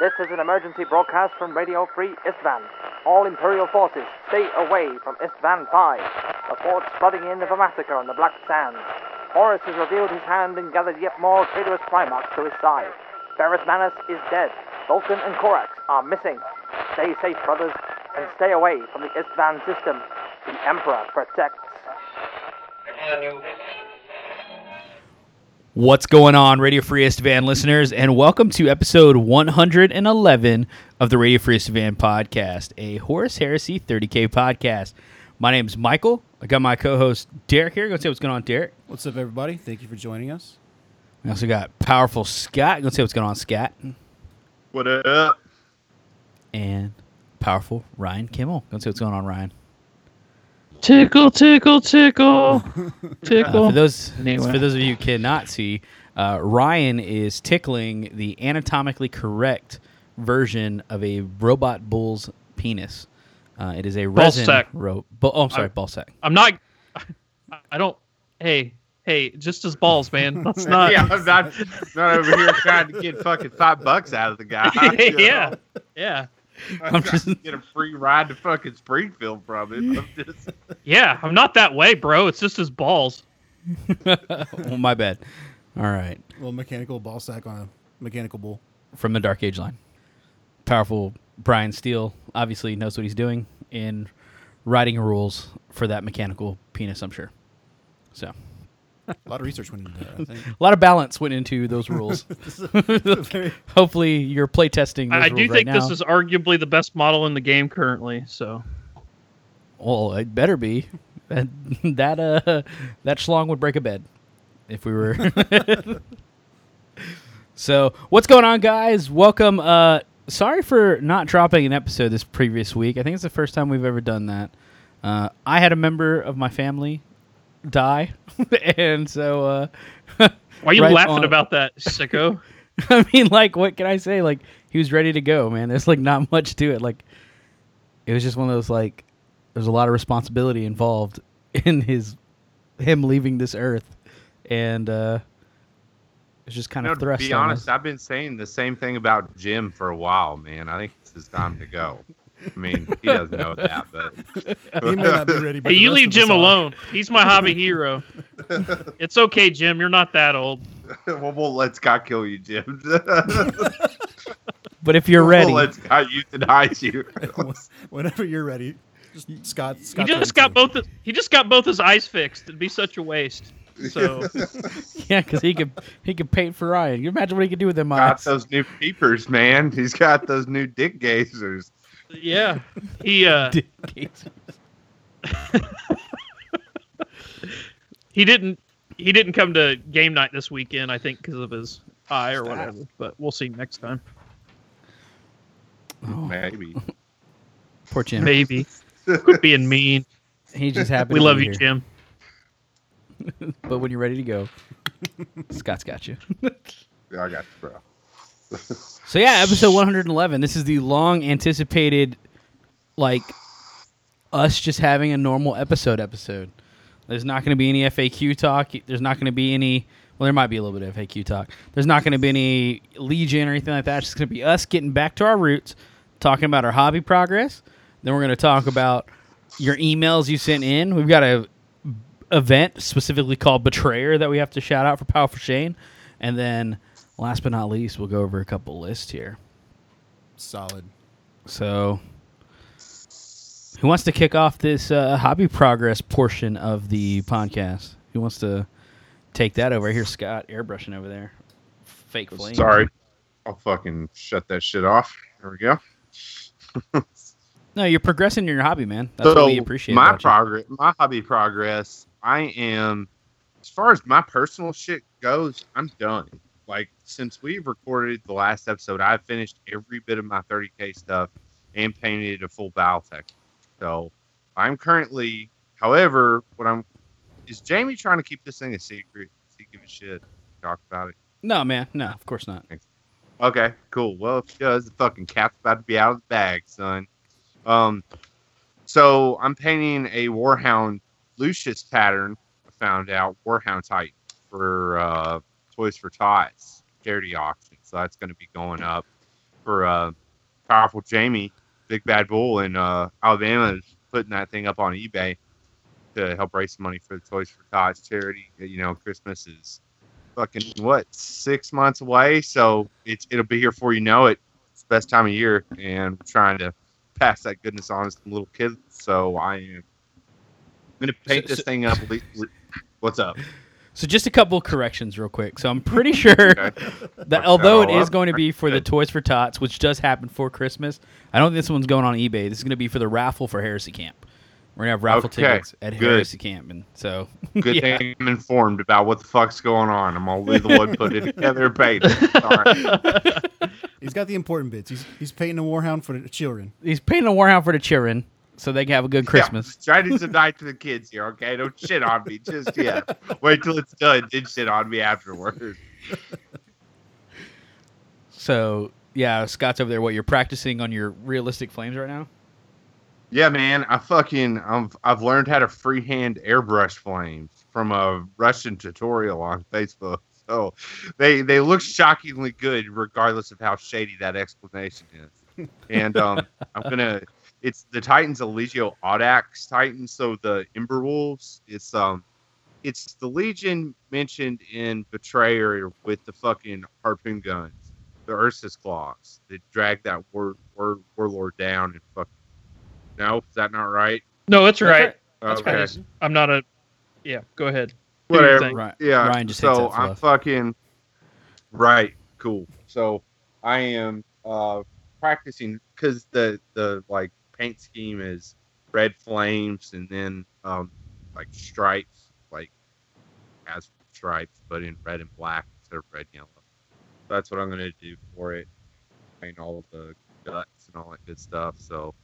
This is an emergency broadcast from Radio Free Istvan. All Imperial forces, stay away from Istvan 5. Reports flooding in of a massacre on the Black Sands. Horus has revealed his hand and gathered yet more traitorous Primarchs to his side. Ferrus Manus is dead. Vulcan and Corax are missing. Stay safe, brothers, and stay away from the Istvan system. The Emperor protects. What's going on, Radio Free Istvan listeners, and welcome to episode 111 of the Radio Free Istvan podcast, a Horus Heresy 30K podcast. My name is Michael. I got my co host Derek here. Go say what's going on, Derek. What's up, everybody? Thank you for joining us. We also got powerful Scott. Go say what's going on, Scott. What up? And powerful Ryan Kimmel. Go say what's going on, Ryan. Tickle, tickle, tickle, tickle. Uh, for those Anyway. for those of you who cannot see, uh, Ryan is tickling the anatomically correct version of a robot bull's penis. Uh, it is a resin sack. rope. Bu- oh, I'm sorry, I- ball sack. I'm not. I don't. Hey, hey, just as balls, man. That's not. yeah, I'm not, not over here trying to get fucking five bucks out of the guy. you know? yeah, yeah, I'm, I'm trying just- to get a free ride to fucking Springfield from it. I'm just, yeah. I'm not that way, bro. It's just his balls. oh, my bad. All right, Well, mechanical ball sack on a mechanical bull. from the Dark Age line, powerful Brian Steele obviously knows what he's doing in writing rules for that mechanical penis. I'm sure. So A lot of research went into that. I think. a lot of balance went into those rules. Very- Hopefully, you're playtesting. I, I do think right this is arguably the best model in the game currently. So Well, it better be. That that uh that schlong would break a bed if we were. so what's going on, guys? Welcome. Uh, sorry for not dropping an episode this previous week. I think it's the first time we've ever done that. Uh, I had a member of my family die, and so uh, why are you Right laughing on- about that, sicko? I mean, like, what can I say? Like, he was ready to go, man. There's like not much to it. Like, it was just one of those like, there's a lot of responsibility involved in his him leaving this earth, and uh it's just kind you know, of to thrust. be on honest, us. I've been saying the same thing about Jim for a while, man. I think it's his time to go. I mean, he doesn't know that, but he may not be ready. But Hey, you leave Jim alone. He's my hobby hero. It's okay, Jim. You're not that old. we'll, we'll let Scott kill you, Jim. But if you're ready, We'll let Scott euthanize you. Whenever you're ready, just Scott. He Scott just got both. His, he just got both his eyes fixed. It'd be such a waste. So yeah, because he could he could paint for Ryan. You imagine what he could do with them got eyes? Got those new peepers, man. He's got those new dick gazers. Yeah, he uh he didn't he didn't come to game night this weekend. I think because of his eye or whatever. But we'll see next time. Oh, Maybe. poor Jim. Maybe. Quit being mean. He just happened. We to love be you, here. Jim. But when you're ready to go, Scott's got you. Yeah, I got you, bro. So yeah, episode 111. This is the long anticipated, like, us just having a normal episode. Episode. There's not going to be any FAQ talk. There's not going to be any. Well, there might be a little bit of FAQ talk. There's not going to be any Legion or anything like that. It's just going to be us getting back to our roots, talking about our hobby progress. Then we're going to talk about your emails you sent in. We've got a event specifically called Betrayer that we have to shout out for Powerful Shane, and then last but not least, we'll go over a couple lists here. solid. So, who wants to kick off this uh, hobby progress portion of the podcast? Who wants to take that over? here? Scott airbrushing over there. Fake flame. Sorry. I'll fucking shut that shit off. There we go. No, you're progressing in your hobby, man. That's what we appreciate. my progress, my hobby progress. I am, as far as my personal shit goes, I'm done. Like since we've recorded the last episode, I've finished every bit of my 30k stuff and painted a full Battletech. So I'm currently, however, what I'm is Jamie trying to keep this thing a secret. Does he give a shit? Talk about it. No, man. No, of course not. Okay, cool. Well, if he does, the fucking cat's about to be out of the bag, son. Um, so I'm painting a Warhound Lucius pattern. I found out Warhound type for uh, Toys for Tots charity auction. So that's going to be going up. for uh, powerful Jamie, Big Bad Bull in uh, Alabama is putting that thing up on eBay to help raise some money for the Toys for Tots charity. You know, Christmas is fucking what six months away, so it's it'll be here before you know it. It's the best time of year, and we're trying to pass that goodness on to some little kids. So I am gonna paint this thing up. What's up? So just a couple of corrections, real quick. So I'm pretty sure Okay. that although it all is up. going to be for the Toys for Tots, which does happen for Christmas, I don't think this one's going on eBay. This is going to be for the raffle for Heresy Camp. We're gonna have raffle Okay, tickets at good. Heresy Camp, and so Good yeah. thing I'm informed about what the fuck's going on. I'm only the one putting it together and painting. it. All right. He's got the important bits. He's he's painting a warhound for the children. he's painting a warhound for the children, so they can have a good Christmas. Yeah, try to night to the kids here, okay? Don't shit on me just yet. Wait till it's done, then shit on me afterwards. So yeah, Scott's over there. What you're practicing on your realistic flames right now? Yeah, man, I fucking I've I've learned how to freehand airbrush flames from a Russian tutorial on Facebook. So they they look shockingly good, regardless of how shady that explanation is. And um, I'm gonna it's the Titans Legio Audax Titans, so the Ember Wolves. It's um it's the Legion mentioned in Betrayer with the fucking harpoon guns, the Ursus claws that drag that war, war warlord down and fuck. No, is that not right? No, that's That's right. right. That's okay. right. I'm not a. Yeah, go ahead. Do Whatever. thing. Right. Yeah. Ryan just so I'm fluff. fucking right. Cool. So I am uh practicing because the the like paint scheme is red flames and then um like stripes like as stripes but in red and black instead of red and yellow. So that's what I'm gonna do for it. Paint all the guts and all that good stuff. So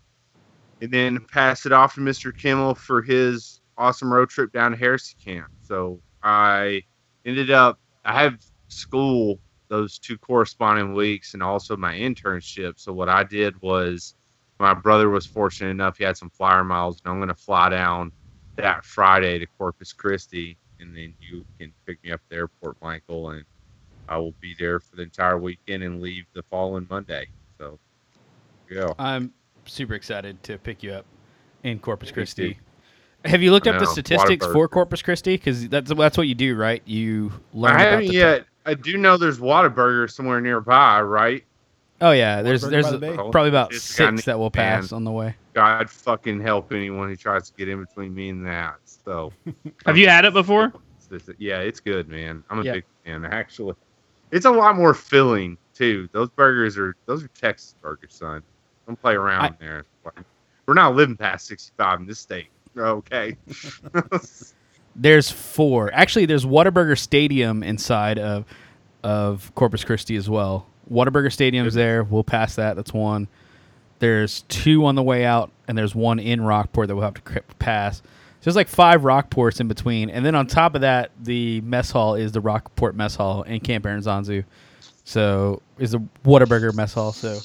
and then pass it off to Mr. Kimmel for his awesome road trip down to Heresy Camp. So I ended up I have school those two corresponding weeks and also my internship. So what I did was my brother was fortunate enough he had some flyer miles and I'm gonna fly down that Friday to Corpus Christi and then you can pick me up at the airport, Michael, and I will be there for the entire weekend and leave the following Monday. So yeah. I'm super excited to pick you up in Corpus Christi. Have you looked up the statistics for Corpus Christi? Because that's that's what you do, right? You learn. I haven't yet. I do know there's Whataburger somewhere nearby, right? Oh yeah, there's there's the probably about It's got six that will pass on the way. God fucking help anyone who tries to get in between me and that. So, Have you had it before? yeah, it's good, man. I'm a Yeah. big fan. Actually, it's a lot more filling too. Those burgers are those are Texas burgers, son. Don't play around I- there. We're not living past 65 in this state. Okay. There's four. Actually, there's Whataburger Stadium inside of of Corpus Christi as well. Whataburger Stadium's there. We'll pass that. That's one. There's two on the way out, and there's one in Rockport that we'll have to pass. So there's like five Rockports in between, and then on top of that, the mess hall is the Rockport Mess Hall in Camp Aranzazu. So is the Whataburger Mess Hall. So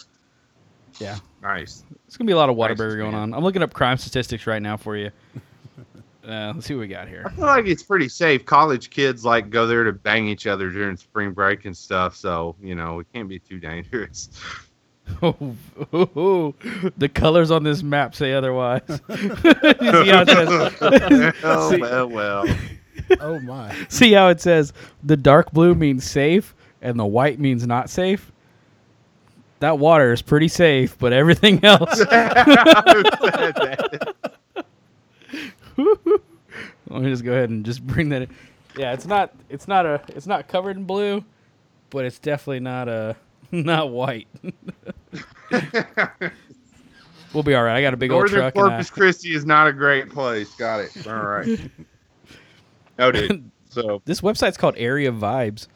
yeah, nice. it's gonna be a lot of Nice, going man. on. I'm looking up crime statistics right now for you. Uh, let's see what we got here. I feel like it's pretty safe. College kids like go there to bang each other during spring break and stuff. So you know it can't be too dangerous. Oh, the colors on this map say otherwise. You see, how it says, well, See- well, well. Oh my! see how it says the dark blue means safe and the white means not safe? That water is pretty safe, but everything else. Let me just go ahead and just bring that in. Yeah, it's not it's not a it's not covered in blue, but it's definitely not a not white. we'll be all right. I got a big old Northern truck. and I- Corpus Christi is not a great place. Got it. All right. Noted. So this website's called Area Vibes.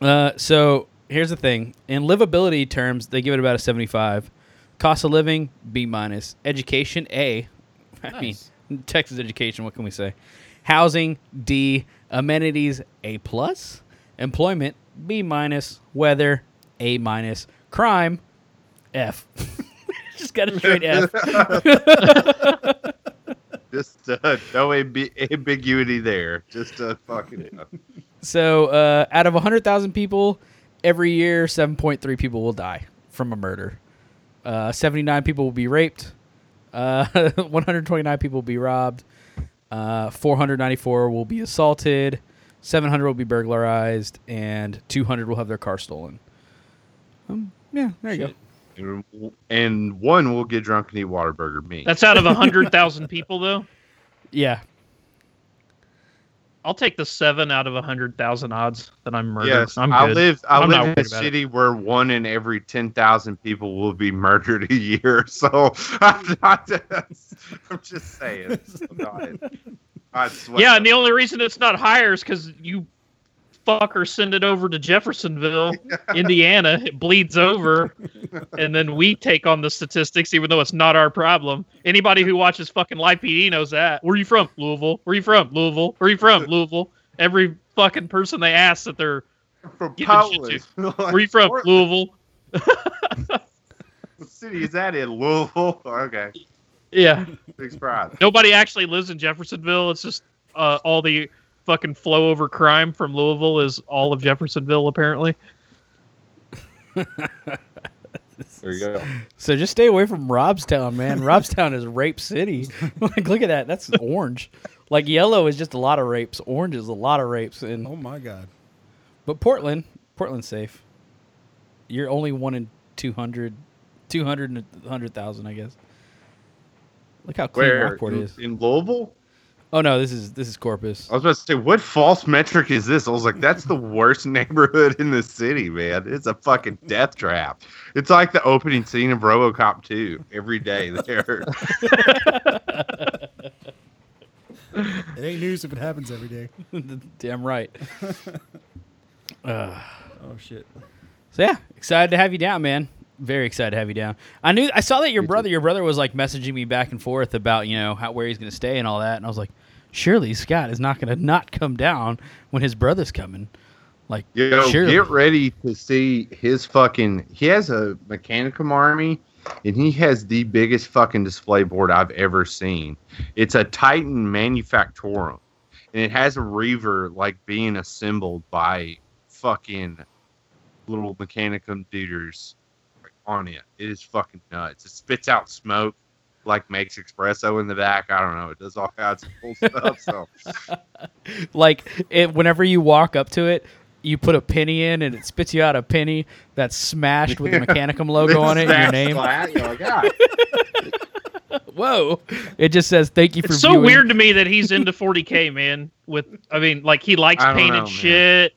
Uh, so here's the thing: in livability terms, they give it about a 75. Cost of living B minus. Education A. I Nice. mean, Texas education. What can we say? Housing D. Amenities A plus. Employment B minus. Weather A minus. Crime F. Just got a straight F. just uh, no amb- ambiguity there. Just uh, fucking. So, uh, out of 100,000 people, every year 7.3 people will die from a murder. Uh, 79 people will be raped. Uh, 129 people will be robbed. Uh, 494 will be assaulted. 700 will be burglarized, and 200 will have their car stolen. Um, yeah, there you go. And, and one will get drunk and eat Whataburger. Me. That's out of hundred thousand people, though. Yeah, I'll take the seven out of a hundred thousand odds that I'm murdered. Yes, I'm I good. live. I I'm live in a worried about it. city where one in every ten thousand people will be murdered a year. So I'm not. I'm just saying. I'm not- I swear. Yeah, and the only reason it's not higher is because you fuckers send it over to Jeffersonville, Indiana. It bleeds over, and then we take on the statistics, even though it's not our problem. Anybody who watches fucking Live PD knows that. Where you from? Louisville. Where you from? Louisville. Where you from? Louisville. Every fucking person they ask that they're from shit Poland. where you from? Portland. Louisville. What city is that in? Louisville. Okay, Yeah. big surprise. Nobody actually lives in Jeffersonville. It's just uh, all the fucking flow over crime from Louisville is all of Jeffersonville, apparently. There you go. So just stay away from Robstown, man. Robstown is rape city. like, look at that. That's orange. Like yellow is just a lot of rapes. Orange is a lot of rapes. And Oh my god. but Portland, Portland's safe. You're only one in 200, 200 and 100,000, I guess. Look how clean Where Rockport in, is. in Louisville? Oh no, this is this is Corpus. I was about to say, what false metric is this? I was like, that's the worst neighborhood in the city, man. It's a fucking death trap. It's like the opening scene of RoboCop 2 every day there. It ain't news if it happens every day. Damn right. uh, Oh shit. So yeah, excited to have you down, man. Very excited to have you down. I knew I saw that your brother, your brother was like messaging me back and forth about you know how where he's going to stay and all that, and I was like, surely Scott is not going to not come down when his brother's coming. Like, Yo, surely. get ready to see his fucking. He has a Mechanicum army, and he has the biggest fucking display board I've ever seen. It's a Titan Manufactorum, and it has a Reaver like being assembled by fucking little Mechanicum duders on it. It is fucking nuts. It spits out smoke. Like makes espresso in the back. I don't know. It does all kinds of cool stuff. So like it, whenever you walk up to it, you put a penny in and it spits you out a penny that's smashed with the Mechanicum logo on it and your name. flat. You're like, "Ah." Whoa! It just says thank you for. It's so viewing." weird to me that he's into 40k, man. With I mean, like he likes I painted know, man. shit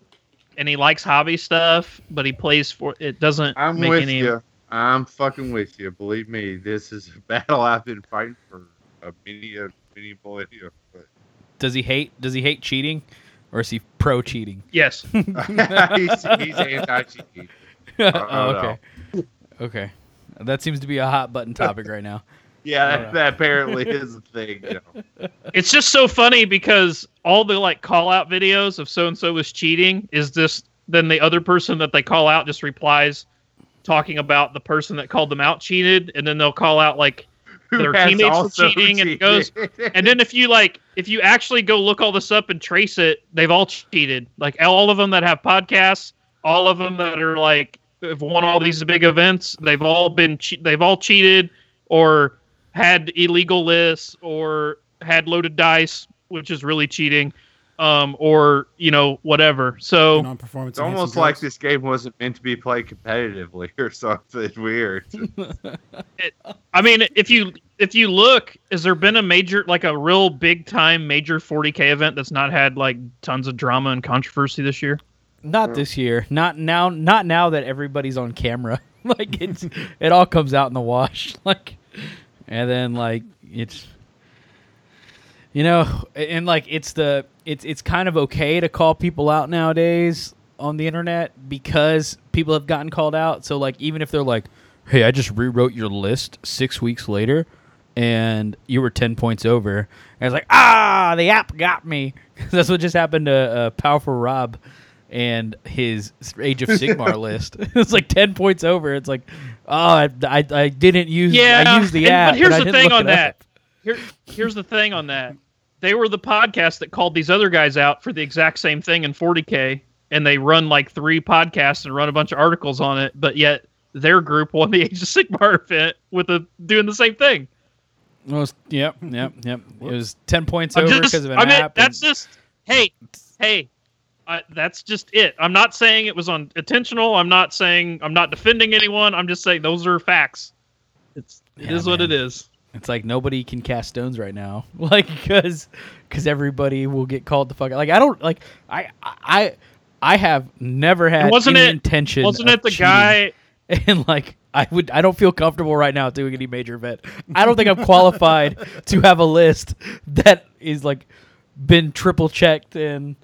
and he likes hobby stuff, but he plays for it doesn't I'm make with any. you. I'm fucking with you. Believe me, this is a battle I've been fighting for a many a many millennia. But Does he hate? Does he hate cheating, or is he pro cheating? Yes, he's, he's anti-cheating. oh, okay. Okay. That seems to be a hot button topic right now. Yeah, that, that apparently is a thing. You know. it's just so funny because all the like call out videos of so and so was cheating is this. Then the other person that they call out just replies, talking about the person that called them out cheated, and then they'll call out like Their teammates also cheating and it cheated. And then if you like, if you actually go look all this up and trace it, they've all cheated. Like all of them that have podcasts, all of them that are like have won all these big events, they've all been che- they've all cheated or had illegal lists or had loaded dice, which is really cheating, um, or you know whatever. So Non performance. It's almost like this game wasn't meant to be played competitively or something weird. I mean, if you if you look, has there been a major like a real big time major 40k event that's not had like tons of drama and controversy this year? Not this year. Not now. Not now that everybody's on camera. like it's it all comes out in the wash. Like, and then like it's, you know, and like it's the it's it's kind of okay to call people out nowadays on the internet because people have gotten called out. So like even if they're like, hey, I just rewrote your list six weeks later. And you were ten points over. And it's like, ah, the app got me. That's what just happened to uh, Powerful Rob and his Age of Sigmar list. it's like ten points over. It's like, oh, I, I, I didn't use. Yeah, I used the and- app. but here's I the thing on that. up. Here, here's the thing on that. They were the podcast that called these other guys out for the exact same thing in 40k, and they run like three podcasts and run a bunch of articles on it, but yet their group won the Age of Sigmar event with a doing the same thing. Well, yep, yep, yep. It was ten points I'm over because of an I mean, app. and- that's just hey, hey. I, that's just it. I'm not saying it was on intentional. I'm not saying I'm not defending anyone. I'm just saying those are facts. It's it is Yeah, what it man. is. It's like nobody can cast stones right now, like because because everybody will get called the fuck. Like I don't like I I I have never had wasn't any it- intention. Wasn't it the guy? and like I would I don't feel comfortable right now doing any major event. I don't think I'm qualified to have a list that is like been triple checked and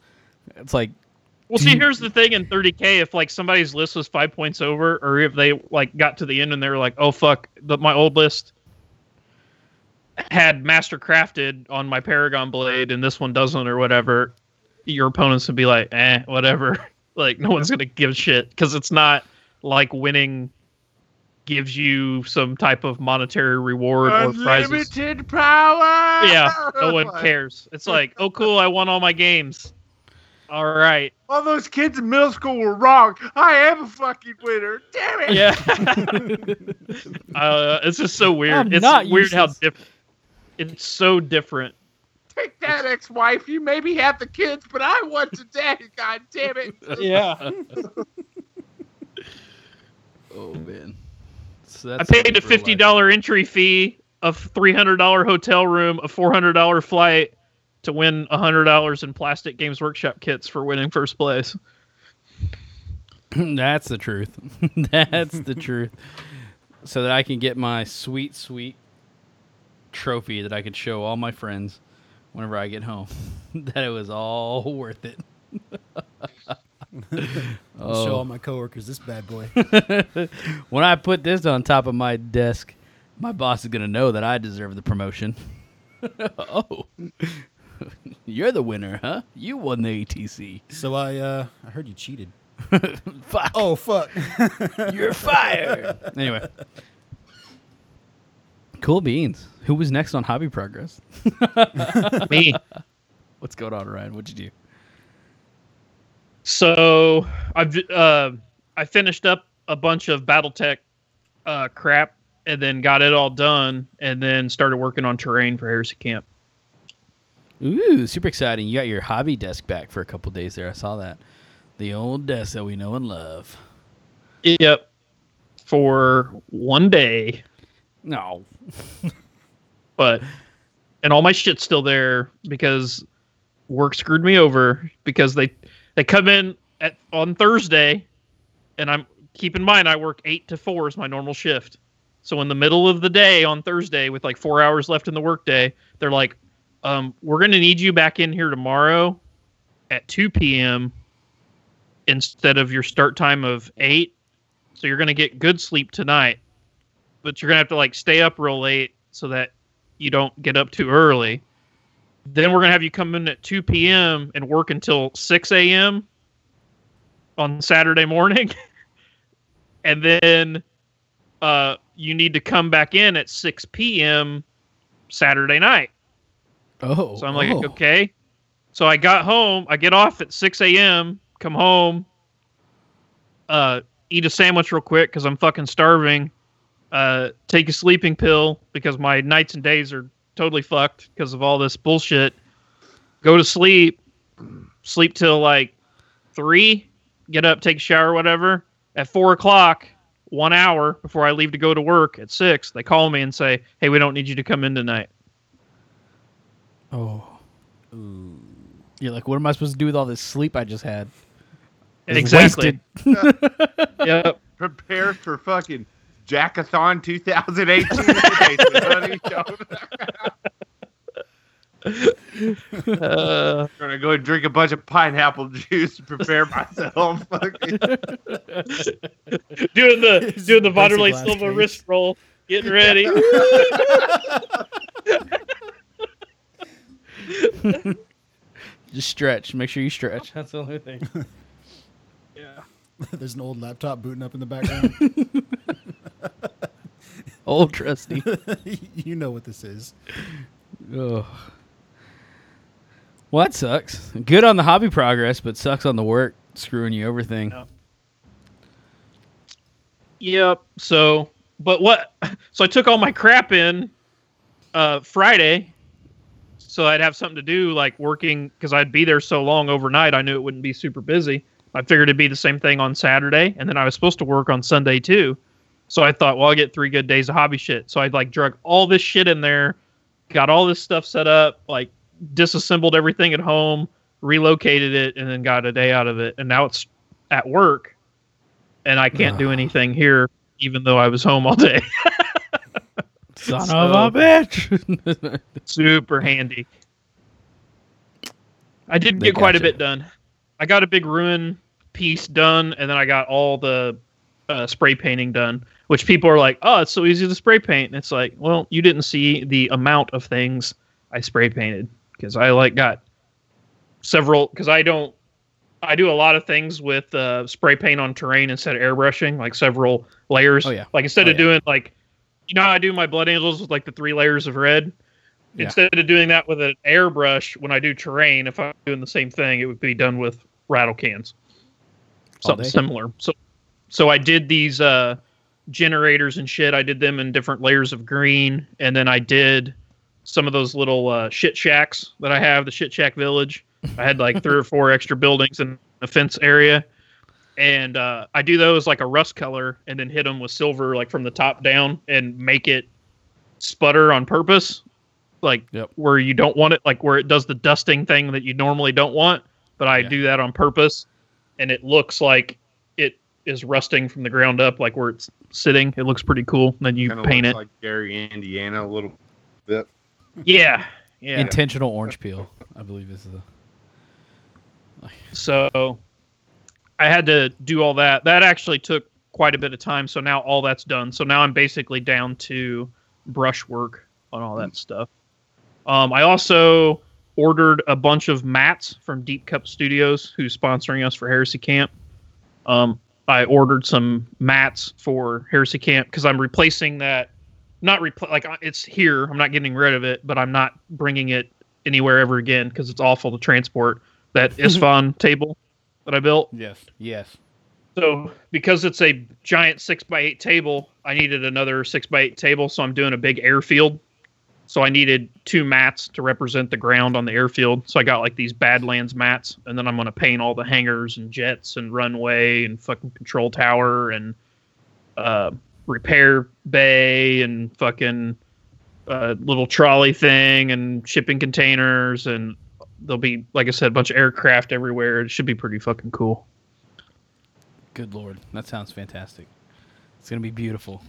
it's like Well, see, here's the thing in 30k. If like somebody's list was five points over, or if they like got to the end and they were like, "Oh fuck, the, my old list had master crafted on my Paragon blade, and this one doesn't, or whatever," your opponents would be like, "Eh, whatever." like no one's gonna give shit because it's not like winning gives you some type of monetary reward or prizes. Unlimited power. Yeah, no one cares. It's like, oh cool, I won all my games. All right. All those kids in middle school were wrong. I am a fucking winner. Damn it. Yeah. uh, it's just so weird. I'm it's not weird how different. It's so different. Take that, ex-wife. You maybe have the kids, but I want today. God damn it. Yeah. oh man. So I paid a real fifty life. dollar entry fee, a three hundred dollar hotel room, a four hundred dollar flight to win hundred dollars in plastic Games Workshop kits for winning first place. That's the truth. That's the truth. So that I can get my sweet, sweet trophy that I could show all my friends whenever I get home. that it was all worth it. I'll show Oh. all my coworkers this bad boy. when I put this on top of my desk, my boss is gonna know that I deserve the promotion. oh, you're the winner, huh? You won the ATC. so I uh I heard you cheated. Fuck. Oh fuck. You're fired. anyway. Cool beans. Who was next on Hobby Progress? Me. What's going on, Ryan? What'd you do? So I've uh, I finished up a bunch of BattleTech uh, crap, and then got it all done, and then started working on terrain for Heresy Camp. Ooh, super exciting. You got your hobby desk back for a couple days there. I saw that. The old desk that we know and love. Yep, for one day, No. but and all my shit's still there because work screwed me over because they they come in at on Thursday, and I'm keep in mind I work eight to four is my normal shift. So in the middle of the day on Thursday, with like four hours left in the workday, they're like, um, "We're gonna need you back in here tomorrow at two p.m. instead of your start time of eight. So you're gonna get good sleep tonight, but you're gonna have to like stay up real late so that you don't get up too early. Then we're gonna have you come in at two p.m. and work until six a.m. on Saturday morning, and then uh, you need to come back in at six p.m. Saturday night. Oh. So I'm like, oh. okay. So I got home. I get off at 6 a.m. Come home. Uh, eat a sandwich real quick because I'm fucking starving. Uh, take a sleeping pill because my nights and days are totally fucked because of all this bullshit. Go to sleep. Sleep till like three. Get up, take a shower, whatever. At four o'clock, one hour before I leave to go to work at six, they call me and say, "Hey, we don't need you to come in tonight." Oh. You're like, what am I supposed to do with all this sleep I just had? It's Exactly. wasted. Yep. Prepare for fucking Jackathon 2018. honey. Uh, I'm gonna go and drink a bunch of pineapple juice to prepare myself. Doing the It's doing the basic Wanderlei Silva case. wrist roll, getting ready. Just stretch. Make sure you stretch. That's the only thing. yeah. There's an old laptop booting up in the background. Old trusty. you know what this is. Ugh. Well, that sucks. Good on the hobby progress, but sucks on the work. screwing you over thing. Yeah. Yep. So, but what? So I took all my crap in uh, Friday, so I'd have something to do, like working, because I'd be there so long overnight. I knew it wouldn't be super busy. I figured it'd be the same thing on Saturday, and then I was supposed to work on Sunday too. So I thought, well, I'll get three good days of hobby shit. So I'd like drug all this shit in there, got all this stuff set up, like disassembled everything at home, relocated it, and then got a day out of it. And now it's at work, and I can't do anything here, even though I was home all day. Son So- of a bitch. Super handy. I did They get quite a bit done. I got a big ruin piece done, and then I got all the uh, spray painting done. Which people are like, "Oh, it's so easy to spray paint." And it's like, well, you didn't see the amount of things I spray painted because I like got several. Because I don't, I do a lot of things with uh, spray paint on terrain instead of airbrushing, like several layers. Oh, yeah. Like instead Oh, of yeah. doing like, you know, how I do my blood angels with like the three layers of red. Yeah. Instead of doing that with an airbrush, when I do terrain, if I'm doing the same thing, it would be done with rattle cans, something similar. So, so I did these uh, generators and shit. I did them in different layers of green, and then I did some of those little uh, shit shacks that I have, the shit shack village. I had like three or four extra buildings in the fence area, and uh, I do those like a rust color, and then hit them with silver, like from the top down, and make it sputter on purpose, like Yep. where you don't want it, like where it does the dusting thing that you normally don't want. But I Yeah. do that on purpose, and it looks like is rusting from the ground up, like where it's sitting. It looks pretty cool. Then you Kinda paint looks it. like Gary, Indiana, a little bit. yeah, yeah. Intentional orange peel, I believe is the. So I had to do all that. That actually took quite a bit of time. So now all that's done. So now I'm basically down to brush work on all that stuff. Um, I also ordered a bunch of mats from Deep Cut Studios, who's sponsoring us for Heresy Camp. Um, I ordered some mats for Heresy Camp because I'm replacing that. Not repl- like uh, it's here. I'm not getting rid of it, but I'm not bringing it anywhere ever again because it's awful to transport. That Istvan table that I built. Yes. Yes. So because it's a giant six by eight table, I needed another six by eight table. So I'm doing a big airfield. So I needed two mats to represent the ground on the airfield. So I got like these Badlands mats, and then I'm gonna paint all the hangars and jets and runway and fucking control tower and uh, repair bay and fucking uh, little trolley thing and shipping containers and there'll be like I said a bunch of aircraft everywhere. It should be pretty fucking cool. Good lord, that sounds fantastic. It's gonna be beautiful.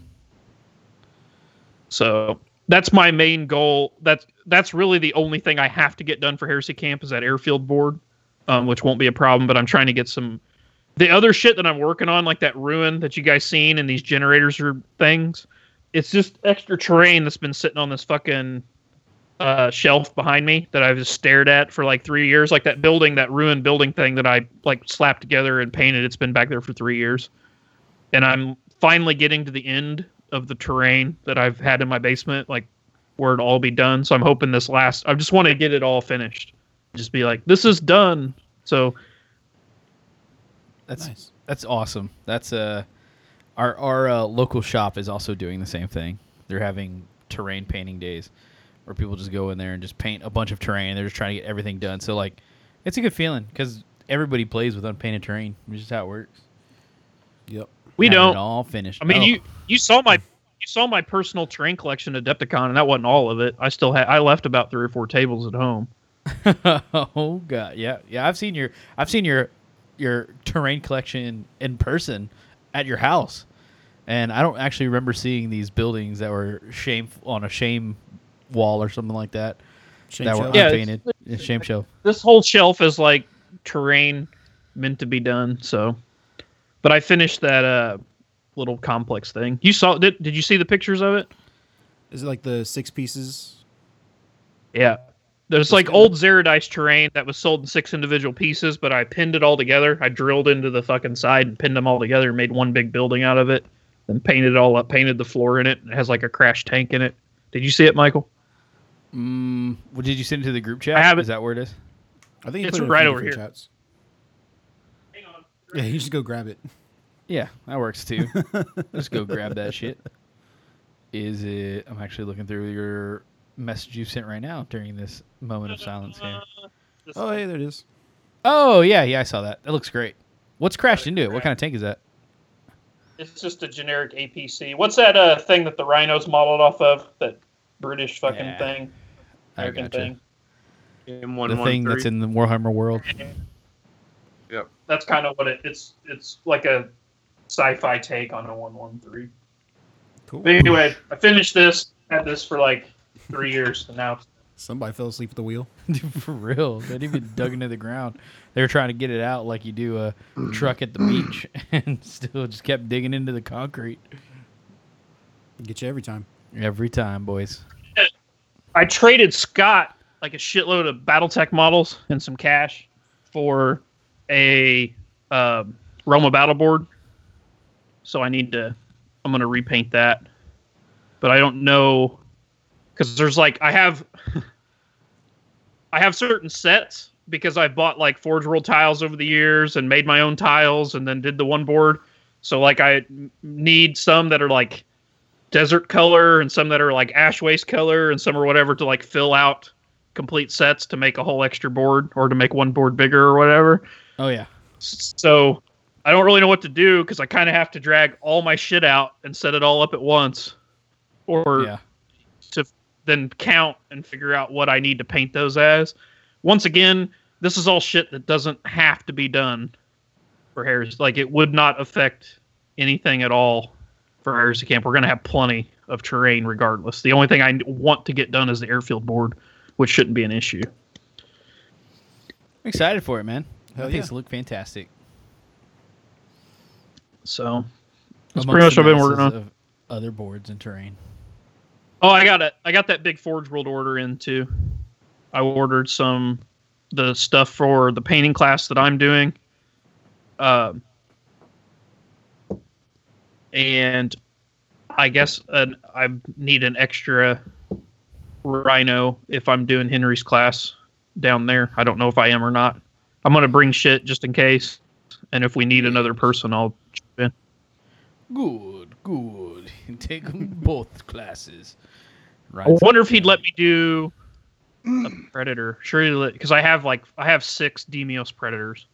So that's my main goal. That's that's really the only thing I have to get done for Heresy Camp is that airfield board, um, which won't be a problem. But I'm trying to get some the other shit that I'm working on, like that ruin that you guys seen and these generators or things. It's just extra terrain that's been sitting on this fucking uh, shelf behind me that I've just stared at for like three years. Like that building, that ruined building thing that I like slapped together and painted. It's been back there for three years, and I'm finally getting to the end of the terrain that I've had in my basement, like where it all be done. So I'm hoping this last. I just want to get it all finished. Just be like, this is done. So That's Nice. that's awesome. That's uh our our uh, local shop is also doing the same thing. They're having terrain painting days where people just go in there and just paint a bunch of terrain. They're just trying to get everything done. So like, it's a good feeling because everybody plays with unpainted terrain. It's just how it works. Yep. We don't. it all finished. I mean, Oh. you you saw my you saw my personal terrain collection at Adepticon, and that wasn't all of it. I still had I left about three or four tables at home. oh god, yeah, yeah. I've seen your I've seen your your terrain collection in person at your house, and I don't actually remember seeing these buildings that were shame on a shame wall or something like that Shame that show. were Yeah, unpainted. Yeah, shame show. This whole shelf is like terrain meant to be done. So, but I finished that uh little complex thing. You saw did did you see the pictures of it? Is it like the six pieces? Yeah. There's like old Zeradice terrain that was sold in six individual pieces, but I pinned it all together. I drilled into the fucking side and pinned them all together and made one big building out of it. Then painted it all up, painted the floor in it. It has like a crash tank in it. Did you see it, Michael? Mm, well, did you send it to the group chat? I have it. Is that where it is? I think you It's put it right over here. Chats. Hang on. Yeah, you just go grab it. Yeah, that works too. Just go grab that shit. Is it? I'm actually looking through your message you sent right now during this moment of silence here. Oh, hey, there it is. Oh yeah, yeah, I saw that. That looks great. What's crashed into it? What kind of tank is that? It's just a generic APC. What's that uh, thing that the Rhino's modeled off of? That British fucking Yeah, thing, I American gotcha. thing. M113. The thing that's in the Warhammer world. Yep. That's kind of what it. It's it's like a sci-fi take on a one one three. Cool. But anyway, I finished this. Had this for like three years, and now Somebody fell asleep at the wheel. For real, they even dug into the ground. They were trying to get it out like you do a truck at the beach, and still just kept digging into the concrete Get you every time. every time, boys. I traded Scott like a shitload of BattleTech models and some cash for a um, Realm of Battle board. So I need to. I'm gonna repaint that, but I don't know because there's like I have I have certain sets because I bought like Forge World tiles over the years and made my own tiles and then did the one board. So like I need some that are like desert color and some that are like ash waste color and some or whatever to like fill out complete sets to make a whole extra board or to make one board bigger or whatever. Oh yeah, So I don't really know what to do because I kind of have to drag all my shit out and set it all up at once, or yeah. to then count and figure out what I need to paint those as. Once again, this is all shit that doesn't have to be done for Harris. Like it would not affect anything at all for Heresy Camp. We're gonna have plenty of terrain regardless. The only thing I want to get done is the airfield board, which shouldn't be an issue. I'm excited for it, man. Hell yeah. look fantastic. So that's Amongst pretty much what I've been working on. Of other boards and terrain. Oh, I got it. I got that big Forge World order in too. I ordered some the stuff for the painting class that I'm doing. Um, and I guess uh, I need an extra rhino if I'm doing Henry's class down there. I don't know if I am or not. I'm gonna bring shit just in case, and if we need another person, I'll chip in. Good, good. Take both classes. Right. I wonder if he'd let me do a predator. Surely, because I have like I have six Deimos predators.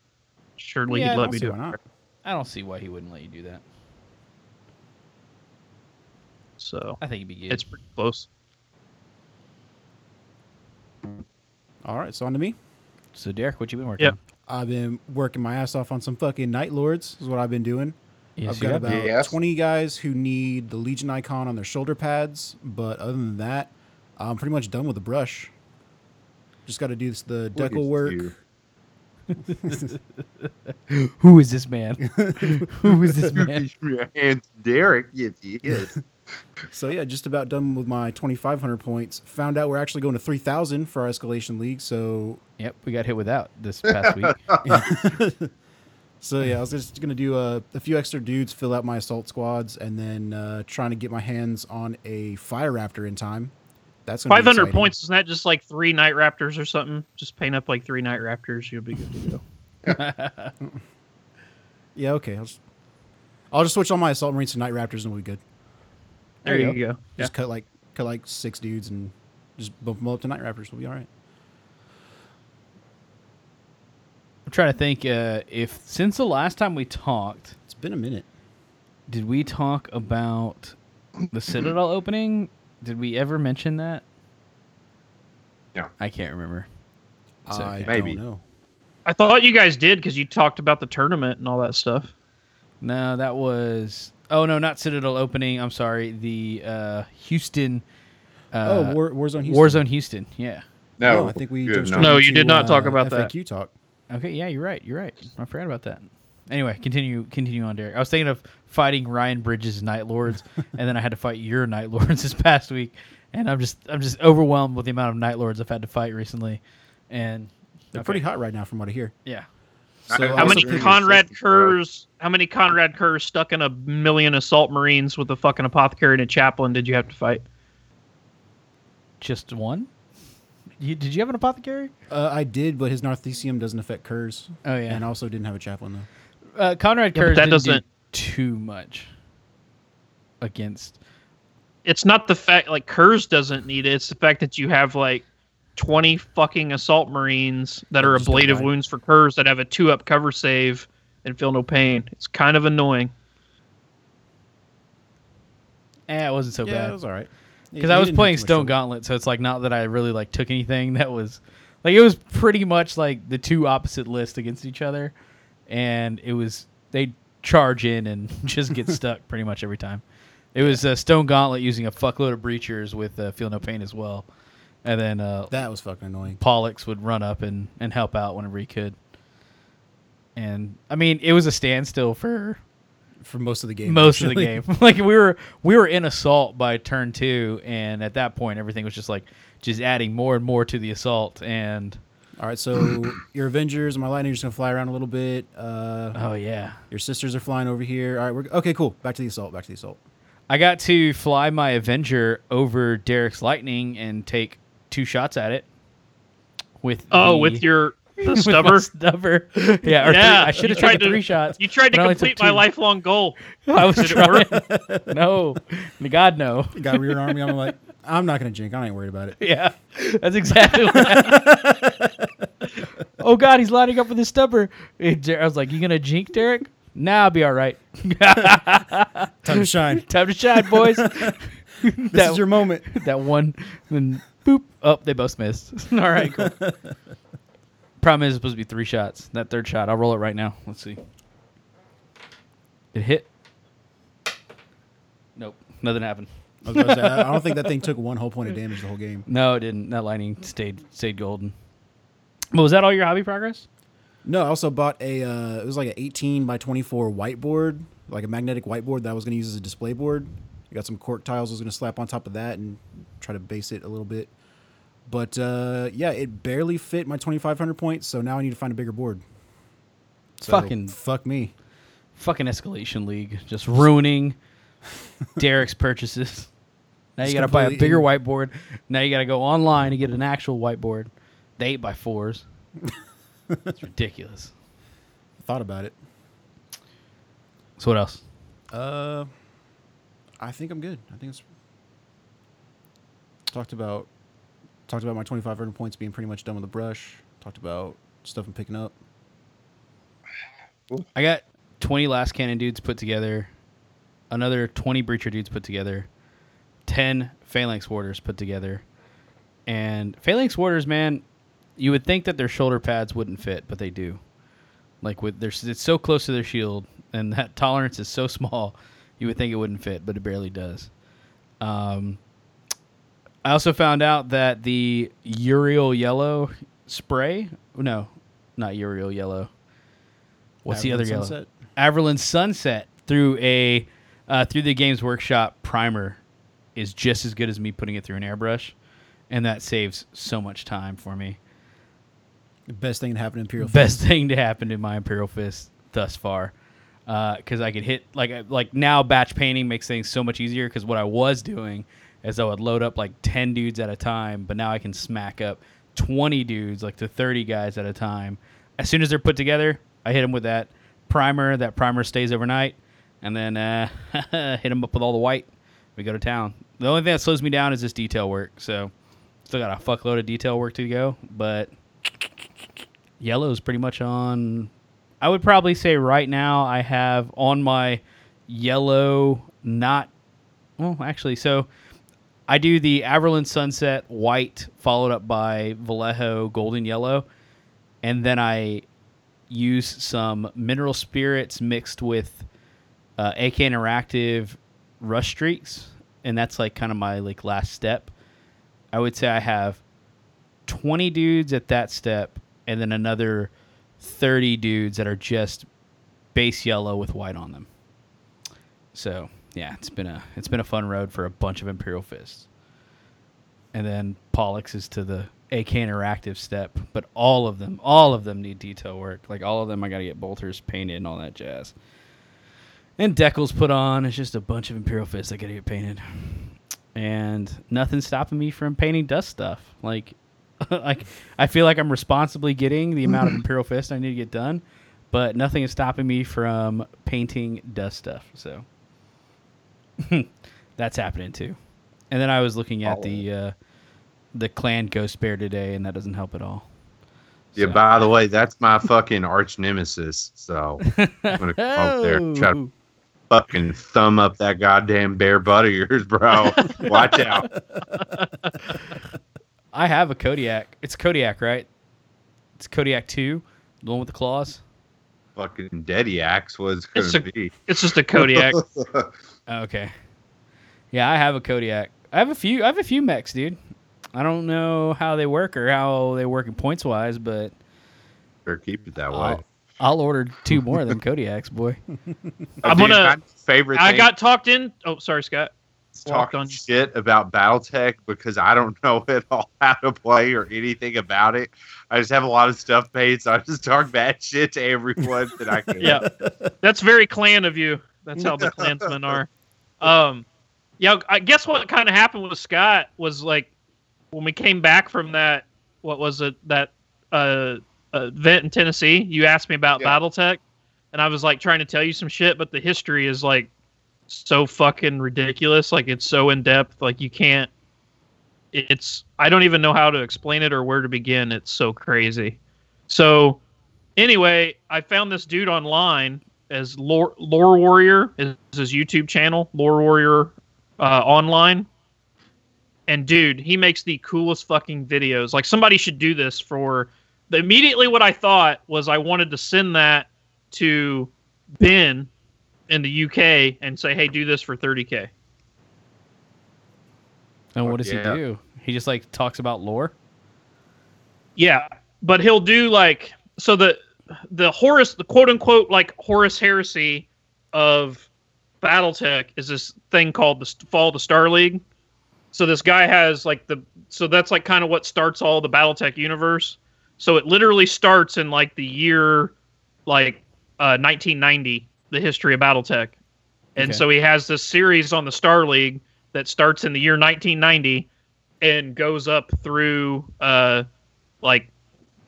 Surely Yeah, he'd let me do it. I don't see why he wouldn't let you do that. So I think he'd be good. it's pretty close. All right, so on to me. So, Derek, what you been working Yep. on? I've been working my ass off on some fucking Night Lords, is what I've been doing. Yes, I've you got have about Yes. 20 guys who need the Legion icon on their shoulder pads, but other than that, I'm pretty much done with the brush. Just got to do this, the Look decal work. Who is this man? Who is this man? and Derek, yes, he is. So yeah, just about done with my 2,500 points. Found out we're actually going to 3,000 for our escalation league. So Yep, we got hit with that this past week. so yeah, I was just gonna do a, a few extra dudes, fill out my assault squads, and then uh, trying to get my hands on a fire raptor in time. That's gonna be Five hundred points isn't that just like three Night Raptors or something? Just paint up like three Night Raptors, you'll be good to go. Yeah, okay. I'll just, I'll just switch all my assault marines to night raptors and we'll be good. There, There you you go. Yeah. Just cut like cut like six dudes and just bump them up to night raptors. We'll be all right. I'm trying to think uh, if since the last time we talked, It's been a minute. did we talk about the Citadel opening? Did we ever mention that? No. I can't remember. So, I maybe. don't know. I thought you guys did because you talked about the tournament and all that stuff. No, that was. Oh no, not Citadel opening. I'm sorry. The uh, Houston. Uh, oh, War, Warzone Houston. Warzone Houston. Yeah. No, I think we good, no. straight No, you into, did not talk about that. FAQ talk. Okay. Yeah, you're right. You're right. I forgot about that. Anyway, continue. Continue on, Derek. I was thinking of fighting Ryan Bridges' Night Lords, and then I had to fight your Night Lords this past week, and I'm just I'm just overwhelmed with the amount of Night Lords I've had to fight recently, and They're okay. pretty hot right now, from what I hear. Yeah. I- So How many Konrad 60, bro. Kerrs? How many Konrad Curzes stuck in a million assault marines with a fucking apothecary and a chaplain did you have to fight? Just one. You, did you have an apothecary? Uh, I did, but his Narthecium doesn't affect Curze. Oh yeah. And also didn't have a chaplain though. uh, Konrad Yeah, but Curze that didn't do doesn't- too much against. It's not the fact like Curze doesn't need it. It's the fact that you have like twenty fucking assault marines that are Just don't ablative wounds for Curze that have a two up cover save and feel no pain. It's kind of annoying. Eh, it wasn't so yeah, bad. it was all right. because I was playing Stone Gauntlet, so it's like not that I really like took anything that was like it was pretty much like the two opposite lists against each other, and it was they charge in and just get stuck pretty much every time. It was uh, Stone Gauntlet using a fuckload of breachers with uh, Feel No Pain as well, and then uh, That was fucking annoying. Pollux would run up and, and help out whenever he could. And I mean, it was a standstill for For most of the game. most of the game. like we were we were in assault by turn two, and at that point, everything was just like just adding more and more to the assault. And All right, so your Avengers and my Lightning are just gonna fly around a little bit. Uh, oh yeah, your sisters are flying over here. All right, we're okay. Cool. Back to the assault. Back to the assault. I got to fly my Avenger over Derek's Lightning and take two shots at it. With Oh, the- with your the with stubber. stubber, yeah. Or Yeah, three, I should have tried taken to- three shots. You tried to but I only took complete my lifelong goal. I was Did it trying. no, God no. Got rear army. I'm like, I'm not gonna jink. I ain't worried about it. Yeah, that's exactly what happened. oh God, he's lining up with his stubber. I was like, "You gonna jink, Derek?" Nah, I'll be all right. Time to shine. Time to shine, boys. This that, is your moment. that one, then boop. Oh, they both missed. all right, cool. Problem is, it's supposed to be three shots. That third shot, I'll roll it right now. Let's see. It hit. Nope, nothing happened. I, was about to say, I I don't think that thing took one whole point of damage the whole game. No, it didn't. That lightning stayed stayed golden. But was that all your hobby progress? No, I also bought a. Uh, it was like an 18 by 24 whiteboard, like a magnetic whiteboard that I was going to use as a display board. I got some cork tiles I was going to slap on top of that and try to base it a little bit. But uh, yeah, it barely fit my 2,500 points, so now I need to find a bigger board. So, Fucking- fuck me. Fucking escalation league, just ruining Derek's purchases. Now you got to buy a bigger in- whiteboard. Now you got to go online and get an actual whiteboard. The eight by fours. it's ridiculous. Thought about it. So what else? Uh, I think I'm good. I think it's talked about talked about my 2,500 points being pretty much done with the brush. Talked about stuff I'm picking up. I got 20 lascannon dudes put together, another 20 breacher dudes put together, 10 phalanx warders put together. And phalanx warders, man, you would think that their shoulder pads wouldn't fit, but they do. Like with their it's so close to their shield and that tolerance is so small, you would think it wouldn't fit, but it barely does. Um I also found out that the Yriel yellow spray, no, not Yriel yellow. What's the other Averland yellow? Sunset. Averland Sunset through a uh, through the Games Workshop primer is just as good as me putting it through an airbrush, and that saves so much time for me. The best thing that happened in Imperial. Best thing to happen to my Imperial Fist thus far, because I could hit like like now batch painting makes things so much easier. Because what I was doing is I would load up like ten dudes at a time, but now I can smack up twenty dudes, like to thirty guys at a time. As soon as they're put together, I hit them with that primer. That primer stays overnight, and then uh, hit them up with all the white. We go to town. The only thing that slows me down is this detail work. So still got a fuckload of detail work to go, but yellow is pretty much on. I would probably say right now I have on my yellow, not. Well, actually, so I do the Averland Sunset white, followed up by Vallejo golden yellow, and then I use some mineral spirits mixed with uh, AK Interactive Rust Streaks, and that's like kind of my like last step. I would say I have 20 dudes at that step, and then another 30 dudes that are just base yellow with white on them. So yeah, it's been a it's been a fun road for a bunch of Imperial Fists. And then Pollux is to the AK Interactive step, but all of them, all of them need detail work. Like all of them, I got to get bolters painted and all that jazz. And decals put on. It's just a bunch of Imperial Fists that got to get painted. And nothing's stopping me from painting dust stuff. Like, like I feel like I'm responsibly getting the amount of Imperial Fist I need to get done, but nothing is stopping me from painting dust stuff. So that's happening too. And then I was looking at the uh, the clan ghost bear today, and that doesn't help at all. Yeah, So- by the way, that's my fucking arch nemesis. So I'm gonna come up there and try to fucking thumb up that goddamn bear butt of yours, bro. Watch out. I have a Kodiak. It's Kodiak, right? It's Kodiak two, the one with the claws. Fucking Daddy Axe was gonna It's a- be. It's just a Kodiak. Oh, Okay. Yeah, I have a Kodiak. I have a few. I have a few mechs, dude. I don't know how they work or how they work in points wise, but Better keep it that way. I'll, I'll order two more of them Kodiaks, boy. I'm oh, Dude, gonna- my favorite. I thing got talked in. Oh, sorry, Scott. is walked talking on- shit about BattleTech because I don't know at all how to play or anything about it. I just have a lot of stuff paid, so I just talk bad shit to everyone that I can. Yeah, that's very clan of you. That's how the clansmen are. Um, yeah, I guess what kind of happened with Scott was like when we came back from that. What was it? That uh, event in Tennessee. You asked me about Yeah. BattleTech, and I was like trying to tell you some shit, but the history is like so fucking ridiculous. Like it's so in depth. Like you can't. It's I don't even know how to explain it or where to begin. It's so crazy. So anyway, I found this dude online as Lore, Lore Warrior is his YouTube channel, Lore Warrior uh, Online. And dude, he makes the coolest fucking videos. Like somebody should do this for. The, immediately, what I thought was I wanted to send that to Ben in the UK and say, "Hey, do this for 30k." And what does yeah. he do? He just like talks about lore. Yeah, but he'll do like so the the Horus the quote unquote like Horus heresy of BattleTech is this thing called the Fall of the Star League. So this guy has like the so that's like kind of what starts all the BattleTech universe. So it literally starts in like the year like uh 1990, the history of BattleTech. And Okay. so he has this series on the Star League that starts in the year 1990 and goes up through uh like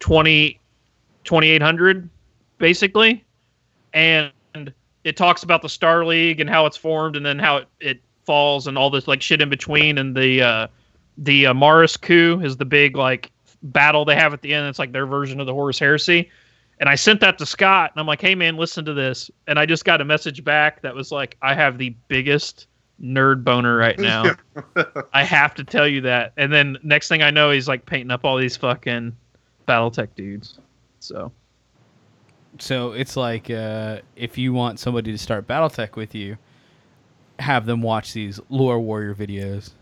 20 2800 basically. And it talks about the star league and how it's formed and then how it, it falls and all this like shit in between. And the uh the uh, Amaris coup is the big like battle they have at the end. It's like their version of the Horus heresy. And I sent that to Scott and I'm like hey man listen to this. And I just got a message back that was like I have the biggest nerd boner right now. I have to tell you that. And then next thing I know, he's like painting up all these fucking BattleTech dudes. So So it's like uh, if you want somebody to start BattleTech with you, have them watch these lore warrior videos.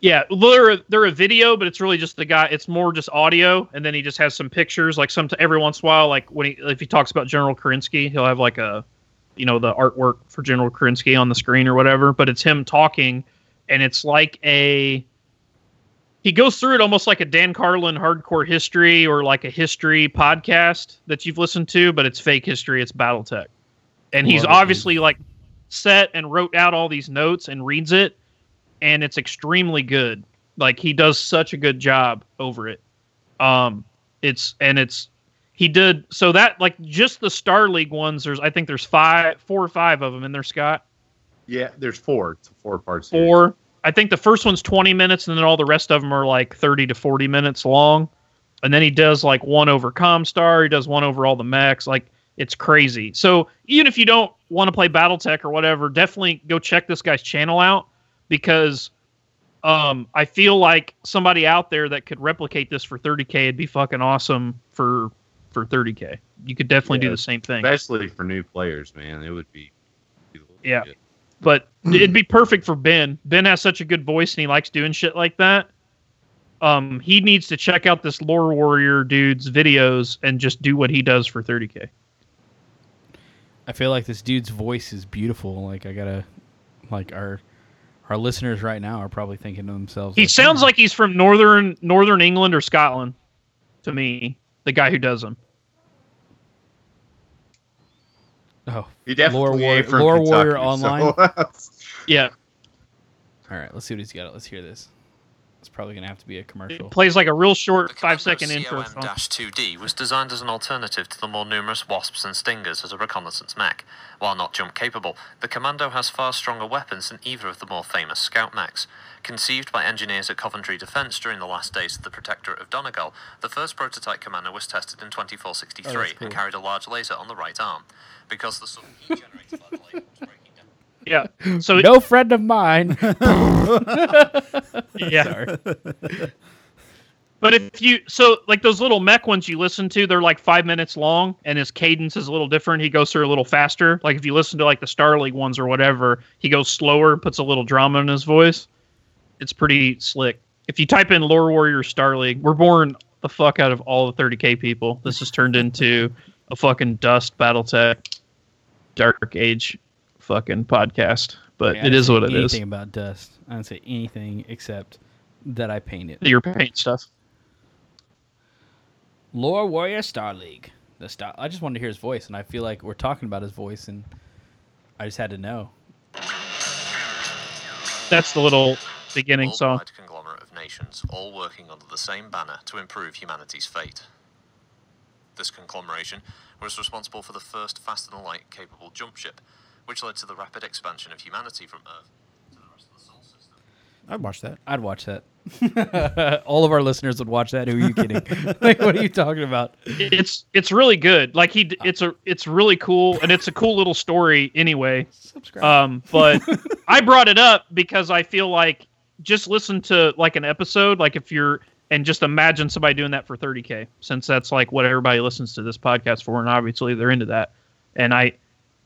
yeah, they're they're a video, but it's really just the guy. It's more just audio, and then he just has some pictures. Like some every once in a while, like when he if he talks about General Kerensky, he'll have like a you know the artwork for General Kerensky on the screen or whatever. But it's him talking, and it's like a he goes through it almost like a Dan Carlin hardcore history or like a history podcast that you've listened to, but it's fake history. It's BattleTech, and he's Love it, dude. obviously like set and wrote out all these notes and reads it, and it's extremely good. Like he does such a good job over it. Um, it's and it's he did so that like just the Star League ones. There's I think there's five, four or five of them in there, Scott. Yeah, there's four. It's a four part series. Four. I think the first one's 20 minutes, and then all the rest of them are like 30 to 40 minutes long. And then he does like one over Comstar. He does one over all the mechs. Like it's crazy. So even if you don't want to play BattleTech or whatever, definitely go check this guy's channel out because um, I feel like somebody out there that could replicate this for 30k would be fucking awesome for for 30k. You could definitely do the same thing. especially for new players, man. It would be. Yeah. But it'd be perfect for Ben. Ben has such a good voice and he likes doing shit like that. Um, he needs to check out this lore warrior dude's videos and just do what he does for 30k. I feel like this dude's voice is beautiful. Like I gotta, like our our listeners right now are probably thinking to themselves. He like, sounds "Hmm, like he's from northern northern England or Scotland to me. The guy who does them. Oh, He definitely Lore War- ain't from Lore Kentucky, Warrior so- Yeah. all right. Let's see what he's got. Let's hear this. It's probably gonna have to be a commercial. It plays like a real short The five second intro. song. COM-2D was designed as an alternative to the more numerous Wasps and Stingers as a reconnaissance mech. While not jump capable, the Commando has far stronger weapons than either of the more famous Scout mechs. Conceived by engineers at Coventry Defence during the last days of the Protectorate of Donegal, the first prototype Commando was tested in 2463 Oh, cool. and carried a large laser on the right arm. Because the sudden heat generated by the laser was breaking down. Yeah. So no friend of mine. yeah. But if you so like those little mech ones you listen to, they're like five minutes long, and his cadence is a little different. He goes through a little faster. Like if you listen to like the Star League ones or whatever, he goes slower, puts a little drama in his voice. It's pretty slick. If you type in Lore Warrior Star League, we're born the fuck out of all the 30k people. This has turned into a fucking Dust BattleTech Dark Age fucking podcast. But Yeah, I it didn't is what it is. anything about dust. I don't say anything except that I paint it. Your paint stuff. Lore Warrior Star League. The star. I just wanted to hear his voice, and I feel like we're talking about his voice, and I just had to know. That's the little beginning song. conglomerate of nations, all working under the same banner to improve humanity's fate. This conglomeration was responsible for the first faster than light capable jump ship, which led to the rapid expansion of humanity from Earth to the rest of the solar system. I'd watch that. I'd watch that. All of our listeners would watch that. Who are you kidding? like, what are you talking about? It's it's really good. Like he, it's a it's really cool, and it's a cool little story anyway. Subscribe. Um, but I brought it up because I feel like just listen to like an episode, like if you're and just imagine somebody doing that for 30k, since that's like what everybody listens to this podcast for, and obviously they're into that. And I,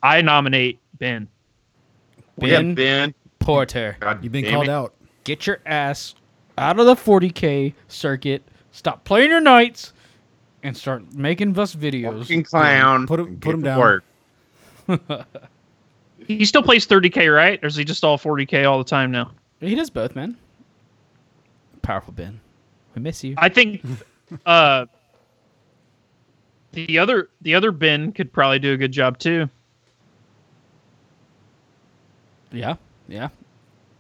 I nominate Ben. Yeah, Ben Ben. Porter, God You've been called it. out. get your ass out of the 40k circuit. Stop playing your knights, and start making us videos. Fucking clown. Put him- put him down. Work. He still plays 30k, right? Or is he just all 40k all the time now? He does both, man. Powerful Ben. We miss you. I think uh the other the other Ben could probably do a good job too. Yeah, yeah.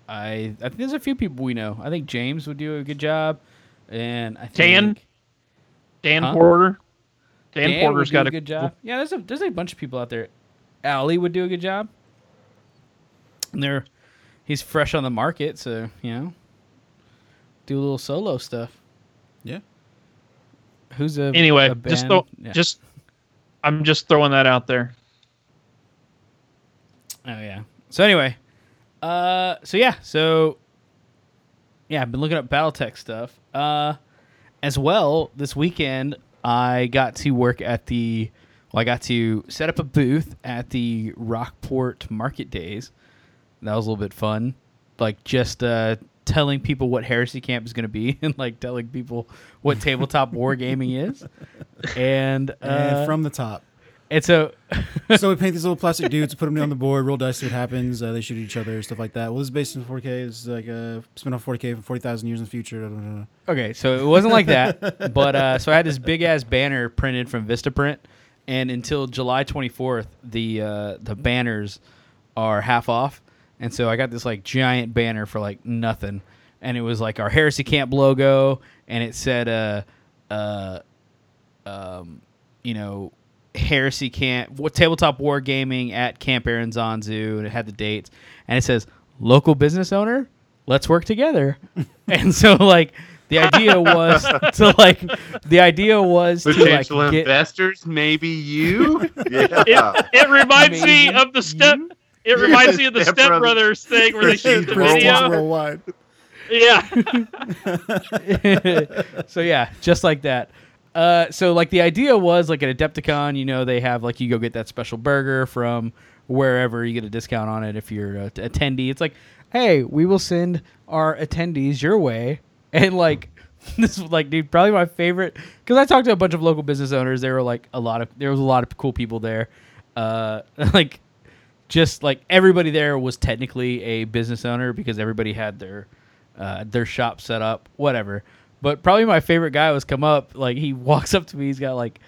I I think there's a few people we know. I think James would do a good job, and I think Dan? Dan Huh? Porter. Dan, Dan Porter's would do got a good job. Yeah, there's a there's a bunch of people out there. Allie would do a good job. And they're he's fresh on the market, so you know, do a little solo stuff. Yeah. Who's a Anyway, a just band- throw, yeah. just I'm just throwing that out there. Oh yeah. So anyway, uh, so yeah, so yeah, I've been looking up BattleTech stuff. Uh, as well, this weekend I got to work at the. Well, I got to set up a booth at the Rockport Market Days. That was a little bit fun, like just uh, telling people what Heresy Camp is going to be, and like telling people what tabletop wargaming is. And, uh, and from the top. It's a so we paint these little plastic dudes, put them on the board, roll dice, see what happens. Uh, they shoot each other, stuff like that. Well, this is based in 4K. It's like uh, spin off 4K for 40,000 years in the future. Okay, so it wasn't like that, but uh, so I had this big ass banner printed from Vistaprint, and until July 24th, the uh, the banners are half off, and so I got this like giant banner for like nothing, and it was like our Heresy Camp logo, and it said uh uh um you know Heresy Camp what tabletop wargaming at Camp Aranzazu, and it had the dates, and it says local business owner, let's work together, and so like. The idea was to like. The idea was to like Potential get. investors, maybe you. It, Yeah. it reminds me of the step. you? It reminds me of the Step Step Brothers. Brothers thing where they shoot the Prestige video. worldwide. Yeah, so yeah, just like that. Uh, so like the idea was like at Adepticon, you know, they have like you go get that special burger from wherever you get a discount on it if you're a t- attendee. It's like, hey, we will send our attendees your way, and like this was like dude, probably my favorite because I talked to a bunch of local business owners. There were like a lot of there was a lot of cool people there. Uh, like just like everybody there was technically a business owner because everybody had their uh, their shop set up, whatever. But probably my favorite guy was come up. Like he walks up to me, he's got like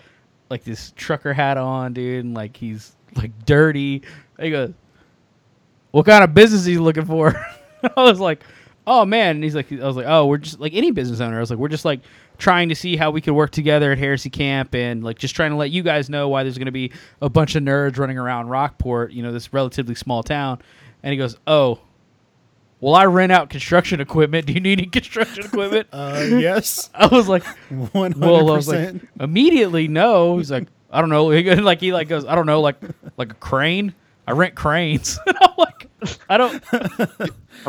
like this trucker hat on, dude, and like he's like dirty. He goes, "What kind of business are you looking for?" I was like, "Oh man," and he's like, "I was like, oh, we're just like any business owner. I was like, we're just like trying to see how we could work together at Heresy Camp, and like just trying to let you guys know why there's going to be a bunch of nerds running around Rockport, you know, this relatively small town." And he goes, "Oh." Well, I rent out construction equipment. Do you need any construction equipment? Uh, yes, I was like, one well, I hundred was like, percent. immediately no. He's like, I don't know. He like he like goes, I don't know, like like a crane. I rent cranes. and I'm like, I don't.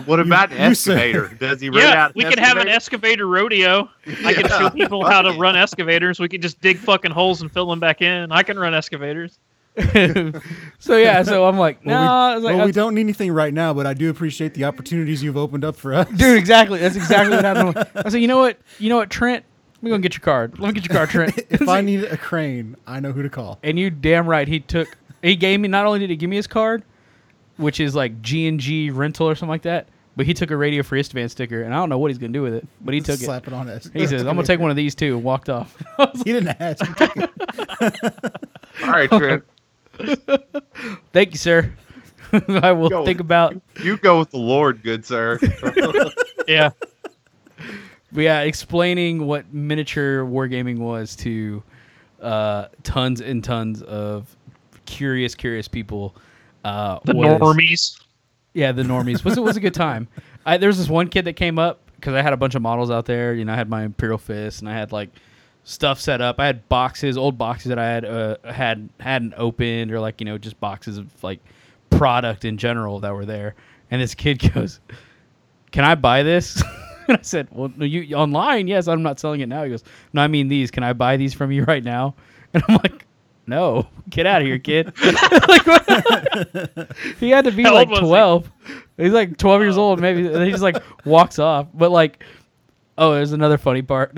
What about an you say- excavator? Does he rent Yeah, out? we could have an excavator rodeo. I can show people how to run excavators. We could just dig fucking holes and fill them back in. I can run excavators. so yeah, so I'm like, no, Well, we, I was like, well, I- we don't need anything right now, but I do appreciate the opportunities you've opened up for us. dude, exactly. That's exactly what happened. I said, you know what, you know what, Trent, let me go and get your card. Let me get your card, Trent. if I need a crane, I know who to call. and you damn right, he took. He gave me. Not only did he give me his card, which is like G and G rental or something like that, but he took a Radio Free Istvan sticker, and I don't know what he's gonna do with it, but he took it. Slap it on us. He says, "I'm gonna take one of these too," and walked off. I was like, He didn't ask. He took it. All right, Trent. Thank you, sir. I will Go. think about. You go with the Lord, good sir. Yeah. But yeah, explaining what miniature wargaming was to uh, tons and tons of curious, curious people. Uh, The was- normies. Yeah, the normies. was it was a good time. I, there was this one kid that came up because I had a bunch of models out there. You know, I had my Imperial Fist and I had like stuff set up. I had boxes, old boxes that I had uh, had hadn't opened or like you know just boxes of like product in general that were there. And this kid goes, "Can I buy this?" and I said, "Well, no, you online? Yes, I'm not selling it now." He goes, "No, I mean these. Can I buy these from you right now?" And I'm like. No, get out of here, kid. like, he had to be How like old was he? 12. He's like 12 years old, maybe. And he just like walks off. But like, oh, there's another funny part.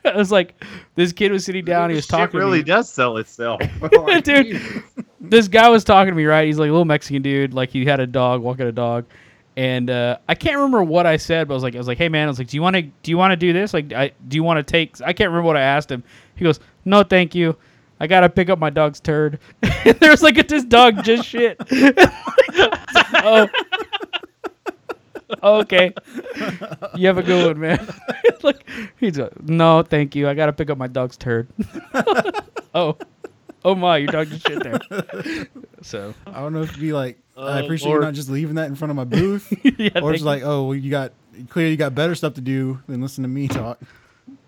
I was like, this kid was sitting down. He was Shit talking really to me. does sell itself. Dude. This guy was talking to me, right? He's like a little Mexican dude. Like he had a dog, walking a dog. And uh, I can't remember what I said, but I was like, I was like, hey man, I was like, do you want to, do you want to do this? Like, I, do you want to take? I can't remember what I asked him. He goes, no, thank you. I gotta pick up my dog's turd. there's like, this dog just shit. oh, okay. You have a good one, man. like, he's like, no, thank you. I gotta pick up my dog's turd. oh, oh my, your dog just shit there. So I don't know if it'd be like, I Oh, appreciate Lord. you not just leaving that in front of my booth, yeah, or thank it's like, oh, well, you got clearly you got better stuff to do than listen to me talk.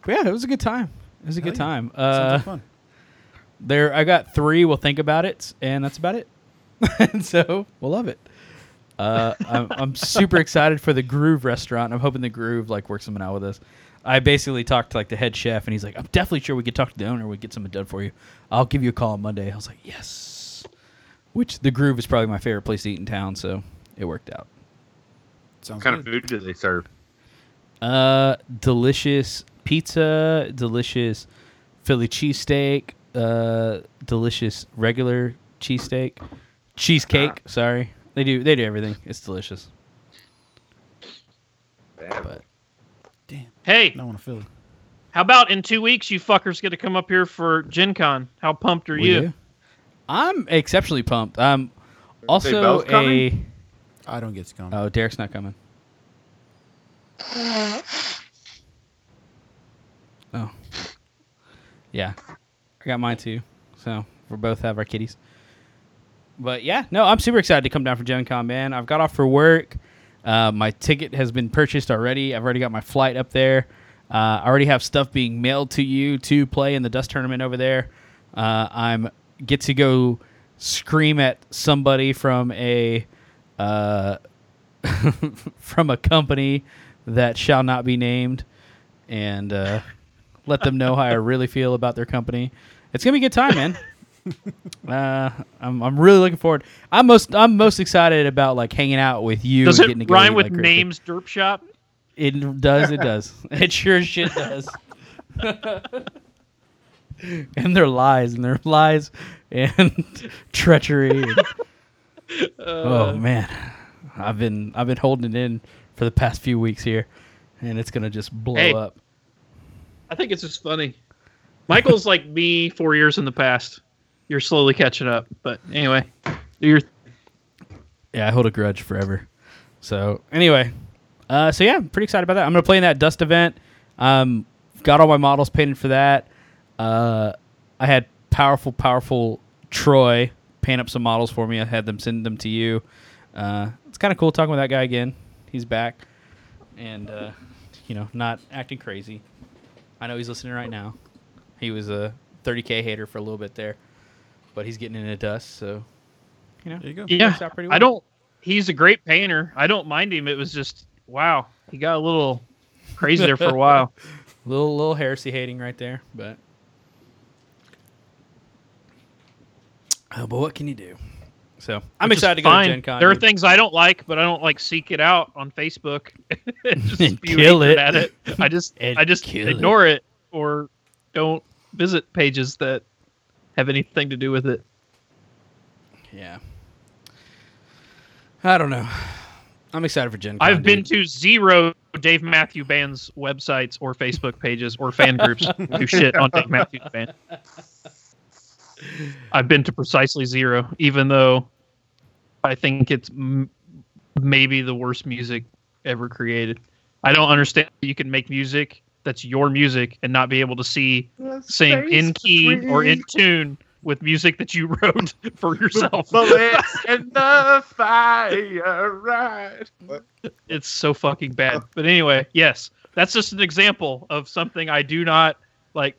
yeah, it was a good time. It was a good Hell yeah. time. Sounds Uh, fun. there, I got three. We'll think about it, and that's about it. and so we'll love it. Uh, I'm, I'm super excited for the Groove restaurant. I'm hoping the Groove like works something out with us. I basically talked to like the head chef, and he's like, "I'm definitely sure we could talk to the owner. We get something done for you. I'll give you a call on Monday." I was like, "Yes." Which the Groove is probably my favorite place to eat in town, so it worked out. Sounds what kind of food do they serve? Uh, delicious pizza, delicious Philly cheesesteak, uh, delicious regular cheesesteak, cheesecake. Sorry, they do they do everything. It's delicious. But Damn, Hey, I want to Philly. how about in two weeks you fuckers get to come up here for Gen Con? How pumped are we you? do. I'm exceptionally pumped. I'm also both a. coming? I don't get to come. Oh, Derek's not coming. Oh. Yeah. I got mine too. So we both have our kitties. But yeah, no, I'm super excited to come down for Gen Con, man. I've got off for work. Uh, my ticket has been purchased already. I've already got my flight up there. Uh, I already have stuff being mailed to you to play in the dust tournament over there. Uh, I'm get to go scream at somebody from a uh, from a company that shall not be named, and uh, let them know how I really feel about their company. It's gonna be a good time, man. uh, I'm I'm really looking forward. I'm most I'm most excited about like hanging out with you. Does and it getting to go rhyme with like, names Derp Shop? It does. It does. it sure shit does. and their lies and their lies and treachery. and- oh man, I've been I've been holding it in for the past few weeks here, and it's gonna just blow Hey. up. I think it's just funny. Michael's like me four years in the past. You're slowly catching up. But anyway, you're Yeah, I hold a grudge forever. So anyway, Uh, so yeah, I'm pretty excited about that. I'm gonna play in that dust event. Um, got all my models painted for that. Uh, I had powerful, powerful Troy paint up some models for me. I had them send them to you. Uh, it's kind of cool talking with that guy again. He's back, and uh, you know, not acting crazy. I know he's listening right now. He was a 30k hater for a little bit there, but he's getting into dust, so you know. There you go. Yeah, works out pretty I don't. He's a great painter. I don't mind him. It was just wow. He got a little crazy there for a while. Little little heresy hating right there, but oh, but what can you do? So I'm Which excited to go fine. to Gen Con. There are things I don't like, but I don't like seek it out on Facebook and just And kill it. at it. I just I just kill it. ignore it. or don't visit pages that have anything to do with it. Yeah. I don't know. I'm excited for Gen Con. I've been dude. to zero Dave Matthews Band's websites or Facebook pages or fan groups who shit on Dave Matthews Band. I've been to precisely zero, even though I think it's m- maybe the worst music ever created. I don't understand how you can make music that's your music and not be able to see sing in key or in tune with music that you wrote for yourself. Bullets in the fire, right? it's so fucking bad. But anyway, yes, that's just an example of something I do not like.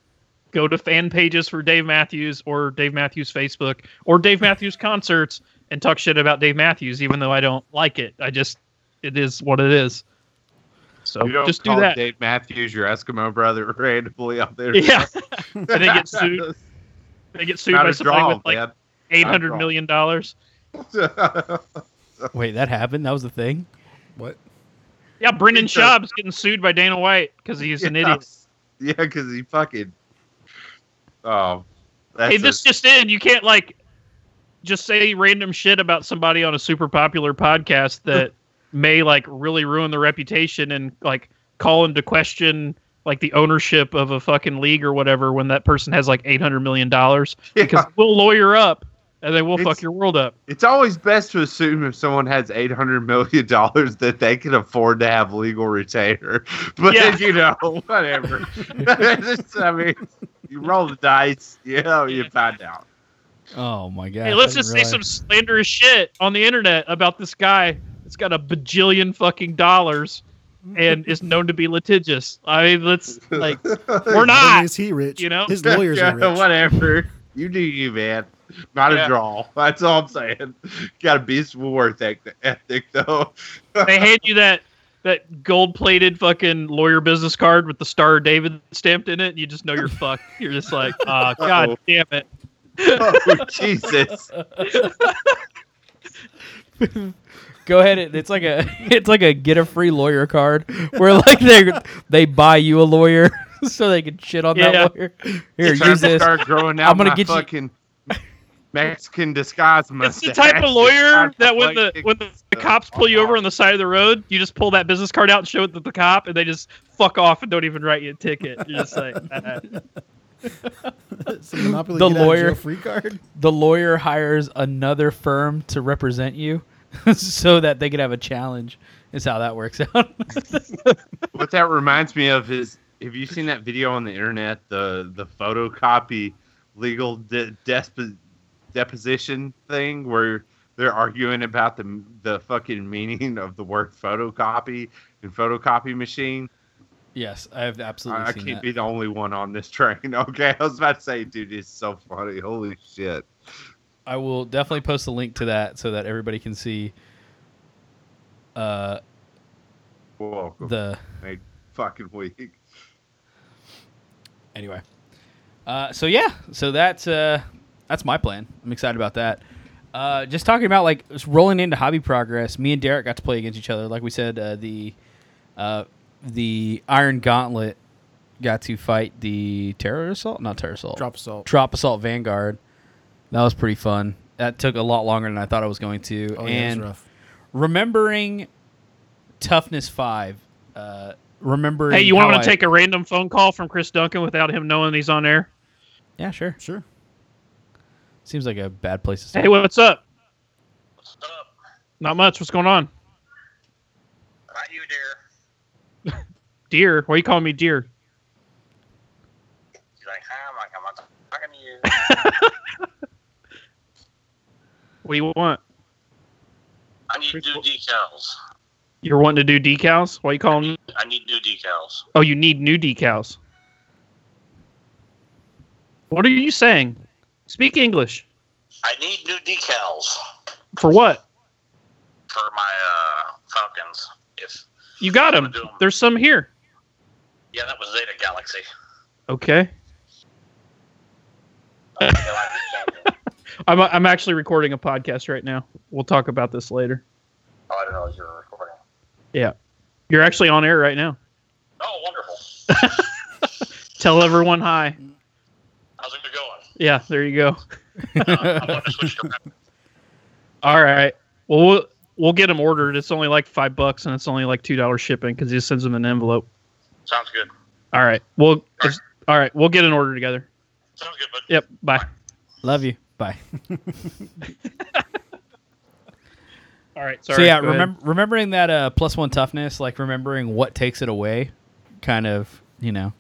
Go to fan pages for Dave Matthews or Dave Matthews Facebook or Dave Matthews concerts and talk shit about Dave Matthews, even though I don't like it. I just it is what it is. So You don't just do that. Dave Matthews your Eskimo brother randomly out there. Yeah, and they get sued. They get sued Not by a somebody draw, with like man. eight hundred million dollars. Wait, that happened? That was the thing? What? Yeah, Brendan It's a- Schaub's getting sued by Dana White because he's an idiot. Yeah, because he fucking. Oh, that's hey, a- this just in. You can't like just say random shit about somebody on a super popular podcast that may like really ruin the reputation and like call into question like the ownership of a fucking league or whatever when that person has like eight hundred million dollars because we'll lawyer up and then we'll It's- fuck your world up. It's always best to assume if someone has eight hundred million dollars that they can afford to have legal retainer. But Yeah. you know, whatever. I mean, you roll the dice, you know, you find out. Oh my god. Hey, let's I just say some slanderous shit on the internet about this guy that's got a bajillion fucking dollars and is known to be litigious. I mean, let's like we're Not not. is he rich? you know? his lawyers Yeah, are rich. Whatever. You do you, man. Not Yeah. a draw. That's all I'm saying. Got a beast of work ethic, ethic though. they hand you that that gold plated fucking lawyer business card with the Star of David stamped in it, and you just know you're fucked. You're just like, ah, god damn it. oh, Jesus. Go ahead. it- It's like a it's like a get a free lawyer card where like they they buy you a lawyer so they can shit on Yeah. that lawyer. Here, Trying use this. Start growing out I'm gonna my get you- fucking Mexican disguise It's the type of lawyer that when the when the, the cops pull you over on the side of the road, you just pull that business card out and show it to the cop, and they just fuck off and don't even write you a ticket. You're just like. It's a Monopoly The get out of lawyer- jail free card. The lawyer hires another firm to represent you so that they could have a challenge. Is how that works out. What that reminds me of is have you seen that video on the internet the the photocopy legal de- despo- deposition thing where they're arguing about the the fucking meaning of the word photocopy and photocopy machine. yes, I have absolutely I, I can't that. be the only one on this train. Okay, I was about to say, dude, it's so funny. Holy shit! I will definitely post a link to that so that everybody can see uh, Welcome. the Made fucking week. anyway. Uh, so yeah, so that's uh, that's my plan. I'm excited about that. Uh, just talking about like s- rolling into hobby progress. Me and Derek got to play against each other. Like we said, uh, the uh, the Iron Gauntlet got to fight the Terror Assault, not Terror Assault, Drop assault. Drop Assault Vanguard. That was pretty fun. That took a lot longer than I thought it was going to. Oh yeah, it was rough. remembering toughness five. Uh, remembering. hey, you how want I- to take a random phone call from Chris Duncan without him knowing he's on air? Yeah, sure. Sure. Seems like a bad place to start. Hey, what's up? What's up? Not much. What's going on? How you, dear. Dear, why are you calling me dear? She's like, hi, I'm like, I'm not talking to you. What do you want? I need new decals. You're wanting to do decals? Why are you calling me? I need new decals. Oh, you need new decals. What are you saying? Speak English. I need new decals For what? for my uh, Falcons. If You got them. gonna do 'em. There's some here. yeah, that was Zeta Galaxy. Okay. I think I like the Falcon. I'm I'm actually recording a podcast right now. We'll talk about this later. Oh, I didn't know you were recording. Yeah. You're actually on air right now. Oh, wonderful. Tell everyone hi. How's it going? Yeah, there you go. Uh, I want to switch to All right. Well, we'll we'll get them ordered. It's only like five bucks, and it's only like two dollars shipping because he just sends them an envelope. Sounds good. All right. Well, it's- all right. We'll get an order together. Sounds good, bud. Yep. Bye. Love you. Bye. All right. Sorry. so yeah, remember remembering that uh, plus one toughness, like remembering what takes it away, kind of, you know,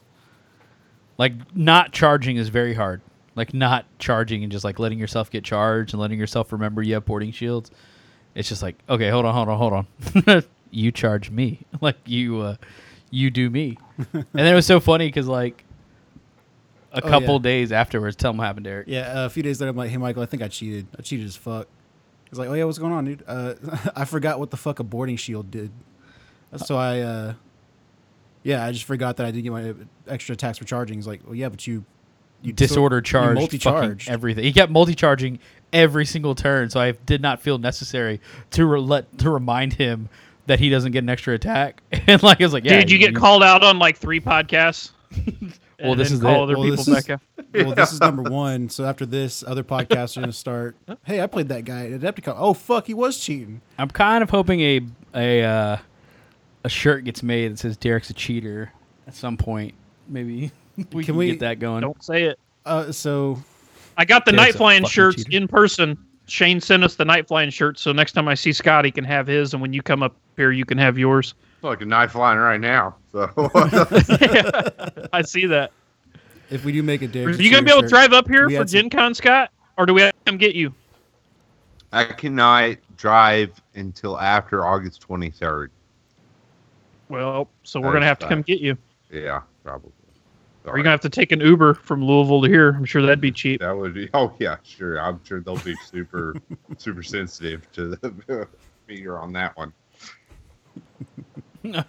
like not charging is very hard. Like not charging and just like letting yourself get charged and letting yourself remember you have boarding shields. It's just like okay, hold on, hold on, hold on. you charge me, like you, uh, you do me, and then it was so funny because like a Oh, couple yeah. days afterwards, tell him what happened, Derek. Yeah, uh, a few days later, I'm like, hey, Michael, I think I cheated. I cheated as fuck. He's like, oh, yeah, what's going on, dude? Uh, I forgot what the fuck a boarding shield did. So I, uh, yeah, I just forgot that I didn't get my extra tax for charging. He's like, well, yeah, but you, you disorder charge, multi-charged. everything. He kept multi-charging every single turn, so I did not feel necessary to re- let to remind him that he doesn't get an extra attack. And like I was like, yeah, Dude, you get called out on like three podcasts. Well, this then is call it. other Well, people this is- back out. well, this is number one. So after this, other podcasts are going to start. Hey, I played that guy at Adepticon. Oh, fuck, he was cheating. I'm kind of hoping a a uh, a shirt gets made that says Derek's a cheater at some point. Maybe we can, we- get that going. Don't say it. Uh, so I got the Derek's night flying shirts cheater. in person. Shane sent us the night flying shirts, so next time I see Scott, he can have his, and when you come up here, you can have yours. It's like a knife line right now. So I see that. if we do make a day, Are you gonna be able to drive up here for had some- Gen Con, Scott, or do we have to come get you? I cannot drive until after August 23rd. Well, so we're That gonna have to come get you. Yeah, probably. Are you're gonna have to take an Uber from Louisville to here. I'm sure that'd be cheap. That would be. Oh yeah, sure. I'm sure they'll be super, super sensitive to the meter on that one.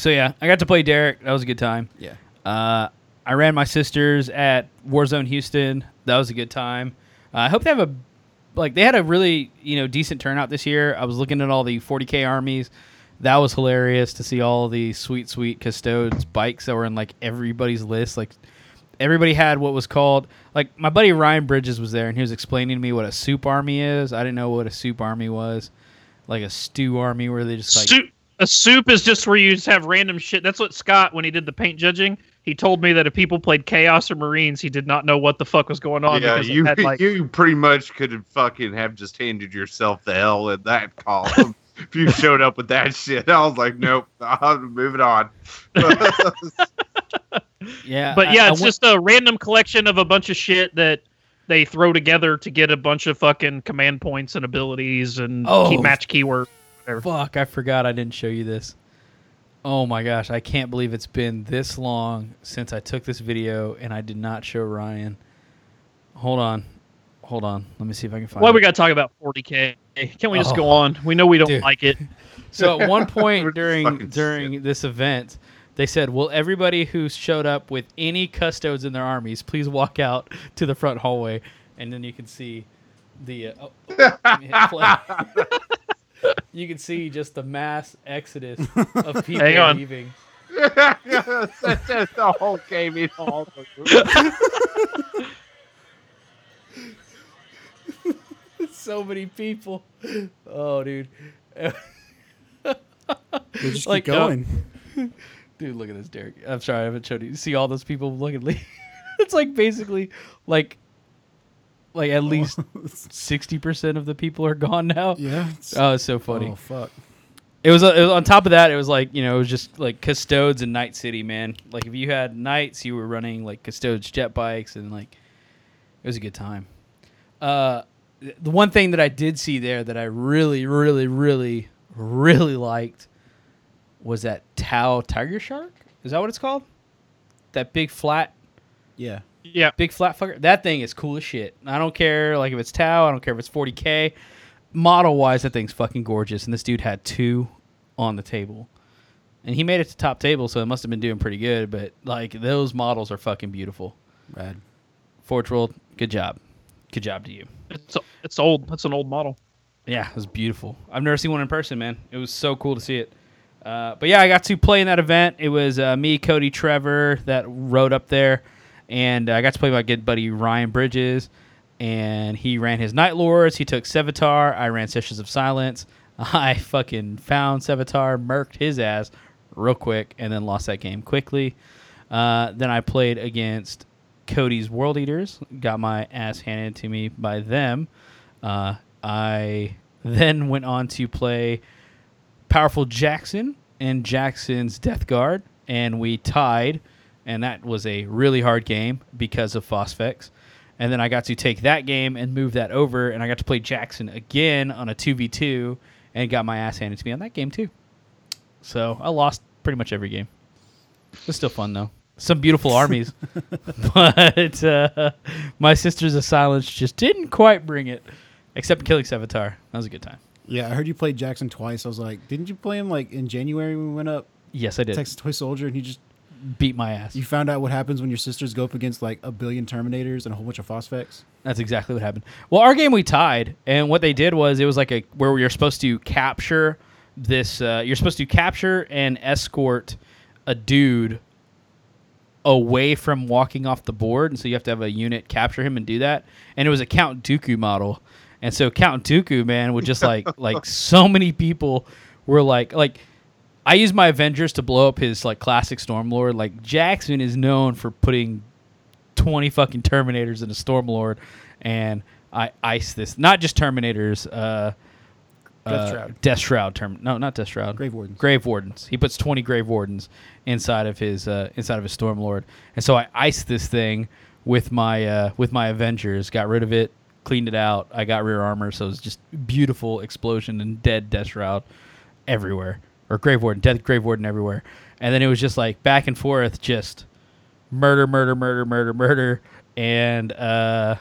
So yeah, I got to play Derek. That was a good time. Yeah. Uh, I ran my sisters at Warzone Houston. That was a good time. Uh, I hope they have a like they had a really you know decent turnout this year. I was looking at all the 40k armies. That was hilarious to see all the sweet sweet custodes bikes that were in like everybody's list. Like everybody had what was called like my buddy Ryan Bridges was there and he was explaining to me what a soup army is. I didn't know what a soup army was. Like a stew army where they just like soup, a soup is just where you just have random shit. That's what Scott, when he did the paint judging, he told me that if people played Chaos or Marines, he did not know what the fuck was going on. yeah, you had, like, you pretty much could have fucking have just handed yourself the hell in that column if you showed up with that shit. I was like, nope, I'm moving on. yeah. But yeah, I it's went- just a random collection of a bunch of shit that they throw together to get a bunch of fucking command points and abilities and Oh. key match keyword. Fuck, I forgot I didn't show you this. Oh my gosh, I can't believe it's been this long since I took this video and I did not show Ryan. Hold on. Hold on. Let me see if I can find Why it. we got to talk about 40k? Can't we just Oh. go on? We know we don't Dude. like it. So at one point We're during fucking during this event, they said, "Will everybody who showed up with any custodes in their armies please walk out to the front hallway?" And then you can see the uh, oh, oh, let me hit play. you can see just the mass exodus of people Hang on. leaving. That's just the whole game. It's all so many people. Oh, dude. They just Like, keep uh, going. Dude, look at this, Derek. I'm sorry, I haven't showed you. See all those people looking. le- it's like basically like, like at least sixty percent of the people are gone now. yeah. it's- Oh, it's so funny. Oh fuck. It was, uh, it was on top of that. It was like you know, it was just like custodes and Night City, man. Like if you had knights, you were running like custodes jet bikes, and like it was a good time. Uh, the one thing that I did see there that I really, really, really, really liked was that Tau Tiger Shark. Is that what it's called? That big flat Yeah. Yeah. Big flat fucker. That thing is cool as shit. I don't care like if it's Tau. I don't care if it's 40k. Model wise, that thing's fucking gorgeous. And this dude had two on the table, and he made it to top table, so it must have been doing pretty good. But like those models are fucking beautiful. Rad. Forge World, good job, good job to you. It's it's old. That's an old model. Yeah, it was beautiful. I've never seen one in person, man. It was so cool to see it. Uh, but yeah, I got to play in that event. It was uh, me, Cody, Trevor that rode up there, and I got to play my good buddy Ryan Bridges. And he ran his Night Lords. He took Sevatar. I ran Sessions of Silence. I fucking found Sevatar, murked his ass real quick, and then lost that game quickly. Uh, then I played against Cody's World Eaters. Got my ass handed to me by them. Uh, I then went on to play Powerful Jackson and Jackson's Death Guard, and we tied, and that was a really hard game because of Phosphex. And then I got to take that game and move that over, and I got to play Jackson again on a 2v2 and got my ass handed to me on that game too. So I lost pretty much every game. It was still fun though. Some beautiful armies, but uh, my Sisters of Silence just didn't quite bring it, except killing Sevatar. That was a good time. Yeah, I heard you played Jackson twice. I was like, didn't you play him like in January when we went up Yes, I did. Texas Toy Soldier and he just Beat my ass. you found out what happens when your sisters go up against like a billion Terminators and a whole bunch of Phosphex? That's exactly what happened. Well, our game we tied, and what they did was it was like a where you're supposed to capture this. Uh, you're supposed to capture and escort a dude away from walking off the board, and so you have to have a unit capture him and do that. And it was a Count Dooku model, and so Count Dooku man would just like like so many people were like like. I use my Avengers to blow up his like classic Stormlord. Like Jackson is known for putting 20 fucking Terminators in a Stormlord, and I ice this. Not just Terminators. Uh, Death uh, Shroud. Death Shroud. Term. No, not Death Shroud. Grave Wardens. Grave Wardens. He puts 20 Grave Wardens inside of his uh, inside of his Stormlord, and so I iced this thing with my uh, with my Avengers. Got rid of it, cleaned it out. I got rear armor, so it was just beautiful explosion and dead Death Shroud everywhere, or Grave Warden, dead Grave Warden everywhere. And then it was just like back and forth, just murder, murder, murder, murder, murder, and uh,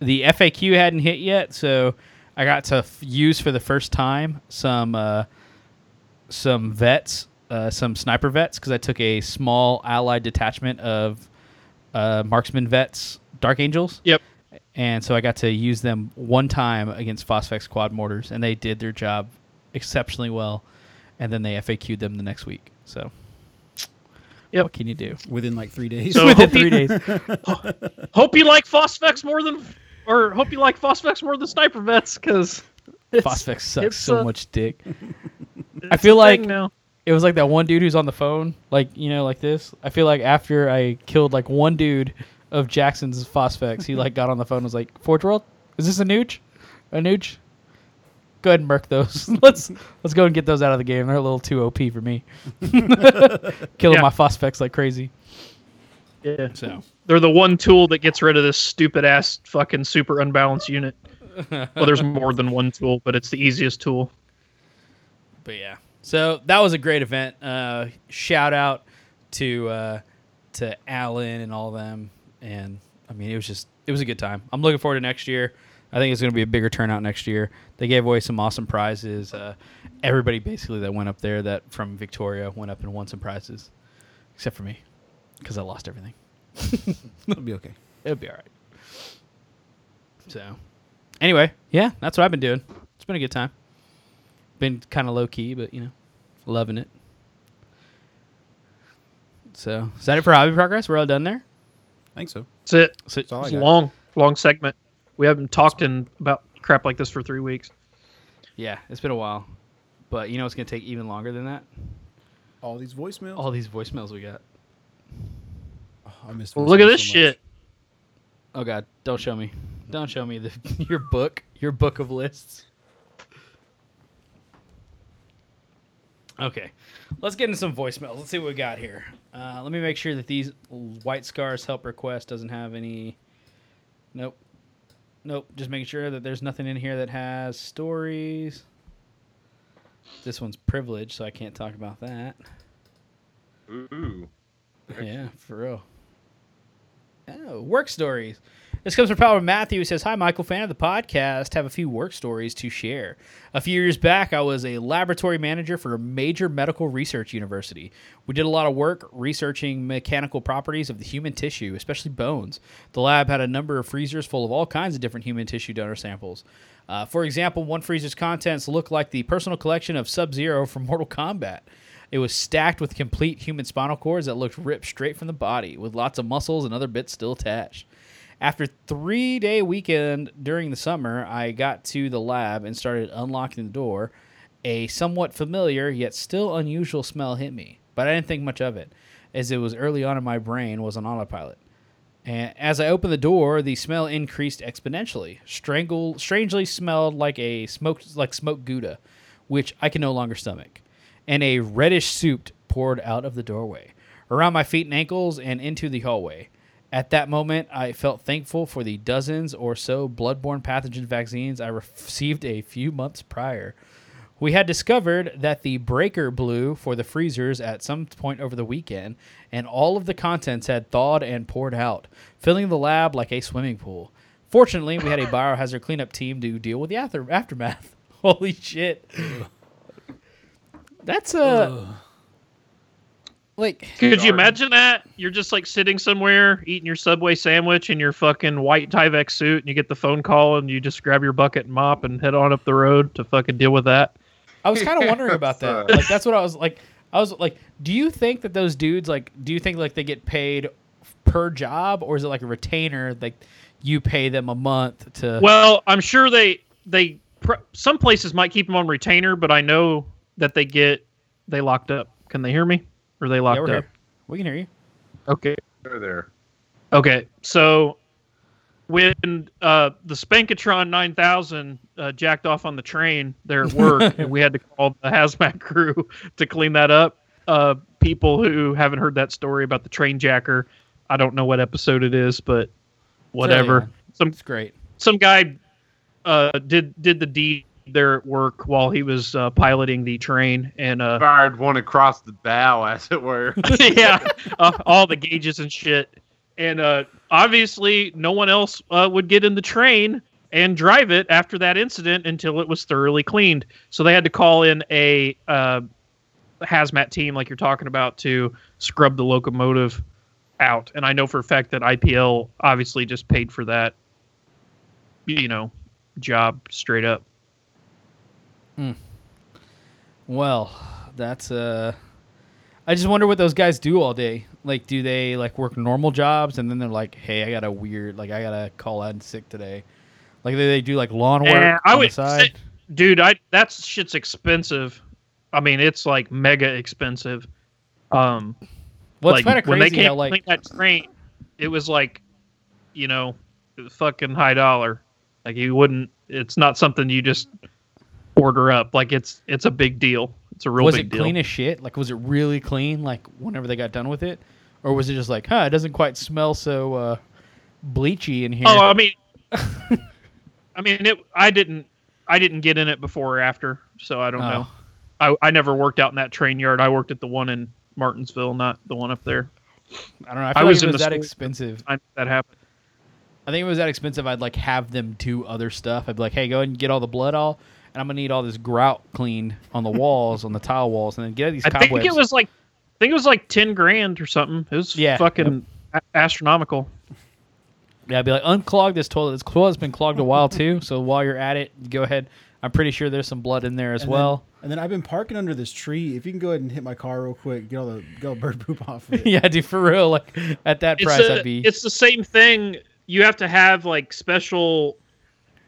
the FAQ hadn't hit yet, so I got to f- use for the first time some uh, some vets, uh, some sniper vets, because I took a small allied detachment of uh, marksman vets, Dark Angels. Yep. And so I got to use them one time against Phosphex quad mortars, and they did their job exceptionally well. And then they FAQ'd them the next week. So, Yep. what can you do? Within like three days. So- Within hope you- three days. Hope you like Phosphex more than, or hope you like Phosphex more than Sniper Vets, because Phosphex sucks it's, so uh, much dick. I feel like now. it was like that one dude who's on the phone, like you know, like this. I feel like after I killed like one dude of Jackson's Phosphex, he like got on the phone and was like, "Forge World, is this a nooch? A nooch? Go ahead and murk those. let's let's go and get those out of the game. They're a little too OP for me. Killing Yeah. my Phosphex like crazy. Yeah. So They're the one tool that gets rid of this stupid ass fucking super unbalanced unit. well, there's more than one tool, but it's the easiest tool. But yeah, so that was a great event. Uh, shout out to uh, to Alan and all them, and I mean it was just it was a good time. I'm looking forward to next year. I think it's going to be a bigger turnout next year. They gave away some awesome prizes. Uh, everybody basically that went up there that from Victoria went up and won some prizes, except for me, because I lost everything. It'll be okay. It'll be all right. So, anyway, yeah, that's what I've been doing. It's been a good time. Been kind of low key, but you know, loving it. So, is that it for hobby progress? We're all done there. I think so. That's it. So, That's all I It's a long, long segment. We haven't talked in about crap like this for three weeks. yeah, it's been a while, but you know it's gonna take even longer than that. All these voicemails. All these voicemails we got. Oh, I missed. Look at this so shit. Oh God, don't show me. Don't show me the your book, your book of lists. Okay, let's get into some voicemails. Let's see what we got here. Uh, let me make sure that these White Scars help request doesn't have any. Nope. Nope. Just making sure that there's nothing in here that has stories. This one's privileged, so I can't talk about that. Ooh. Yeah, for real. Oh, work stories. This comes from Power Matthew who says, Hi, Michael, fan of the podcast. Have a few work stories to share. A few years back, I was a laboratory manager for a major medical research university. We did a lot of work researching mechanical properties of the human tissue, especially bones. The lab had a number of freezers full of all kinds of different human tissue donor samples. Uh, for example, one freezer's contents looked like the personal collection of Sub Zero from Mortal Kombat. It was stacked with complete human spinal cords that looked ripped straight from the body, with lots of muscles and other bits still attached. After three day weekend during the summer, I got to the lab and started unlocking the door. A somewhat familiar yet still unusual smell hit me, but I didn't think much of it, as it was early on in my brain was on autopilot. And as I opened the door, the smell increased exponentially. Strangely smelled like a smoked like smoked gouda, which I can no longer stomach. And a reddish soup poured out of the doorway, around my feet and ankles, and into the hallway. At that moment, I felt thankful for the dozens or so bloodborne pathogen vaccines I received a few months prior. We had discovered that the breaker blew for the freezers at some point over the weekend, and all of the contents had thawed and poured out, filling the lab like a swimming pool. Fortunately, we had a biohazard cleanup team to deal with the after- aftermath. Holy shit. That's uh, a. Like, Could you imagine that? You're just like sitting somewhere eating your Subway sandwich in your fucking white Tyvek suit, and you get the phone call, and you just grab your bucket and mop and head on up the road to fucking deal with that. I was kind of wondering about that. Like, that's what I was like. I was like, do you think that those dudes like? Do you think like they get paid per job, or is it like a retainer? Like, you pay them a month to. Well, I'm sure they they pr- some places might keep them on retainer, but I know that they get they locked up. Can they hear me? Or are they locked we're up? here. We can hear you. Okay. They're there. Okay, so when uh, the Spankatron 9000 uh, jacked off on the train there at work, and we had to call the hazmat crew to clean that up, uh, people who haven't heard that story about the train jacker, I don't know what episode it is, but whatever. on. Some It's great. some guy uh, did did the deed there at work while he was uh, piloting the train, and uh, Fired one across the bow, as it were. yeah, uh, all the gauges and shit. And uh, obviously, no one else uh, would get in the train and drive it after that incident until it was thoroughly cleaned. So they had to call in a uh, hazmat team, like you're talking about, to scrub the locomotive out. And I know for a fact that IPL obviously just paid for that, you know, job straight up. Well, that's uh I just wonder what those guys do all day. Like do they like work normal jobs and then they're like, "Hey, I got a weird like I got to call out sick today." Like they, they do like lawn work Eh, I would say- dude i that shit's expensive. I mean it's like mega expensive. Um well, like kind of when they crazy came how like that train it was like you know fucking high dollar. Like you wouldn't it's not something you just order up like it's it's a big deal it's a real was big it deal clean as shit? Like was it really clean like whenever they got done with it? Or was it just like, "Huh, it doesn't quite smell so uh bleachy in here." oh i mean i mean it i didn't i didn't get in it before or after so i don't Oh. know I, I never worked out in that train yard i worked at the one in martinsville not the one up there I don't know. I I was like in it was that expensive. time that happened I think it was that expensive, I'd like have them do other stuff. I'd be like, "Hey, go ahead and get all the blood all, and I'm gonna need all this grout cleaned on the walls, on the tile walls, and then get these I cobwebs." think it was like, I think it was like ten grand or something. It was Yeah, fucking a- astronomical. Yeah, I'd be like, unclog this toilet. This toilet's been clogged a while too. So while you're at it, go ahead. I'm pretty sure there's some blood in there as And well. Then, and then I've been parking under this tree. If you can go ahead and hit my car real quick, get all the get all the bird poop off of it. yeah, dude, for real. Like at that It's price, a- I'd be. it's the same thing. You have to have like special.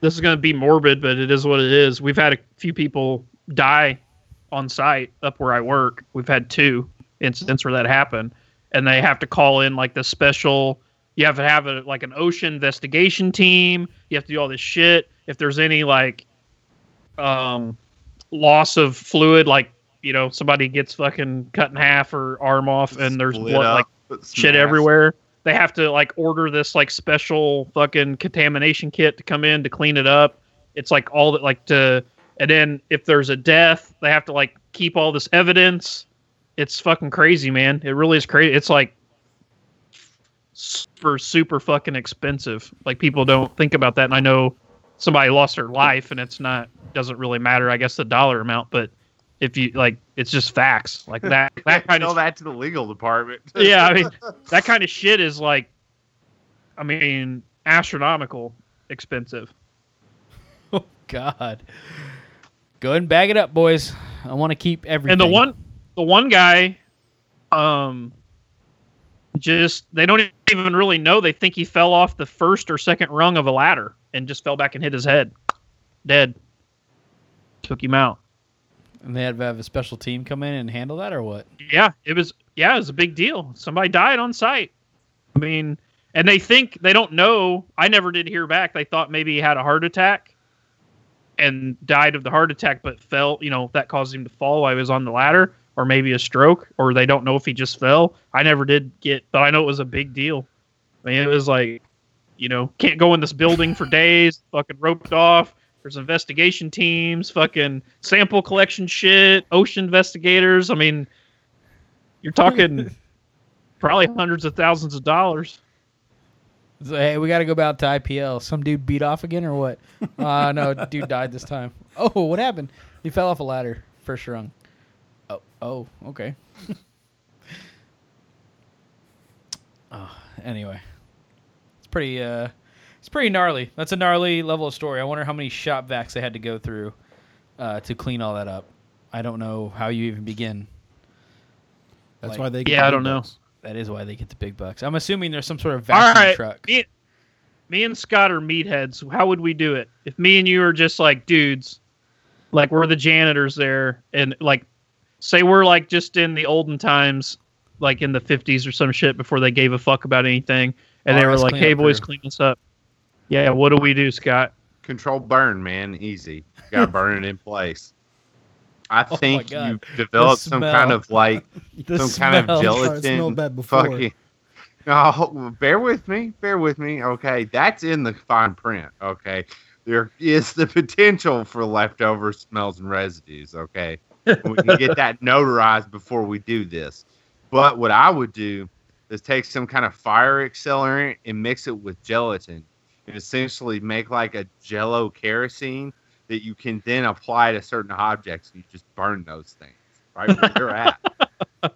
This is going to be morbid, but it is what it is. We've had a few people die on site up where I work. We've had two incidents where that happened, and they have to call in like the special. You have to have a like an OSHA investigation team. You have to do all this shit. If there's any like um, loss of fluid, like you know somebody gets fucking cut in half or arm off and there's blood like shit everywhere. They have to like order this like special fucking contamination kit to come in to clean it up. It's like all that like to and then if there's a death, they have to like keep all this evidence. It's fucking crazy, man. It really is crazy. It's like super super fucking expensive. Like people don't think about that and I know somebody lost their life and it's not doesn't really matter I guess the dollar amount, but if you like it's just facts. Like that that kind Tell of that to the legal department. yeah, I mean that kind of shit is like, I mean, astronomical expensive. Oh God. Go ahead and bag it up, boys. I want to keep everything. And the one, the one guy, um, just they don't even really know. They think he fell off the first or second rung of a ladder and just fell back and hit his head, dead. Took him out. And they had to have a special team come in and handle that, or what? Yeah, it was. Yeah, it was a big deal. Somebody died on site. I mean, and they think they don't know. I never did hear back. They thought maybe he had a heart attack and died of the heart attack, but fell. You know, that caused him to fall while he was on the ladder, or maybe a stroke, or they don't know if he just fell. I never did get, but I know it was a big deal. I mean, it was like, you know, can't go in this building for days. Fucking roped off. There's investigation teams, fucking sample collection shit, OSHA investigators. I mean, you're talking probably hundreds of thousands of dollars. So, hey, we got to go back to IPL. Some dude beat off again, or what? Uh, no, dude died this time. Oh, what happened? He fell off a ladder, first rung. Oh, oh, okay. oh, anyway, it's pretty. Uh, it's pretty gnarly. That's a gnarly level of story. I wonder how many shop vacs they had to go through uh, to clean all that up. I don't know how you even begin. That's Like- why they. Get Yeah, the I don't know. That is why they get the big bucks. I'm assuming there's some sort of vacuum right, truck. me, me and Scott are meatheads. How would we do it if me and you are just like dudes, like we're the janitors there, and like say we're like just in the olden times, like in the 50s or some shit before they gave a fuck about anything, and they were like, "Hey boys, crew. clean this up." Yeah, what do we do, Scott? Control burn, man. Easy. Got to burn it in place. I Oh think God. you developed some kind of like The some kind of smell. Oh, gelatin. bad before. Fucking. No, oh, bear with me. Bear with me. Okay, that's in the fine print. Okay, there is the potential for leftover smells and residues. Okay, we can get that notarized before we do this. But what I would do is take some kind of fire accelerant and mix it with gelatin, and essentially make like a Jello kerosene that you can then apply to certain objects. And you just burn those things right where you're at.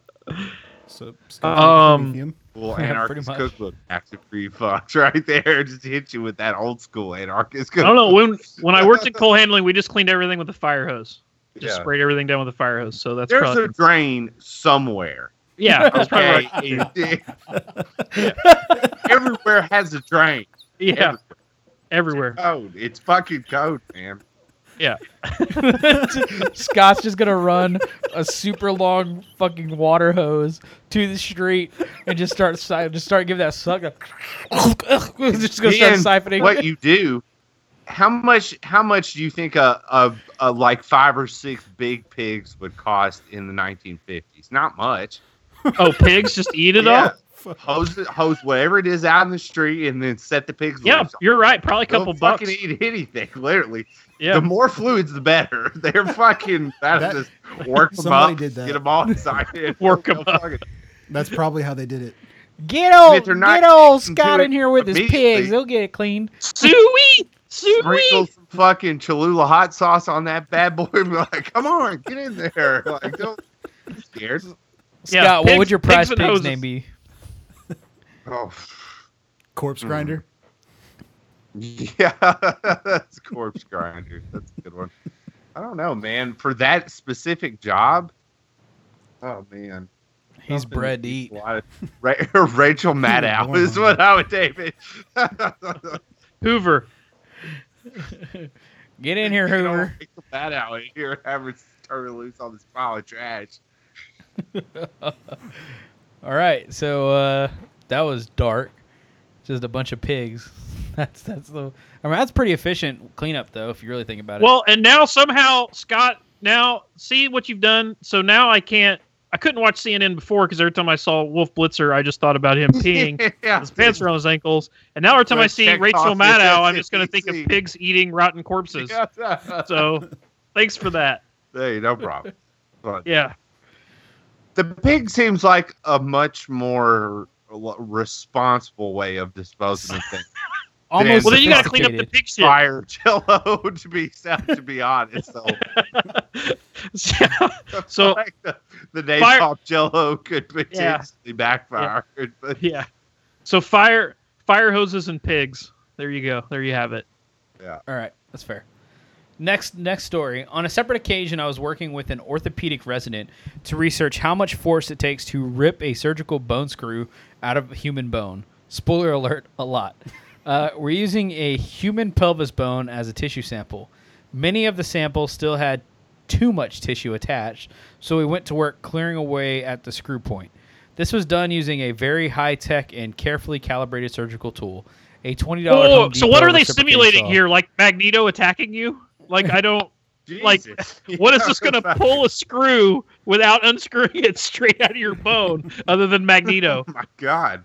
So, Um, lithium. Well, Yeah, anarchist pretty much. cookbook active free fucks right there. Just hit you with that old school anarchist I don't know when when I worked at coal handling, we just cleaned everything with a fire hose. Just Yeah. sprayed everything down with a fire hose. So that's There's probably a drain somewhere. yeah. Okay, right. everywhere has a drain. Yeah, everywhere. Code. It's fucking code, man. Yeah. Scott's just gonna run a super long fucking water hose to the street and just start si- just start giving that suck. just gonna start siphoning. what you do? How much? How much do you think a, a, a like five or six big pigs would cost in the 1950s? Not much. Oh, pigs just eat it yeah. all. Hose, hose whatever it is out in the street, and then set the pigs. Yeah, loose. you're right. Probably a They'll couple bucks. fucking eat anything, literally. Yeah, The more fluids, the better. They're fucking. That's That- just work them somebody up, did that. get them all inside. Work 'em They'll up. That's probably how they did it. Get old, if they're not get old Scott in here with his pigs. They'll get it cleaned. Suey, Sprinkle some fucking Cholula hot sauce on that bad boy and be like, "Come on, get in there!" Like, don't be scared. Yeah, Scott, what would your pigs prize and pig's name be? Oh, Corpse Mm. grinder. yeah, that's corpse grinder. That's a good one. I don't know, man. For that specific job, oh man, He's Something bred to eat. needs a lot of- Ra- Rachel Maddow is hungry. what I would name it. Hoover. Get in here, Hoover. Rachel Maddow in here and have her turn her loose on this pile of trash. All right, so uh, that was dark. Just a bunch of pigs. That's that's the. I mean, that's pretty efficient cleanup, though, if you really think about it. Well, and now somehow Scott now see what you've done. So now I can't. I couldn't watch CNN before because every time I saw Wolf Blitzer, I just thought about him peeing. yeah. His pants around his ankles, and now every time I see Rachel Maddow, I'm just going to think of pigs eating rotten corpses. So, thanks for that. hey, no problem. But Yeah, the pig seems like a much more l- responsible way of disposing of things. Almost well then you got to clean up the sophisticated. pig shit. Fire Jello, to be to be honest. So, So- like the, the name Fire- Pop Jello could Yeah. potentially backfire. But yeah. So fire, fire hoses and pigs. There you go. There you have it. Yeah. All right, that's fair. Next, next story. On a separate occasion, I was working with an orthopedic resident to research how much force it takes to rip a surgical bone screw out of a human bone. Spoiler alert: a lot. Uh, we're using a human pelvis bone as a tissue sample. Many of the samples still had too much tissue attached, so we went to work clearing away at the screw point. This was done using a very high tech and carefully calibrated surgical tool. A twenty dollars. Oh, so what are they simulating here? Like Magneto attacking you? Like I don't. Like, Jesus. What is this going to pull a screw without unscrewing it straight out of your bone, other than Magneto? Oh my God.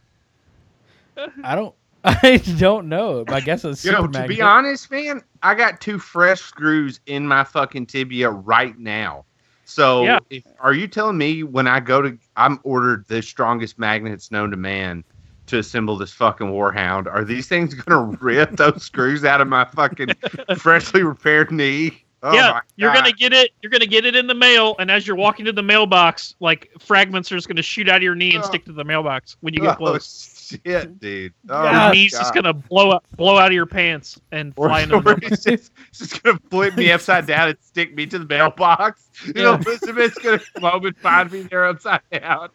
I don't. I don't know. I guess it's You know, to magnet. be honest, man, I got two fresh screws in my fucking tibia right now. So, Yeah. if, are you telling me when I go to, I'm ordered the strongest magnets known to man to assemble this fucking warhound? Are these things gonna rip those screws out of my fucking freshly repaired knee? Oh yeah, you're gonna get it. You're gonna get it in the mail, and as you're walking to the mailbox, like fragments are just gonna shoot out of your knee and Oh. stick to the mailbox when you get close. Oh close. shit, dude! Oh, your knee's God. just gonna blow up, blow out of your pants and Or, fly into the mailbox. it's just, gonna flip me upside down and stick me to the mailbox. You know, Yeah. Elizabeth's gonna come home and find me there upside down.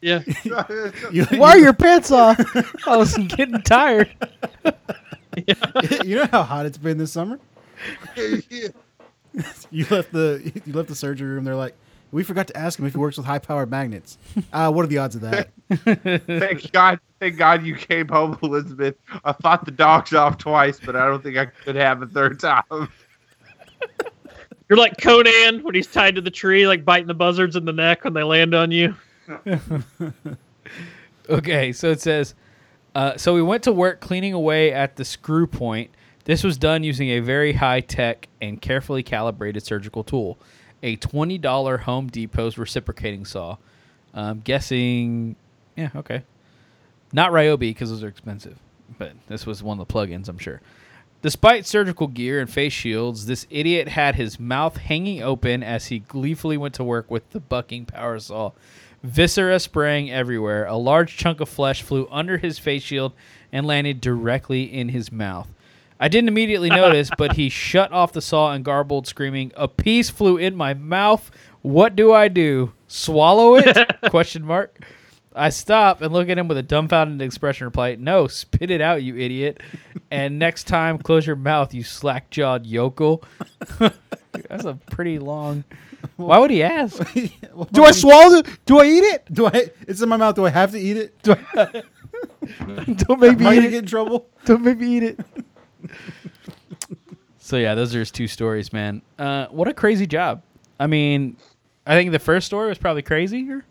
Yeah, You, Why are your pants off? I was getting tired. you know how hot it's been this summer? Yeah. You left the you left the surgery room. They're like, we forgot to ask him if he works with high powered magnets. Uh, what are the odds of that? Thank God, thank God you came home, Elizabeth. I fought the dogs off twice, but I don't think I could have a third time. you're like Conan when he's tied to the tree, like biting the buzzards in the neck when they land on you. Okay, so it says, uh, so we went to work cleaning away at the screw point. This was done using a very high tech and carefully calibrated surgical tool, a twenty dollar Home Depot's reciprocating saw. I'm guessing, yeah, okay, not Ryobi because those are expensive, but this was one of the plugins, I'm sure. Despite surgical gear and face shields, this idiot had his mouth hanging open as he gleefully went to work with the bucking power saw. Viscera spraying everywhere. A large chunk of flesh flew under his face shield and landed directly in his mouth. I didn't immediately notice, but he shut off the saw and garbled, screaming, "A piece flew in my mouth. What do I do? Swallow it?" Question mark. I stop and look at him with a dumbfounded expression. Reply, "No, spit it out, you idiot." And next time, close your mouth, you slack-jawed yokel. That's a pretty long. Why would he ask? Do I swallow it? Do I eat it? Do I? It's in my mouth. Do I have to eat it? Do I, don't make Am me I eat gonna it. get in trouble? Don't make me eat it. so yeah, those are his two stories, man. Uh, what a crazy job. I mean, I think the first story was probably crazier,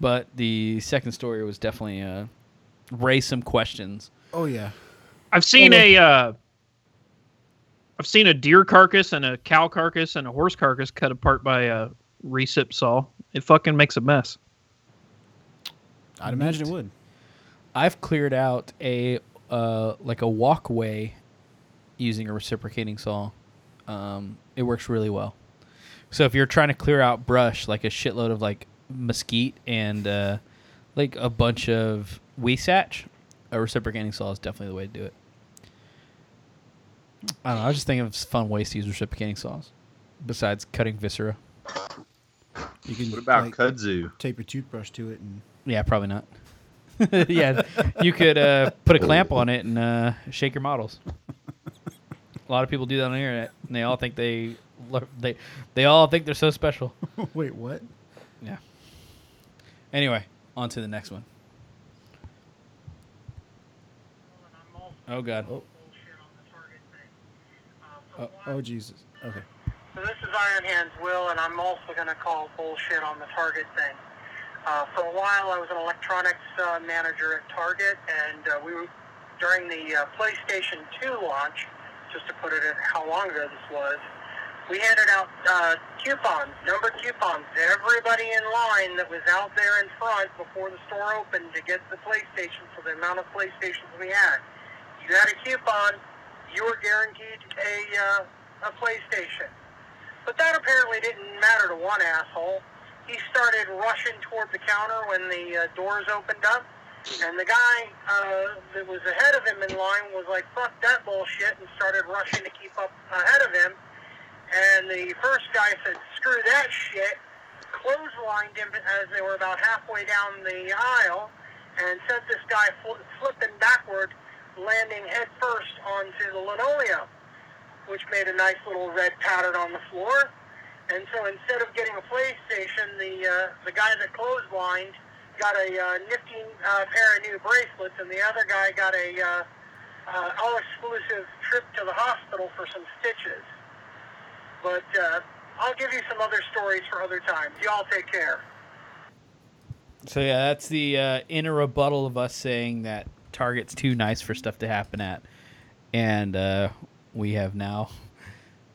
but the second story was definitely uh, raised some questions. Oh yeah. I've seen a, uh, I've seen a deer carcass and a cow carcass and a horse carcass cut apart by a recip saw. It fucking makes a mess. I'd imagine it would. I've cleared out a uh, like a walkway using a reciprocating saw. Um, it works really well. So if you're trying to clear out brush, like a shitload of like mesquite and uh, like a bunch of huisache, a reciprocating saw is definitely the way to do it. I don't know. I was just thinking of fun ways to use reciprocating saws, besides cutting viscera. You can What about like, kudzu? tape your toothbrush to it and Yeah, probably not. yeah, you could uh, put a clamp on it and uh, shake your models. A lot of people do that on the internet, and they all think they they they all think they're so special. wait, what? Yeah. Anyway, on to the next one. Oh God. Oh. Oh, oh Jesus. Okay. So this is Iron Hands Will, and I'm also going to call bullshit on the Target thing. Uh, for a while, I was an electronics uh, manager at Target, and uh, we were during the uh, PlayStation 2 launch. Just to put it in how long ago this was, we handed out uh, coupons, numbered coupons, to everybody in line that was out there in front before the store opened to get the PlayStation for the amount of PlayStations we had. You had a coupon, you were guaranteed a uh, a PlayStation. But that apparently didn't matter to one asshole. He started rushing toward the counter when the uh, doors opened up, and the guy uh, that was ahead of him in line was like, "Fuck that bullshit," and started rushing to keep up ahead of him. And the first guy said, "Screw that shit," clotheslined him as they were about halfway down the aisle, and sent this guy fl- flipping backward, landing head first onto the linoleum which made a nice little red pattern on the floor. And so instead of getting a PlayStation, the uh, the guy that clotheslined got a uh, nifty uh, pair of new bracelets, and the other guy got a uh, uh, all-exclusive trip to the hospital for some stitches. But uh, I'll give you some other stories for other times. Y'all take care. So yeah, that's the uh, inner rebuttal of us saying that Target's too nice for stuff to happen at, and uh, we have now.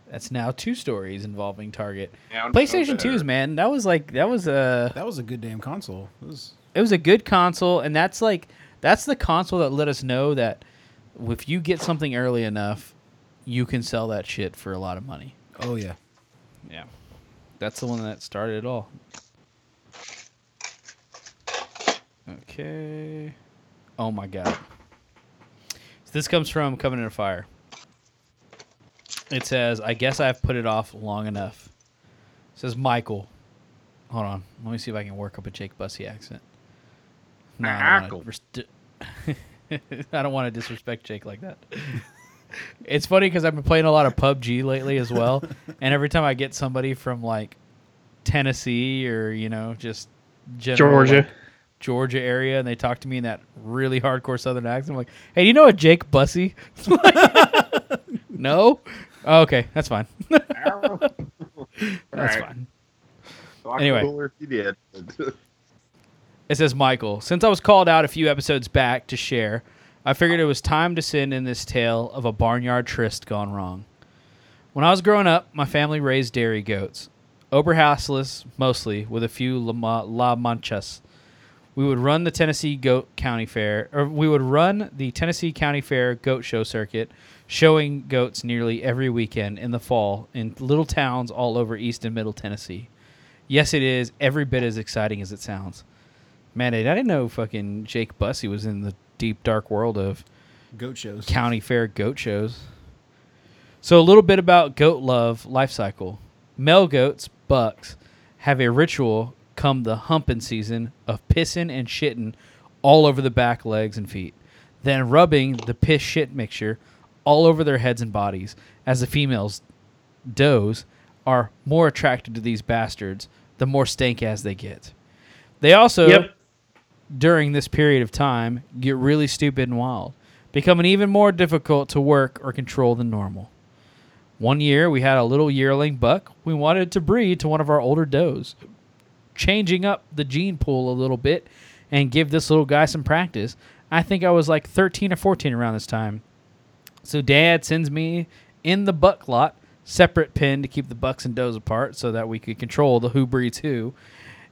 That's now two stories involving Target. Down PlayStation over 2s, man. That was like that was a That was a good damn console. It was it was a good console, and that's like that's the console that let us know that if you get something early enough, you can sell that shit for a lot of money. oh yeah. Yeah, that's the one that started it all. Okay. Oh my god. So this comes from "Coming Covenant of Fire. It says, "I guess I've put it off long enough." It says Michael. Hold on. Let me see if I can work up a Jake Bussy accent. No, I don't wanna rest- I don't want to disrespect Jake like that. it's funny because I've been playing a lot of PUBG lately as well, and every time I get somebody from like Tennessee or you know just general, Georgia. like, Georgia area, and they talk to me in that really hardcore Southern accent, I'm like, "Hey, do you know a Jake Bussy?" no. Oh, okay, that's fine. that's Alright. fine. Lot Anyway. cooler if you did. It says Michael. Since I was called out a few episodes back to share, I figured it was time to send in this tale of a barnyard tryst gone wrong. When I was growing up, my family raised dairy goats, Oberhaslis mostly, with a few La, Ma- La Manchas. We would run the Tennessee Goat County Fair, or we would run the Tennessee County Fair Goat Show circuit, showing goats nearly every weekend in the fall in little towns all over East and Middle Tennessee. Yes, it is every bit as exciting as it sounds. Man, I didn't know fucking Jake Bussy was in the deep dark world of Goat shows. county fair goat shows. So a little bit about goat love life cycle. Male goats, bucks, have a ritual come the humping season of pissing and shitting all over the back legs and feet, then rubbing the piss shit mixture all over their heads and bodies as the females does are more attracted to these bastards the more stank as they get. They also Yep. during this period of time get really stupid and wild, becoming even more difficult to work or control than normal. One year, we had a little yearling buck we wanted to breed to one of our older does. Changing up the gene pool a little bit and give this little guy some practice. I think I was like 13 or 14 around this time. So dad sends me in the buck lot, separate pen to keep the bucks and does apart so that we could control the who breeds who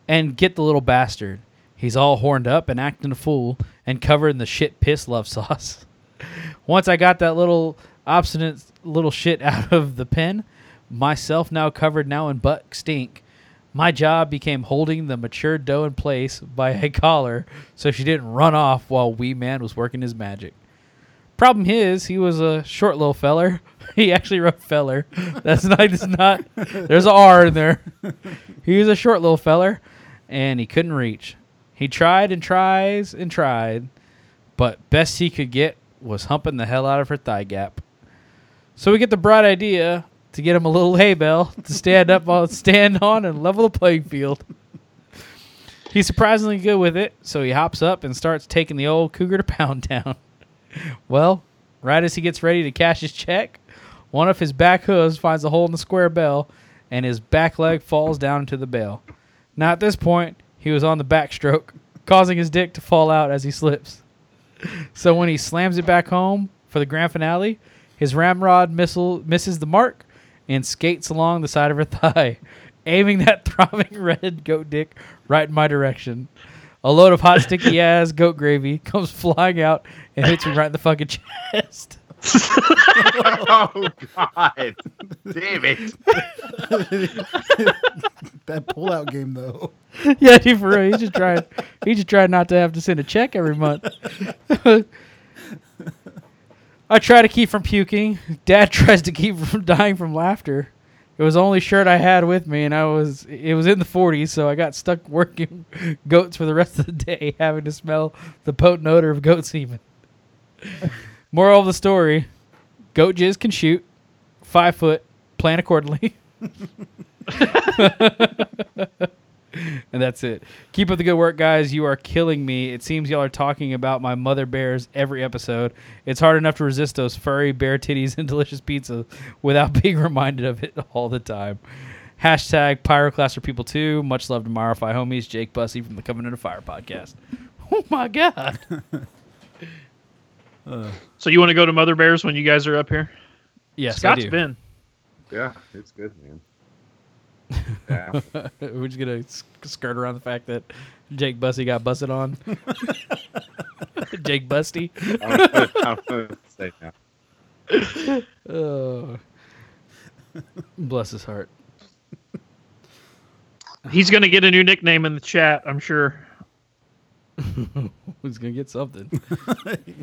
and get the little bastard. He's all horned up and acting a fool and covered in the shit piss love sauce. Once I got that little obstinate little shit out of the pen, myself now covered now in buck stink, my job became holding the mature doe in place by a collar so she didn't run off while wee man was working his magic. Problem is, he was a short little feller. He actually wrote feller. That's not. It's not. There's a R in there. He was a short little feller, and he couldn't reach. He tried and tries and tried, but best he could get was humping the hell out of her thigh gap. So we get the bright idea to get him a little hay bale to stand up on, stand on, and level the playing field. He's surprisingly good with it, so he hops up and starts taking the old cougar to Pound Town. Well, right as he gets ready to cash his check, One of his back hooves finds a hole in the square bell, and his back leg falls down into the bale. Now at this point, he was on the backstroke, causing his dick to fall out as he slips. So when he slams it back home for the grand finale, his ramrod missile misses the mark and skates along the side of her thigh, aiming that throbbing red goat dick right in my direction. A load of hot sticky ass goat gravy comes flying out and hits me right in the fucking chest. oh God! Damn it! Bad pullout game though. yeah, he for real. He just tried. He just tried not to have to send a check every month. I try to keep from puking. Dad tries to keep from dying from laughter. It was the only shirt I had with me, and I was it was in the 40s, so I got stuck working goats for the rest of the day, having to smell the potent odor of goat semen. Moral of the story: Goat jizz can shoot. Five foot. Plan accordingly. and that's it. Keep up the good work, guys. You are killing me. It seems y'all are talking about my mother bears every episode. It's hard enough to resist those furry bear titties and delicious pizza without being reminded of it all the time. Hashtag Pyroclast for people too. Much love to Marify homies. Jake Bussy from the Coming Into Fire podcast. Oh my god. Uh. So you want to go to Mother Bears when you guys are up here? Yes, Scott's I do. been. Yeah, it's good, man. Yeah. We're just gonna skirt around the fact that Jake Bussy got busted on. Jake Busty. I'm gonna, say now. Oh. Bless his heart. He's gonna get a new nickname in the chat, I'm sure. He's gonna get something?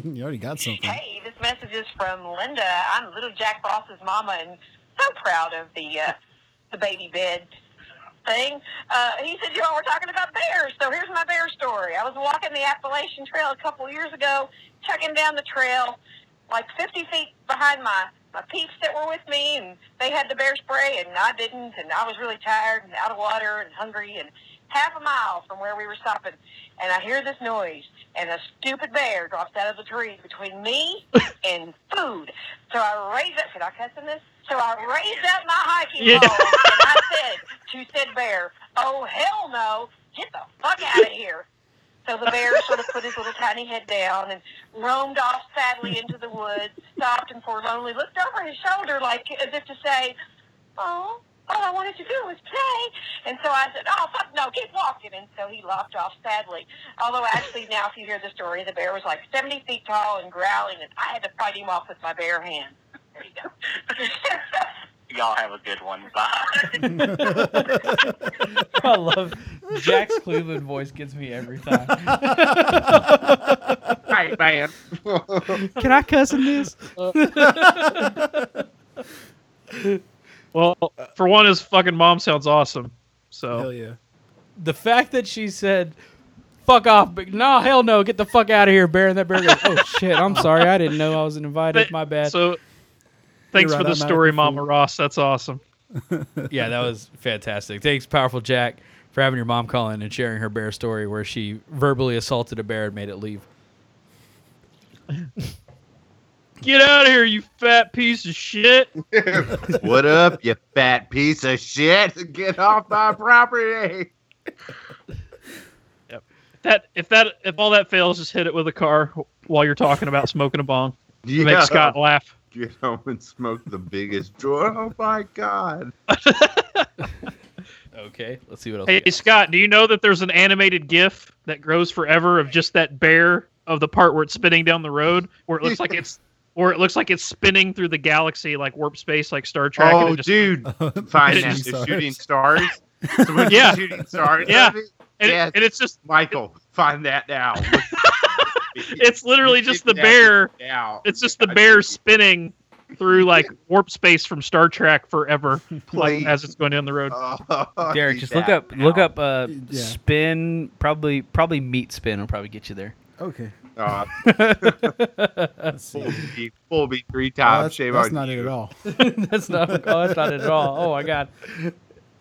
you already got something. Hey, this message is from Linda. I'm little Jack Frost's mama, and so proud of the uh, the baby bed thing. Uh, he said y'all were talking about bears, so here's my bear story. I was walking the Appalachian Trail a couple years ago, chugging down the trail, like 50 feet behind my my peeps that were with me, and they had the bear spray, and I didn't, and I was really tired and out of water and hungry, and half a mile from where we were stopping, and I hear this noise, and a stupid bear drops out of the tree between me and food. So I raise up. Should I cuss in this? So I raised up my hiking Yeah. pole, and I said to said bear, "Oh hell no! Get the fuck out of here!" So the bear sort of put his little tiny head down and roamed off sadly into the woods, stopped and forlornly looked over his shoulder like as if to say, Oh, all I wanted to do was play. And so I said, Oh fuck no, keep walking and so he lopped off sadly. Although actually now if you hear the story, the bear was like seventy feet tall and growling and I had to fight him off with my bare hand. There you go. Y'all have a good one. Bye. I love Jack's Cleveland voice gets me every time. Hi, man. Can I cuss in this? Well, for one, his fucking mom sounds awesome. So Hell yeah. The fact that she said, "Fuck off," but no, hell no, get the fuck out of here, bear. And that bear goes, "Oh shit, I'm sorry, I didn't know I was invited. But- My bad." So thanks You're for the I'm story, Mama food. Ross. That's awesome. yeah, that was fantastic. Thanks, powerful Jack, for having your mom call in and sharing her bear story where she verbally assaulted a bear and made it leave. Get out of here, you fat piece of shit. what up, you fat piece of shit? Get off my property. Yep. That if that if all that fails, just hit it with a car while you're talking about smoking a bong. Yeah. Make Scott laugh. Get home and smoke the biggest joint. Oh my god. Okay, let's see what else. Hey. Scott, do you know that there's an animated GIF that grows forever of just that bear of the part where it's spinning down the road, where it looks like it's, or it looks like it's spinning through the galaxy like warp space, like Star Trek. and Oh, it just, dude. Find Shooting that. stars. Shooting stars. So when Yeah. shooting stars. Yeah. of it, and, it- and it's just, Michael, find that now. it's literally just the bear. now. It's just the bear spinning through like warp space from Star Trek forever, like as it's going down the road. Oh, Derek, just look that up look up uh, Yeah. spin. Probably probably meat spin will probably get you there. Okay. Uh, full beat, full beat three Oh, times. that's Shame that's not you. it at all. that's not. Oh, that's not it at all. Oh my god,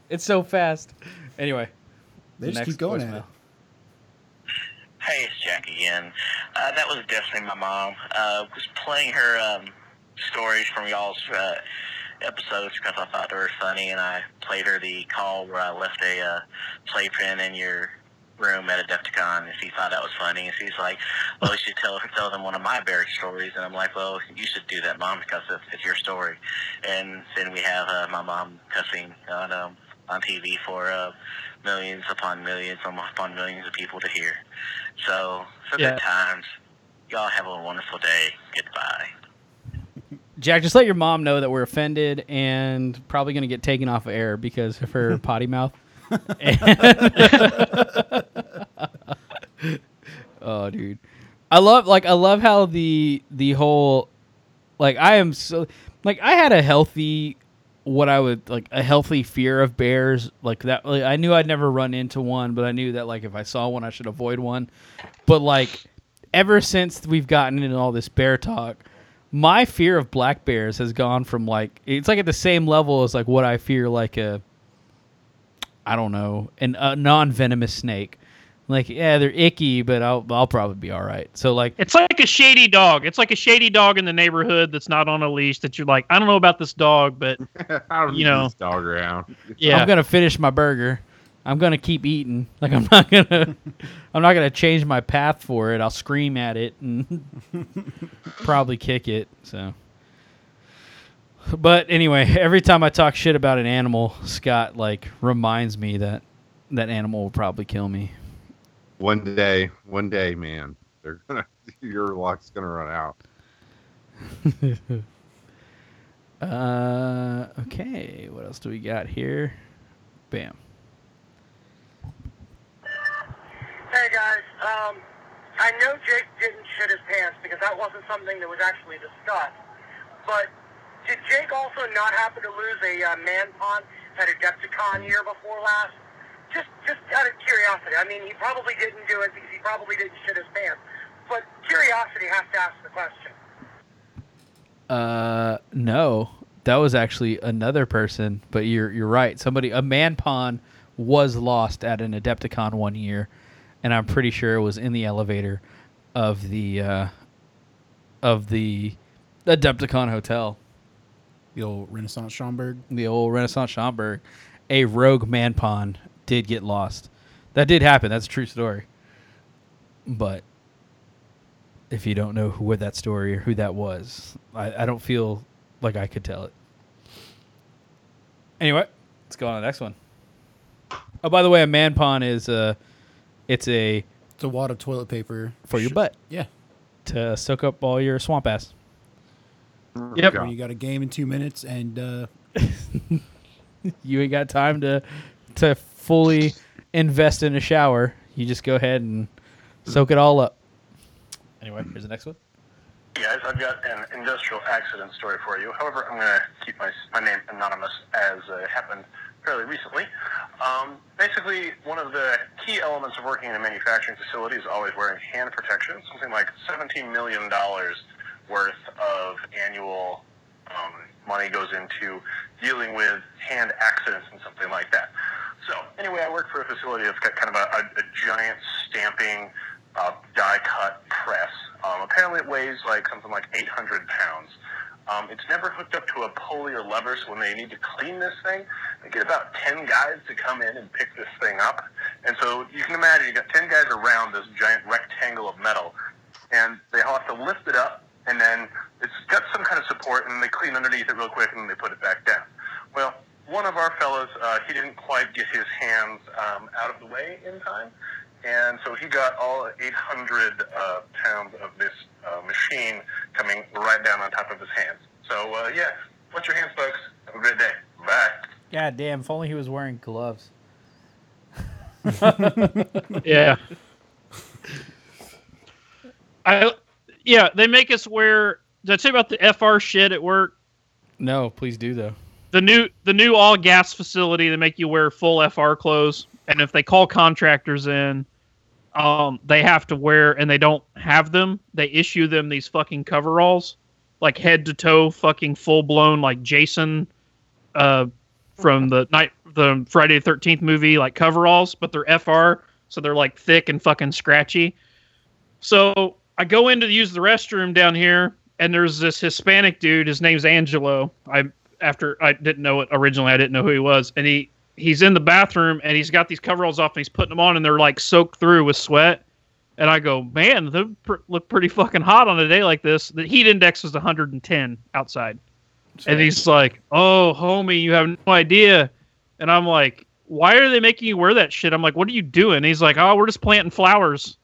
it's so fast. Anyway, They the just keep going at it. Hey, it's Jack again. Uh, that was definitely my mom. Uh, was playing her um, stories from y'all's uh, episodes because I thought they were funny, and I played her the call where I left a uh, playpen in your room at a Adepticon, and she thought that was funny, and she's like, "Well, you should tell tell them one of my bear stories," and I'm like, "Well, you should do that, mom, because it's, it's your story." And then we have uh, my mom cussing on um, on TV for uh, millions upon millions upon millions of people to hear. So, so Yeah. good times. Y'all have a wonderful day. Goodbye. Jack, just let your mom know that we're offended and probably going to get taken off of air because of her potty mouth. oh, dude, I love like I love how the the whole like I am so like I had a healthy what I would like a healthy fear of bears like that. Like, I knew I'd never run into one, but I knew that like if I saw one, I should avoid one. But like ever since we've gotten into all this bear talk, my fear of black bears has gone from like it's like at the same level as like what I fear like a I don't know an a non venomous snake. Like yeah, they're icky, but I'll I'll probably be all right. So like It's like a shady dog. It's like a shady dog in the neighborhood that's not on a leash. That you're like, I don't know about this dog, but I don't You know. this dog around. yeah, I'm gonna finish my burger. I'm gonna keep eating. Like I'm not gonna I'm not gonna change my path for it. I'll scream at it and probably kick it. So but anyway, every time I talk shit about an animal, Scott like reminds me that that animal will probably kill me. One day, one day, man, they're gonna your luck's gonna run out. Uh okay, what else do we got here? Bam. Hey guys, um, I know Jake didn't shit his pants because that wasn't something that was actually discussed. But did Jake also not happen to lose a uh, man pond at Adepticon year before last? Just, just out of curiosity. I mean, he probably didn't do it because he probably didn't shit his pants. But curiosity has to ask the question. Uh, no, that was actually another person. But you're you're right. Somebody, a man pawn was lost at an Adepticon one year, and I'm pretty sure it was in the elevator of the uh, of the Adepticon hotel, The old Renaissance Schaumburg. the old Renaissance Schaumburg. A rogue man pawn did get lost. That did happen. That's a true story. But if you don't know who what that story or who that was, I, I don't feel like I could tell it. Anyway, let's go on to the next one. Oh, by the way, a man pawn is a, it's a It's a wad of toilet paper for your butt Yeah. to soak up all your swamp ass. Yep. When you got a game in two minutes and uh, You ain't got time to to fully invest in a shower. You just go ahead and soak it all up. Anyway, here's the next one. Guys, I've got an industrial accident story for you. However, I'm going to keep my, my name anonymous as uh, it happened fairly recently. Um, basically, one of the key elements of working in a manufacturing facility is always wearing hand protection. Something like $17 million worth of annual um, money goes into dealing with hand accidents and something like that. So, anyway, I work for a facility that's got kind of a, a, a giant stamping uh, die cut press. Um, apparently, it weighs like something like 800 pounds. Um, it's never hooked up to a pulley or lever, so when they need to clean this thing, they get about 10 guys to come in and pick this thing up. And so you can imagine you got 10 guys around this giant rectangle of metal, and they all have to lift it up, and then it's got some kind of support, and they clean underneath it real quick, and then they put it back down. Well, one of our fellows, uh, he didn't quite get his hands um, out of the way in time, and so he got all 800 uh, pounds of this uh, machine coming right down on top of his hands. So, uh, yeah, watch your hands, folks. Have a great day. Bye. God damn! If only he was wearing gloves. yeah. I yeah, they make us wear. Did I tell you about the FR shit at work? No, please do though. The new the new all gas facility. They make you wear full FR clothes, and if they call contractors in, um, they have to wear, and they don't have them. They issue them these fucking coveralls, like head to toe, fucking full blown, like Jason, uh, from the night the Friday the Thirteenth movie, like coveralls, but they're FR, so they're like thick and fucking scratchy. So I go in to use the restroom down here, and there's this Hispanic dude. His name's Angelo. I after I didn't know it originally. I didn't know who he was, and he he's in the bathroom and he's got these coveralls off and he's putting them on and they're like soaked through with sweat. And I go, man, they pr- look pretty fucking hot on a day like this. The heat index was 110 outside. And he's like, "Oh, homie, you have no idea." And I'm like, "Why are they making you wear that shit?" I'm like, "What are you doing?" And he's like, "Oh, we're just planting flowers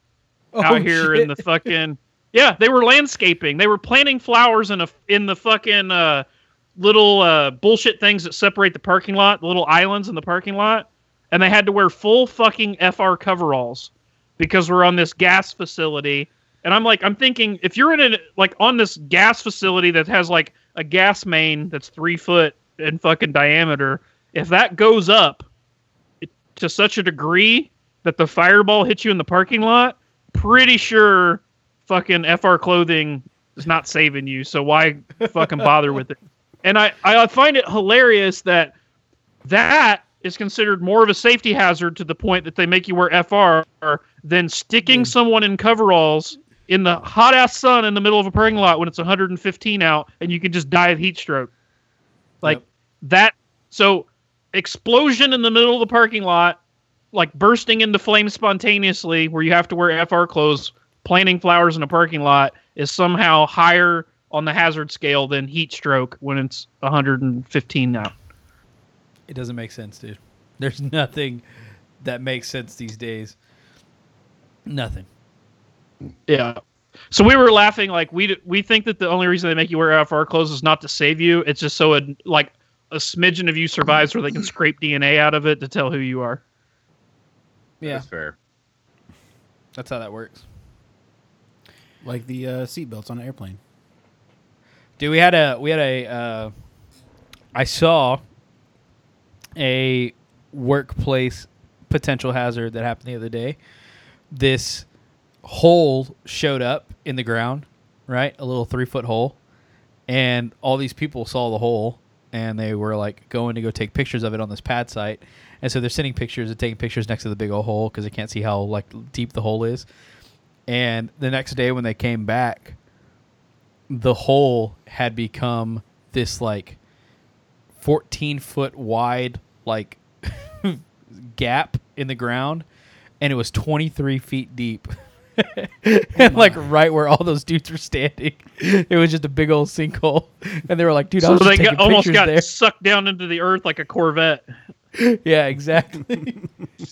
out here in the fucking yeah." They were landscaping. They were planting flowers in a in the fucking uh, little uh, bullshit things that separate the parking lot, the little islands in the parking lot, and they had to wear full fucking FR coveralls because we're on this gas facility. And I'm like, I'm thinking, if you're in a like on this gas facility that has like a gas main that's three foot in fucking diameter, if that goes up to such a degree that the fireball hits you in the parking lot, pretty sure fucking FR clothing is not saving you. So why fucking bother with it? And I, I find it hilarious that that is considered more of a safety hazard to the point that they make you wear FR than sticking hmm. someone in coveralls in the hot ass sun in the middle of a parking lot when it's 115 out and you can just die of heat stroke. Like Yep. that. So explosion in the middle of the parking lot, like bursting into flames spontaneously, where you have to wear FR clothes, planting flowers in a parking lot is somehow higher on the hazard scale than heat stroke when it's 115 now. It doesn't make sense, dude. There's nothing that makes sense these days. Nothing. Yeah. So we were laughing like we we think that the only reason they make you wear FR clothes is not to save you. It's just so a, like a smidgen of you survives where they can scrape DNA out of it to tell who you are. Yeah, That's fair. that's how that works. Like the uh, seatbelts on an airplane. Dude, we had a we had a uh, I saw a workplace potential hazard that happened the other day. This hole showed up in the ground, right? A little three foot hole, and all these people saw the hole and they were like going to go take pictures of it on this pad site. And so they're sending pictures and taking pictures next to the big old hole because they can't see how like deep the hole is. And the next day when they came back, the hole had become this like 14 foot wide like gap in the ground and it was 23 feet deep. And like right where all those dudes were standing. It was just a big old sinkhole. And they were like dude i So was they got, almost got there. sucked down into the earth like a Corvette. yeah exactly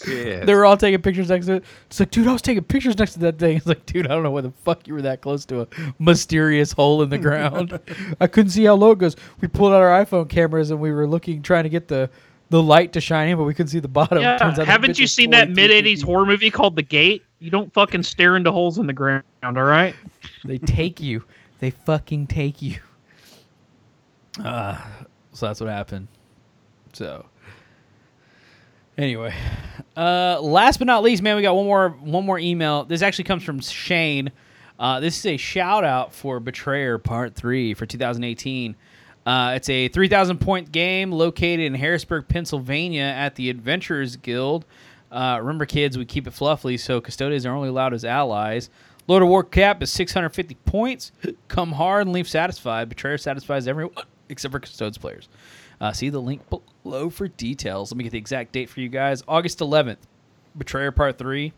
Yeah. they were all taking pictures next to it. It's like, dude, I was taking pictures next to that thing. It's like, dude, I don't know where the fuck you were that close to a mysterious hole in the ground. I couldn't see how low it goes. We pulled out our iPhone cameras and we were looking, trying to get the the light to shine in, but we couldn't see the bottom. Yeah, Turns out haven't you seen that mid '80s horror movie called The Gate? You don't fucking stare into holes in the ground, all right? They take you. They fucking take you. Uh, so that's what happened. So anyway, uh, last but not least, man, we got one more one more email. This actually comes from Shane. Uh, this is a shout out for Betrayer Part Three for 2018. Uh, it's a 3,000 point game located in Harrisburg, Pennsylvania, at the Adventurers Guild. Uh, remember, kids, we keep it fluffy, so custodians are only allowed as allies. Lord of War cap is 650 points. Come hard and leave satisfied. Betrayer satisfies everyone except for Custodes players. Uh, see the link below for details. Let me get the exact date for you guys. August 11th, Betrayer Part 3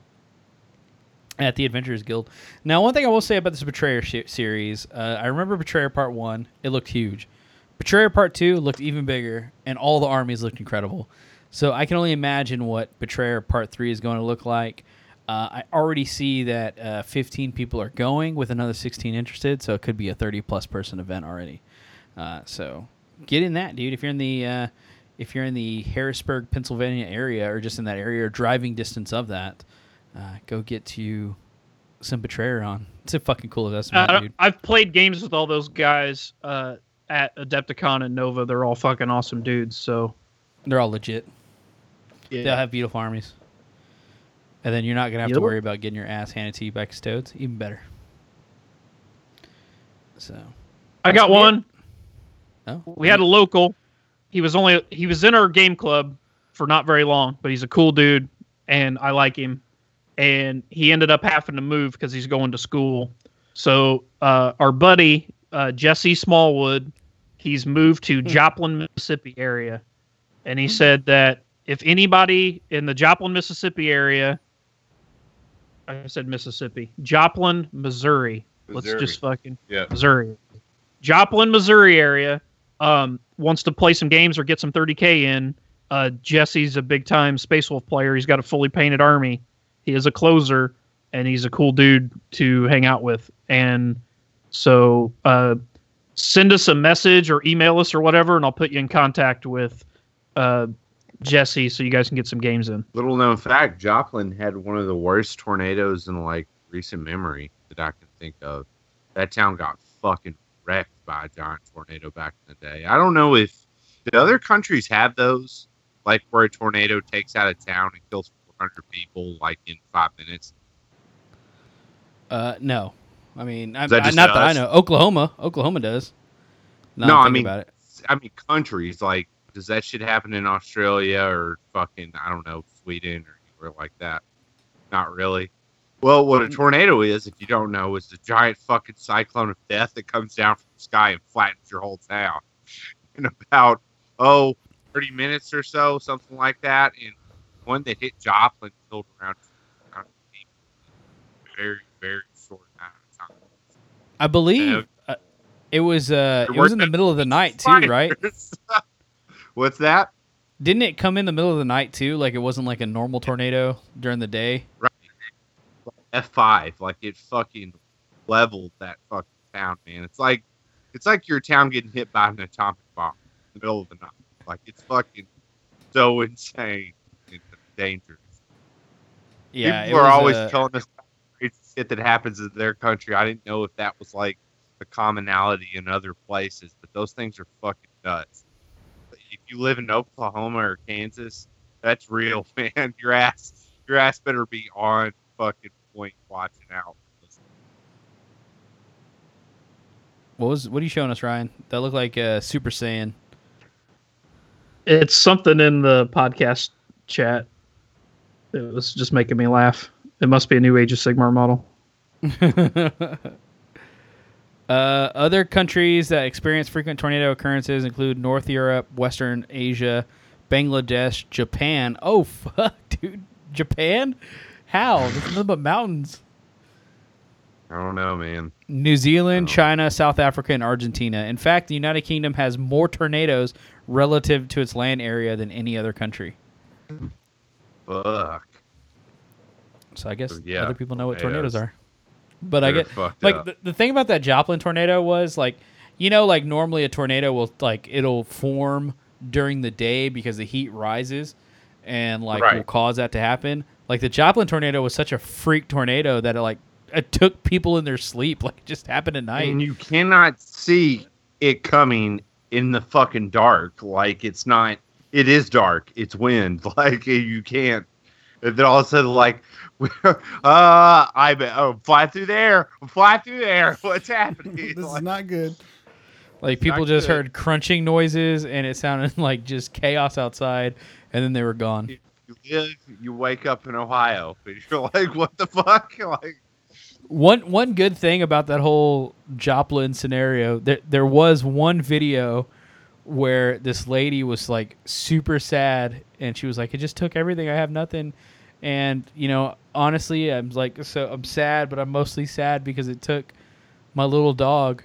at the Adventurers Guild. Now, one thing I will say about this Betrayer sh- series, uh, I remember Betrayer Part 1, it looked huge. Betrayer Part 2 looked even bigger, and all the armies looked incredible. So I can only imagine what Betrayer Part 3 is going to look like. Uh, I already see that uh, 15 people are going with another 16 interested, so it could be a 30 plus person event already. Uh, so get in that, dude. If you're in the uh, if you're in the Harrisburg, Pennsylvania area, or just in that area, or driving distance of that, uh, go get to some Betrayer on. It's a fucking cool investment, Uh, dude. I've played games with all those guys uh, at Adepticon and Nova. They're all fucking awesome dudes. So They're all legit. They'll have beautiful armies. And then you're not gonna have to worry about getting your ass handed to you by custodes. Even better. So I got one. Oh, We had a local. He was only he was in our game club for not very long, but he's a cool dude and I like him. And he ended up having to move because he's going to school. So uh, our buddy uh, Jesse Smallwood. He's moved to Joplin, Mississippi area, and he said that if anybody in the Joplin, Mississippi area, I said Mississippi, Joplin, Missouri. Let's just fucking Yeah. Missouri, Joplin, Missouri area. Um, wants to play some games or get some 30k in. Uh, Jesse's a big time Space Wolf player. He's got a fully painted army. He is a closer, and he's a cool dude to hang out with. And so, uh, send us a message or email us or whatever, and I'll put you in contact with uh, Jesse so you guys can get some games in. Little known fact: Joplin had one of the worst tornadoes in like recent memory that I can think of. That town got fucking wrecked by a giant tornado back in the day. I don't know if the other countries have those, like where a tornado takes out a town and kills 400 people like in five minutes. Uh, no, I mean, I, that I- not that I know. Oklahoma, Oklahoma does. Now No, I mean- about it. I mean, countries like does that shit happen in Australia or fucking I don't know Sweden or anywhere like that? Not really. Well, what a mm. tornado is, if you don't know, is a giant fucking cyclone of death that comes down from the sky and flattens your whole town in about, oh, 30 minutes or so, something like that. And one that hit Joplin killed around very, very short amount of time. I believe uh, it was uh, it was in the middle of the night too, right? What's that? Didn't it come in the middle of the night too? Like it wasn't like a normal tornado during the day. Right. F5. Like it fucking leveled that fucking town, man. It's like it's like your town getting hit by an atomic bomb in the middle of the night. Like it's fucking so insane and dangerous. Yeah, people are always a... telling us shit that happens in their country. I didn't know if that was like a commonality in other places, but those things are fucking nuts. If you live in Oklahoma or Kansas, that's real, man. Your ass, your ass better be on fucking point watching out. What was? What are you showing us, Ryan? That looked like uh, Super Saiyan. It's something in the podcast chat. It was just making me laugh. It must be a new Age of Sigmar model. Uh, other countries that experience frequent tornado occurrences include North Europe, Western Asia, Bangladesh, Japan. Oh fuck, dude, Japan? How? There's nothing but mountains. I don't know, man. New Zealand, oh. China, South Africa, and Argentina. In fact, the United Kingdom has more tornadoes relative to its land area than any other country. Fuck. So I guess yeah, other people know what tornadoes. are. But I They're get like the, the thing about that Joplin tornado was like, you know, like normally a tornado will like it'll form during the day because the heat rises, and like will cause that to happen. Like the Joplin tornado was such a freak tornado that it like it took people in their sleep. Like it just happened at night. And you cannot see it coming in the fucking dark. Like it's not. It is dark. It's wind. Like you can't. And then all of a sudden, like, uh, I bet. Oh, fly through there. Fly through there. What's happening? this Like, is not good. Like people just good. heard crunching noises and it sounded like just chaos outside, and then they were gone. You live. You wake up in Ohio, and you're like, what the fuck? Like, One one good thing about that whole Joplin scenario, there there was one video where this lady was like super sad and she was like, "It just took everything. I have nothing." And you know, honestly, I'm like, so I'm sad, but I'm mostly sad because it took my little dog.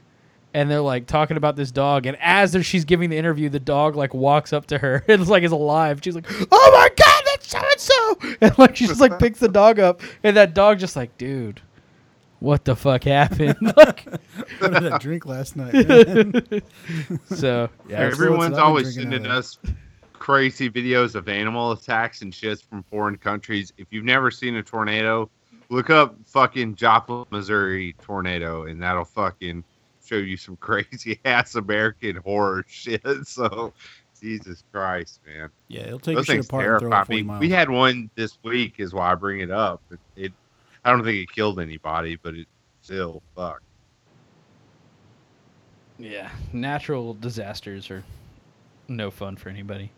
And they're like talking about this dog, and as she's giving the interview, the dog like walks up to her. And it's like is alive. She's like, "Oh my god, that's so and so!" And like she just like picks the dog up, and that dog just like, dude, what the fuck happened? like, What did I drink last night? man? so yeah, everyone's what always drinking sending us crazy videos of animal attacks and shits from foreign countries. If you've never seen a tornado, look up fucking Joplin, Missouri tornado, and that'll fucking show you some crazy ass American horror shit. So, Jesus Christ, man. yeah, it'll take Those your things shit apart and throw terrify me. miles. We had one this week, is why I bring it up. It, it I don't think it killed anybody, but it still fuck. yeah, natural disasters are no fun for anybody.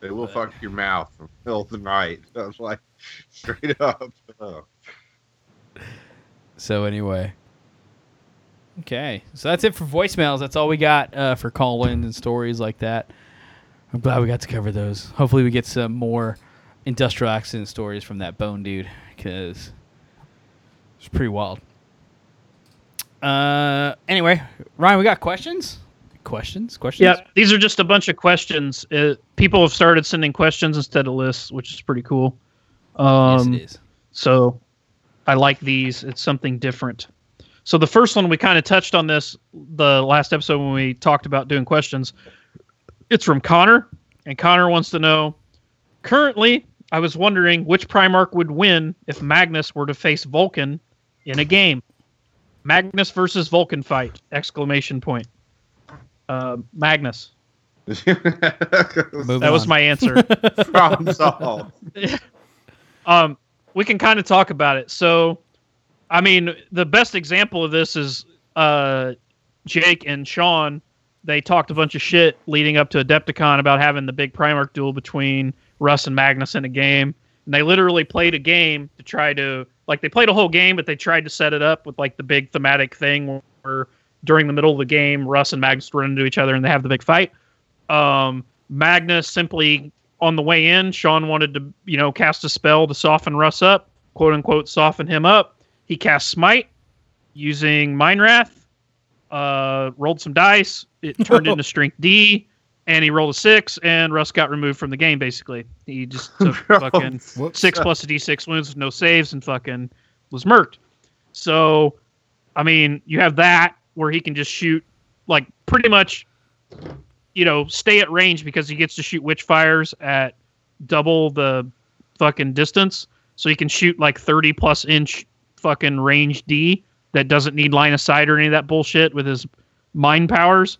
They will fuck your mouth in the middle of the night. I was like, straight up. Oh. So anyway, Okay, so that's it for voicemails. That's all we got uh, for call-ins and stories like that. I'm glad we got to cover those. Hopefully, we get some more industrial accident stories from that bone dude because it's pretty wild. Uh, anyway, Ryan, we got questions. Questions? Questions? Yeah, these are just a bunch of questions. Uh, people have started sending questions instead of lists, which is pretty cool. Um, yes, it is. So I like these. It's something different. So the first one we kind of touched on this the last episode when we talked about doing questions. It's from Connor, and Connor wants to know currently I was wondering which Primarch would win if Magnus were to face Vulcan in a game. Magnus versus Vulcan fight! Exclamation point. Uh, Magnus. That was my answer. Problem solved. um, we can kind of talk about it. So, I mean, the best example of this is uh, Jake and Sean. They talked a bunch of shit leading up to Adepticon about having the big Primarch duel between Russ and Magnus in a game. And they literally played a game to try to, like, they played a whole game, but they tried to set it up with, like, the big thematic thing where during the middle of the game, Russ and Magnus run into each other and they have the big fight. Um, Magnus simply on the way in, Sean wanted to, you know, cast a spell to soften Russ up, quote unquote, soften him up. He cast Smite using Mind Wrath, uh, rolled some dice. It turned into Strength D, and he rolled a six, and Russ got removed from the game, basically. He just took fucking Whoops. six plus a d6 wounds with no saves and fucking was murked. So, I mean, you have that where he can just shoot, like, pretty much you know, stay at range because he gets to shoot witch fires at double the fucking distance. So he can shoot like 30 plus inch fucking range D that doesn't need line of sight or any of that bullshit with his mind powers.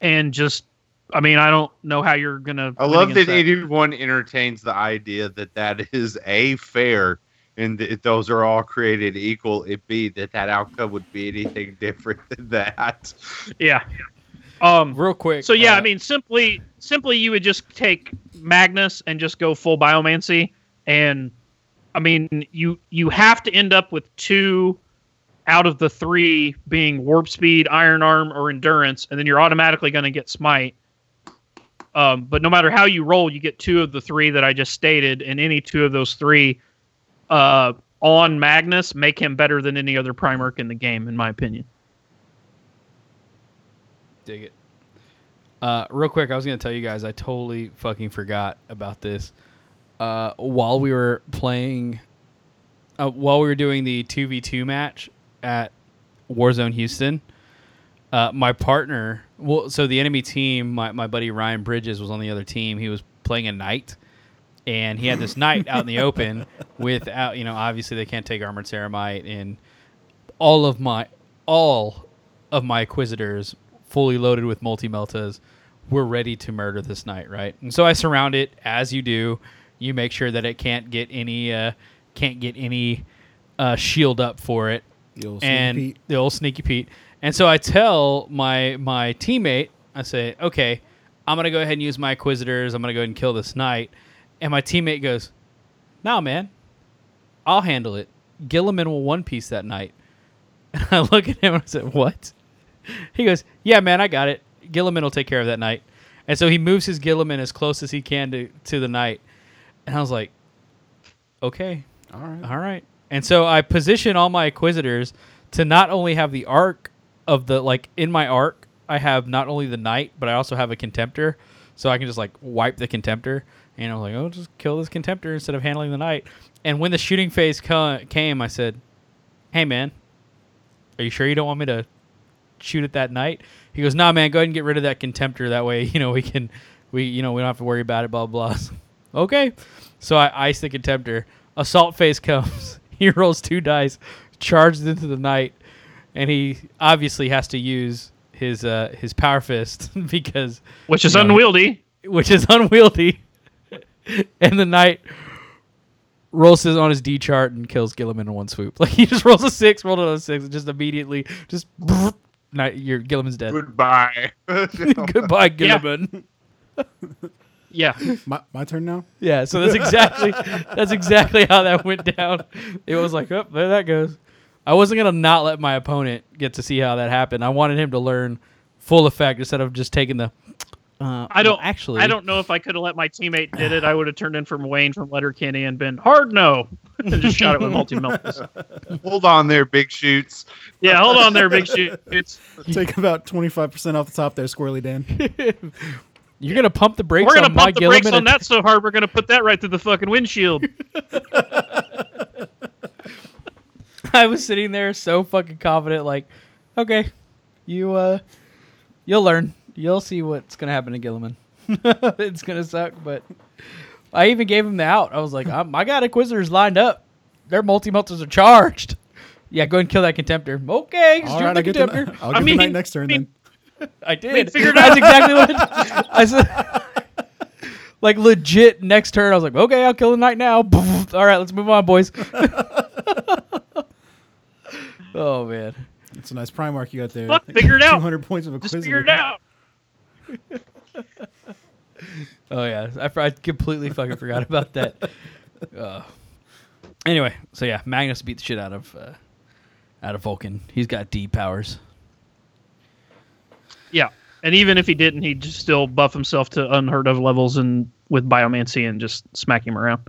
And just, I mean, I don't know how you're going to. I love that anyone entertains the idea that that is a fair and that those are all created equal. It be that that outcome would be anything different than that. Yeah. Um, Real quick. So yeah, uh, I mean, simply, simply, you would just take Magnus and just go full biomancy, and I mean, you you have to end up with two out of the three being warp speed, iron arm, or endurance, and then you're automatically going to get smite. Um, but no matter how you roll, you get two of the three that I just stated, and any two of those three uh, on Magnus make him better than any other Primarch in the game, in my opinion. Dig it. Uh, real quick, I was gonna tell you guys I totally fucking forgot about this. Uh, while we were playing, uh, while we were doing the two v two match at Warzone Houston, uh, my partner, well, so the enemy team, my my buddy Ryan Bridges was on the other team. He was playing a knight, and he had this knight out in the open without, you know, obviously they can't take armored ceramite and all of my all of my inquisitors fully loaded with multi meltas were ready to murder this knight right and so i surround it as you do you make sure that it can't get any uh can't get any uh shield up for it The old Sneaky and Pete. the old sneaky pete and so i tell my my teammate i say okay i'm gonna go ahead and use my inquisitors i'm gonna go ahead and kill this knight and my teammate goes no man i'll handle it guilliman will one piece that knight and I look at him and I said, "What?" He goes, "Yeah, man, I got it. Guilliman will take care of that knight." And so he moves his Guilliman as close as he can to to the knight. And I was like, "Okay, All right. all right." And so I position all my inquisitors to not only have the arc of the like in my arc, I have not only the knight, but I also have a contemptor, so I can just like wipe the contemptor. And I was like, "Oh, just kill this contemptor instead of handling the knight." And when the shooting phase came, I said, "Hey, man, are you sure you don't want me to shoot at that knight? He goes, Nah, man, go ahead and get rid of that contemptor. That way, you know, we can, we, you know, we don't have to worry about it. Blah, blah blah. Blah. okay, so I ice the contemptor. Assault phase comes. he rolls two dice, charges into the knight, and he obviously has to use his uh his power fist because Which is you know, unwieldy. which is unwieldy. and the knight rolls his on his D chart and kills Guilliman in one swoop. Like he just rolls a six, rolled another six, and just immediately just night your Guilliman's dead. Goodbye. Goodbye, Gilliman. Yeah. My, my turn now. Yeah. so that's exactly that's exactly how that went down. It was like, oh, there that goes. I wasn't gonna not let my opponent get to see how that happened. I wanted him to learn full effect instead of just taking the. Uh, I don't well, actually. I don't know if I could have let my teammate did it. I would have turned in from Wayne from Letterkenny and been hard no, and just shot it with multi melts. Hold on there, big shoots. Yeah, hold on there, big shoot. It's Take about twenty five percent off the top there, Squirrely Dan. You're gonna pump the brakes we're gonna on my pump the brakes on that so hard we're gonna put that right through the fucking windshield. I was sitting there so fucking confident, like, okay, you uh, you'll learn. You'll see what's gonna happen to Guilliman. it's gonna suck, but I even gave him the out. I was like, I'm, I got Inquisitors lined up. Their multi melters are charged. Yeah, go ahead and kill that contemptor. Okay, All shoot right, the I get the, contemptor. I'll I get mean- the knight next turn I mean- then. I did. We figured That's exactly what I said. like legit next turn, I was like, okay, I'll kill the knight now. All right, let's move on, boys. oh man. It's a nice Primarch you got there. Fuck, figure it out. Two hundred points of Just Inquisitor. figure it out. Oh yeah, I, I completely fucking forgot about that. Uh, anyway, so yeah, Magnus beat the shit out of uh, out of Vulcan. He's got D powers. Yeah, and even if he didn't, he'd just still buff himself to unheard of levels and with biomancy and just smack him around.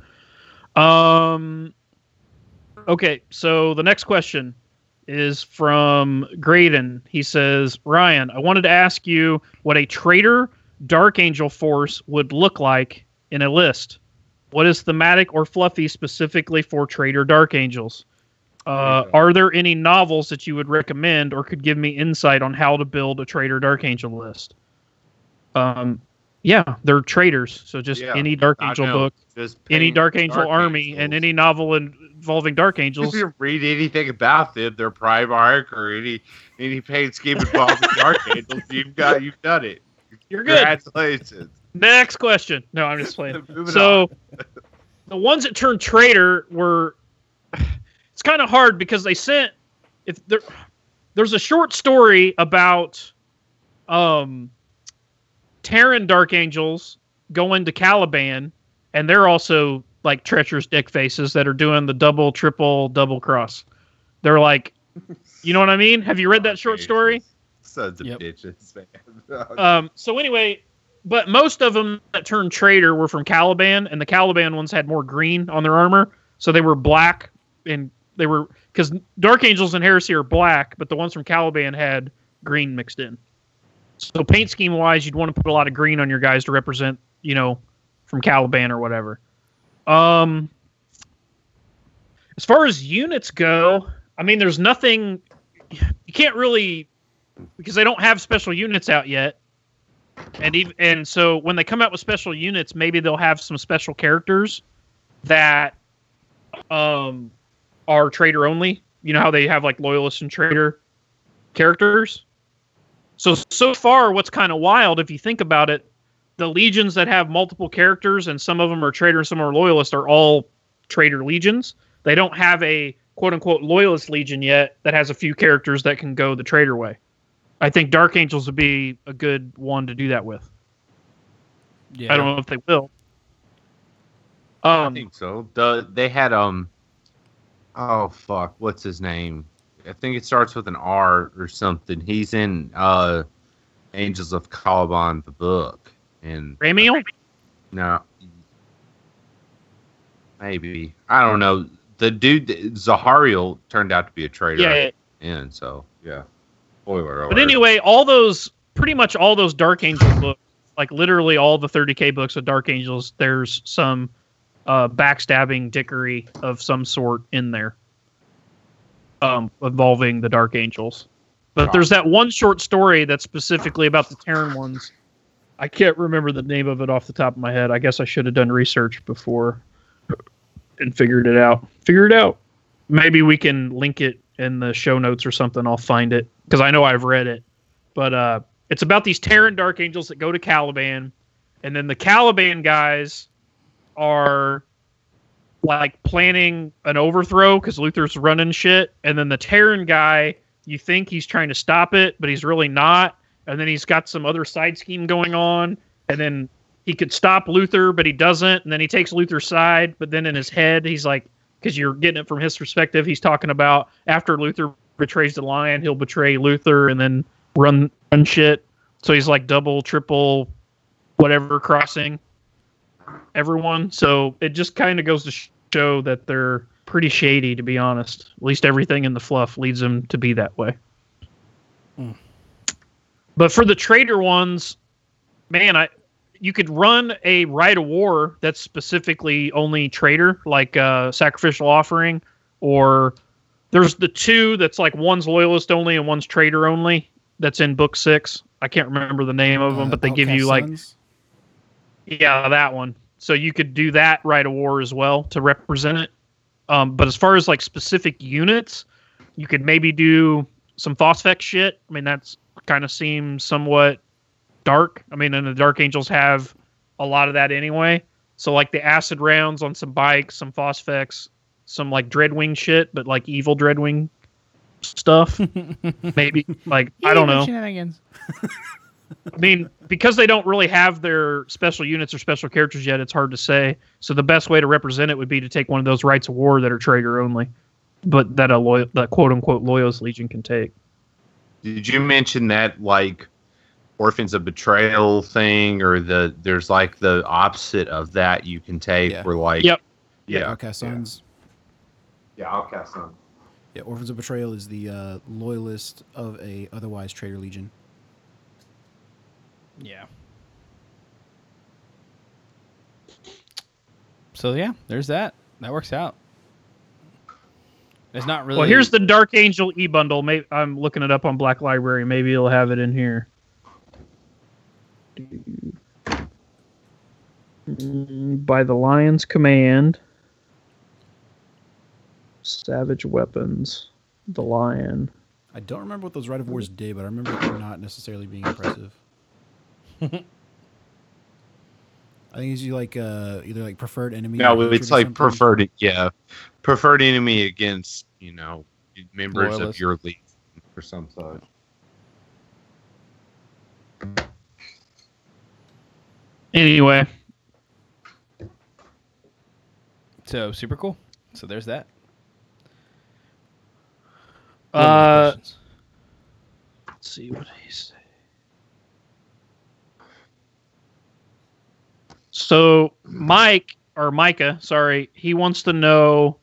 Um. Okay, so the next question is from Graydon. He says, Ryan, I wanted to ask you what a traitor Dark Angel force would look like in a list. What is thematic or fluffy specifically for traitor Dark Angels? Uh, are there any novels that you would recommend or could give me insight on how to build a traitor Dark Angel list? Um, yeah, they're traitors. So just Yeah, any Dark Angel book, Just any Dark Angel army, Angels. and any novel involving Dark Angels. If you read anything about them, their Primarch or any any paint scheme involving Dark Angels, you've got you've done it. You're good. Congratulations. Next question. No, I'm just playing. So the ones that turned traitor were it's kind of hard because they sent if there there's a short story about um Terran Dark Angels going to Caliban and they're also like treacherous dick faces that are doing the double triple double cross. They're like you know what I mean? Have you read that short story? Sons of Yep. bitches, man. Um, so anyway, but most of them that turned traitor were from Caliban, and the Caliban ones had more green on their armor, so they were black, and they were because Dark Angels and Heresy are black, but the ones from Caliban had green mixed in. So paint scheme wise, you'd want to put a lot of green on your guys to represent, you know, from Caliban or whatever. Um, as far as units go, I mean, there's nothing. You can't really because they don't have special units out yet. And even, and so when they come out with special units, maybe they'll have some special characters that um are traitor only. You know how they have like loyalist and traitor characters. So so far, what's kind of wild if you think about it, the legions that have multiple characters and some of them are traitor and some are loyalist are all traitor legions. They don't have a quote unquote loyalist legion yet that has a few characters that can go the traitor way. I think Dark Angels would be a good one to do that with. Yeah. I don't know if they will. I Um, think so. The they had um oh fuck, what's his name? I think it starts with an R or something. He's in uh Angels of Caliban the book. And Ramiel? no maybe. I don't know. The dude Zahariel turned out to be a traitor Yeah, and so yeah. Spoiler alert. But anyway, all those pretty much all those Dark Angel books, like literally all the 30k books of Dark Angels, there's some uh, backstabbing dickery of some sort in there, um, involving the Dark Angels. But there's that one short story that's specifically about the Terran ones. I can't remember the name of it off the top of my head. I guess I should have done research before and figured it out. Figure it out. Maybe we can link it in the show notes or something. I'll find it because I know I've read it. But uh, it's about these Terran Dark Angels that go to Caliban, and then the Caliban guys are like planning an overthrow because Luther's running shit, and then the Terran guy, you think he's trying to stop it, but he's really not. And then he's got some other side scheme going on, and then he could stop Luther, but he doesn't. And then he takes Luther's side, but then in his head, he's like, because you're getting it from his perspective. He's talking about after Luther betrays the lion, he'll betray Luther and then run run shit. So he's like double, triple, whatever crossing everyone. So it just kind of goes to show that they're pretty shady, to be honest. At least everything in the fluff leads them to be that way. But for the traitor ones, man, I you could run a rite of war that's specifically only traitor, like uh, sacrificial offering, or there's the two that's like one's loyalist only and one's traitor only. That's in book six. I can't remember the name of them, Uh, but they give you like Sons? Yeah, that one. So you could do that rite of war as well to represent it. Um, but as far as like specific units, you could maybe do some Phosphex shit. I mean, that's kind of seems somewhat dark. I mean, and the Dark Angels have a lot of that anyway. So like the acid rounds on some bikes, some Phosphex, some like Dreadwing shit, but like evil Dreadwing stuff. maybe like I don't know. Shenanigans. I mean, because they don't really have their special units or special characters yet, it's hard to say. So the best way to represent it would be to take one of those rites of war that are traitor only, but that a loyal, that quote unquote loyalist legion can take. Did you mention that like orphans of betrayal thing, or the there's like the opposite of that you can take, Yeah. where like Yep. yeah, Outcast Sons. yeah, outcast son. Yeah, Orphans of Betrayal is the uh, loyalist of a otherwise traitor legion. Yeah. So yeah, there's that. That works out. It's not really. Well, here's the Dark Angel e bundle. Maybe I'm looking it up on Black Library. Maybe it'll have it in here. By the Lion's command. Savage weapons. The Lion. I don't remember what those Rite of Wars did, but I remember it not necessarily being impressive. I think it's you like uh, either like preferred enemy. No, or it's hatred or like something. preferred, yeah, preferred enemy against you know members Loyalist. of your league or some such. Anyway, so super cool. So there's that. uh, let's see what he say. So Mike or Micah, sorry, he wants to know.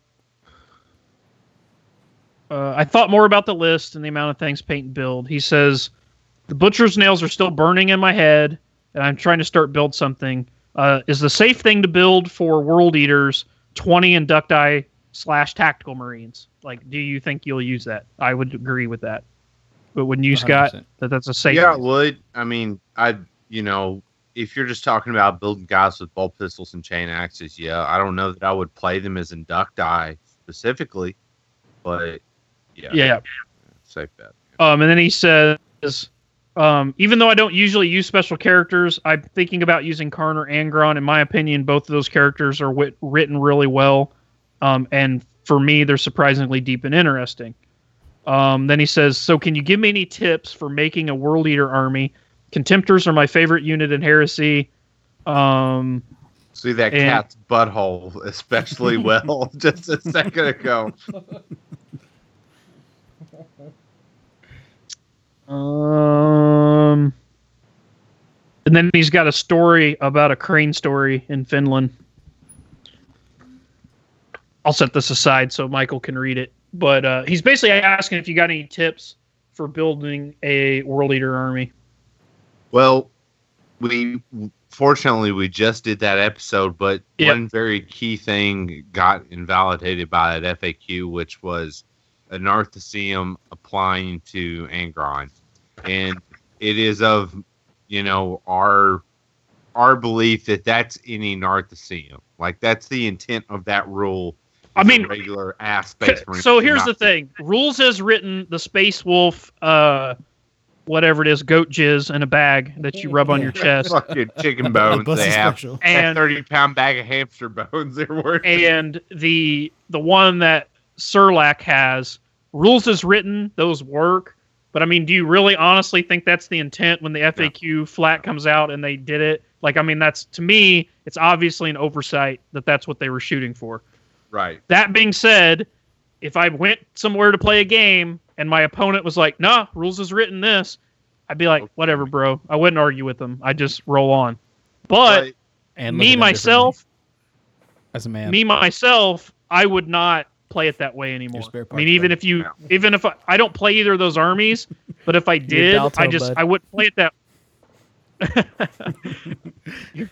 Uh, I thought more about the list and the amount of things paint and build. He says the butcher's nails are still burning in my head, and I'm trying to start build something. Uh, is the safe thing to build for world eaters twenty inducti slash tactical marines? Like, do you think you'll use that? I would agree with that. But wouldn't you, Scott, 100%. that that's a safe? Yeah, I would. I mean, I you know, if you're just talking about building guys with bolt pistols and chain axes, yeah, I don't know that I would play them as inducti specifically, but yeah, yeah. safe bet. Um, and then he says, um, even though I don't usually use special characters, I'm thinking about using Kharn or Angron. In my opinion, both of those characters are wit- written really well. Um, and for me, they're surprisingly deep and interesting. Um, then he says, So, can you give me any tips for making a World Eater army? Contemptors are my favorite unit in Heresy. Um, See that And- cat's butthole especially well just a second ago. Um, and then he's got a story about a crane story in Finland. I'll set this aside so Michael can read it. But uh, he's basically asking if you got any tips for building a world eater army. Well, we fortunately we just did that episode, but Yep. one very key thing got invalidated by that FAQ, which was a Narthecium applying to Angron, and it is of you know our our belief that that's any Narthecium. Like that's the intent of that rule. I mean, regular aspects. So here's the thing: rules as written, the Space Wolf, uh, whatever it is, goat jizz in a bag that you rub on your chest, fucking chicken bones Busted they have. special. That and thirty pound bag of hamster bones they're worth. and the the one that Surlac has rules as written those work but i mean do you really honestly think that's the intent when the faq flat comes out and they did it like i mean that's to me it's obviously an oversight that that's what they were shooting for Right. That being said, if I went somewhere to play a game and my opponent was like, "Nah, rules is written this," I'd be like, "Whatever, bro." I wouldn't argue with them. I just roll on. But Right. And me myself, as a man. me myself, I would not play it that way anymore. I mean, even if you, Yeah. even if I, I don't play either of those armies, but if I did, Balto, I just bud. I wouldn't play it that.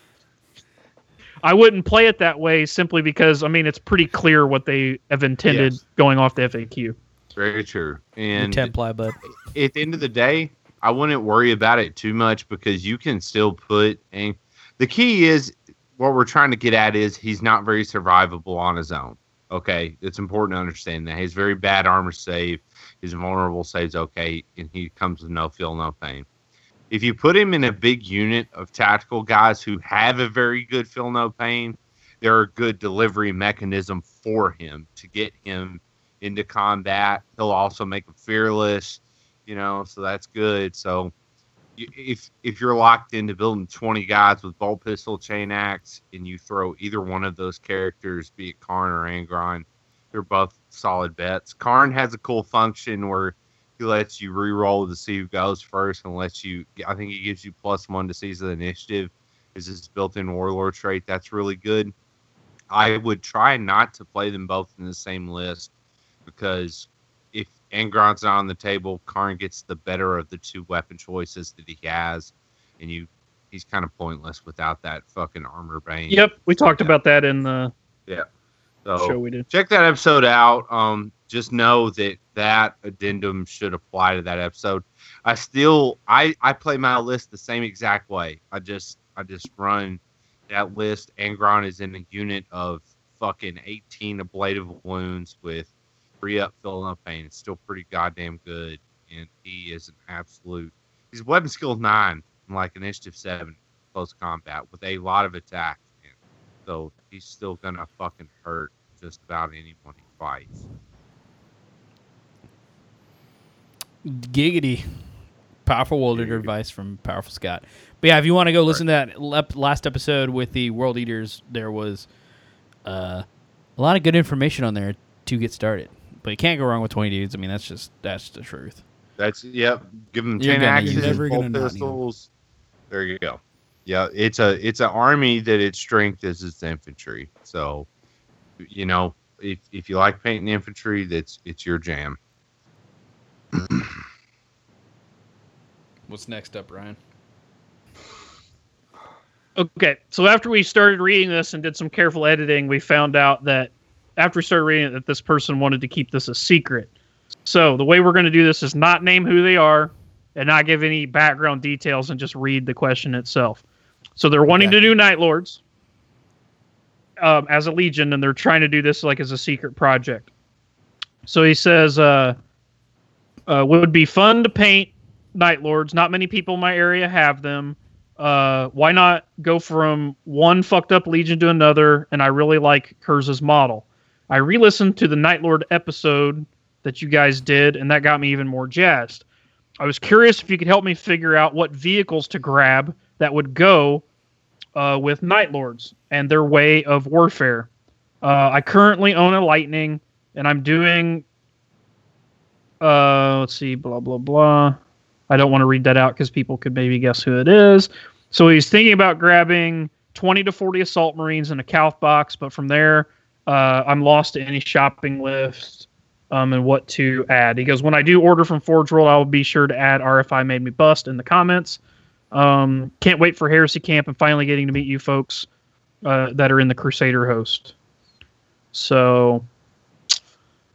I wouldn't play it that way simply because I mean it's pretty clear what they have intended Yes. going off the FAQ. Very true. And ten ply, bud. at the end of the day, I wouldn't worry about it too much because you can still put. And the key is what we're trying to get at is he's not very survivable on his own. Okay, it's important to understand that he's very bad armor save. His vulnerable saves okay, and he comes with no feel, no pain. If you put him in a big unit of tactical guys who have a very good feel, no pain, they're a good delivery mechanism for him to get him into combat. He'll also make him fearless you know, so that's good. So if if you're locked into building 20 guys with bolt pistol, chain axe, and you throw either one of those characters, be it Kharn or Angron, they're both solid bets. Kharn has a cool function where he lets you re-roll to see who goes first, and lets you. I think he gives you plus one to seize the initiative. Is his built-in warlord trait? That's really good. I would try not to play them both in the same list because if Angron's not on the table, Kharn gets the better of the two weapon choices that he has, and you he's kind of pointless without that fucking armor bane. Yep, we talked Yeah. about that in the yeah So show we did. check that episode out. Um, just know that that addendum should apply to that episode. I still I I play my list the same exact way. I just I just run that list. Angron is in a unit of fucking 18 ablative wounds with three up pain. It's still pretty goddamn good, and he is an absolute. He's weapon skill nine, and like initiative seven, close combat with a lot of attack. man. So he's still gonna fucking hurt just about anyone he fights. Giggity. Powerful world eater advice from Powerful Scott. But yeah, if you want to go listen to that last episode with the world eaters, there was uh, a lot of good information on there to get started. But you can't go wrong with twenty dudes. I mean, that's just that's the truth. That's yep. Give them You're ten gonna axes, it. and Never bolt gonna not need 'em. pistols. There you go. Yeah, it's a it's an army that its strength is its infantry. So, you know, if if you like painting infantry, that's it's your jam. What's next up, Ryan? Okay, so after we started reading this and did some careful editing, we found out that after we started reading it, that this person wanted to keep this a secret. So the way we're going to do this is not name who they are and not give any background details and just read the question itself. So they're wanting Okay. to do Night Lords um, as a legion, and they're trying to do this like as a secret project. So he says, uh, uh, "Would be fun to paint Night Lords. Not many people in my area have them." uh, why not go from one fucked up legion to another? And I really like Curze's model. I re-listened to the Night Lord episode that you guys did, and that got me even more jazzed. I was curious if you could help me figure out what vehicles to grab that would go uh, with Night Lords and their way of warfare. Uh, I currently own a Lightning, and I'm doing. Uh, let's see, blah blah blah. I don't want to read that out because people could maybe guess who it is. So he's thinking about grabbing 20 to 40 assault marines in a Calf box, but from there, uh, I'm lost to any shopping list um, and what to add. He goes, When I do order from Forge World, I will be sure to add RFI Made Me Bust in the comments. Um, can't wait for Heresy Camp and finally getting to meet you folks uh, that are in the Crusader host. So,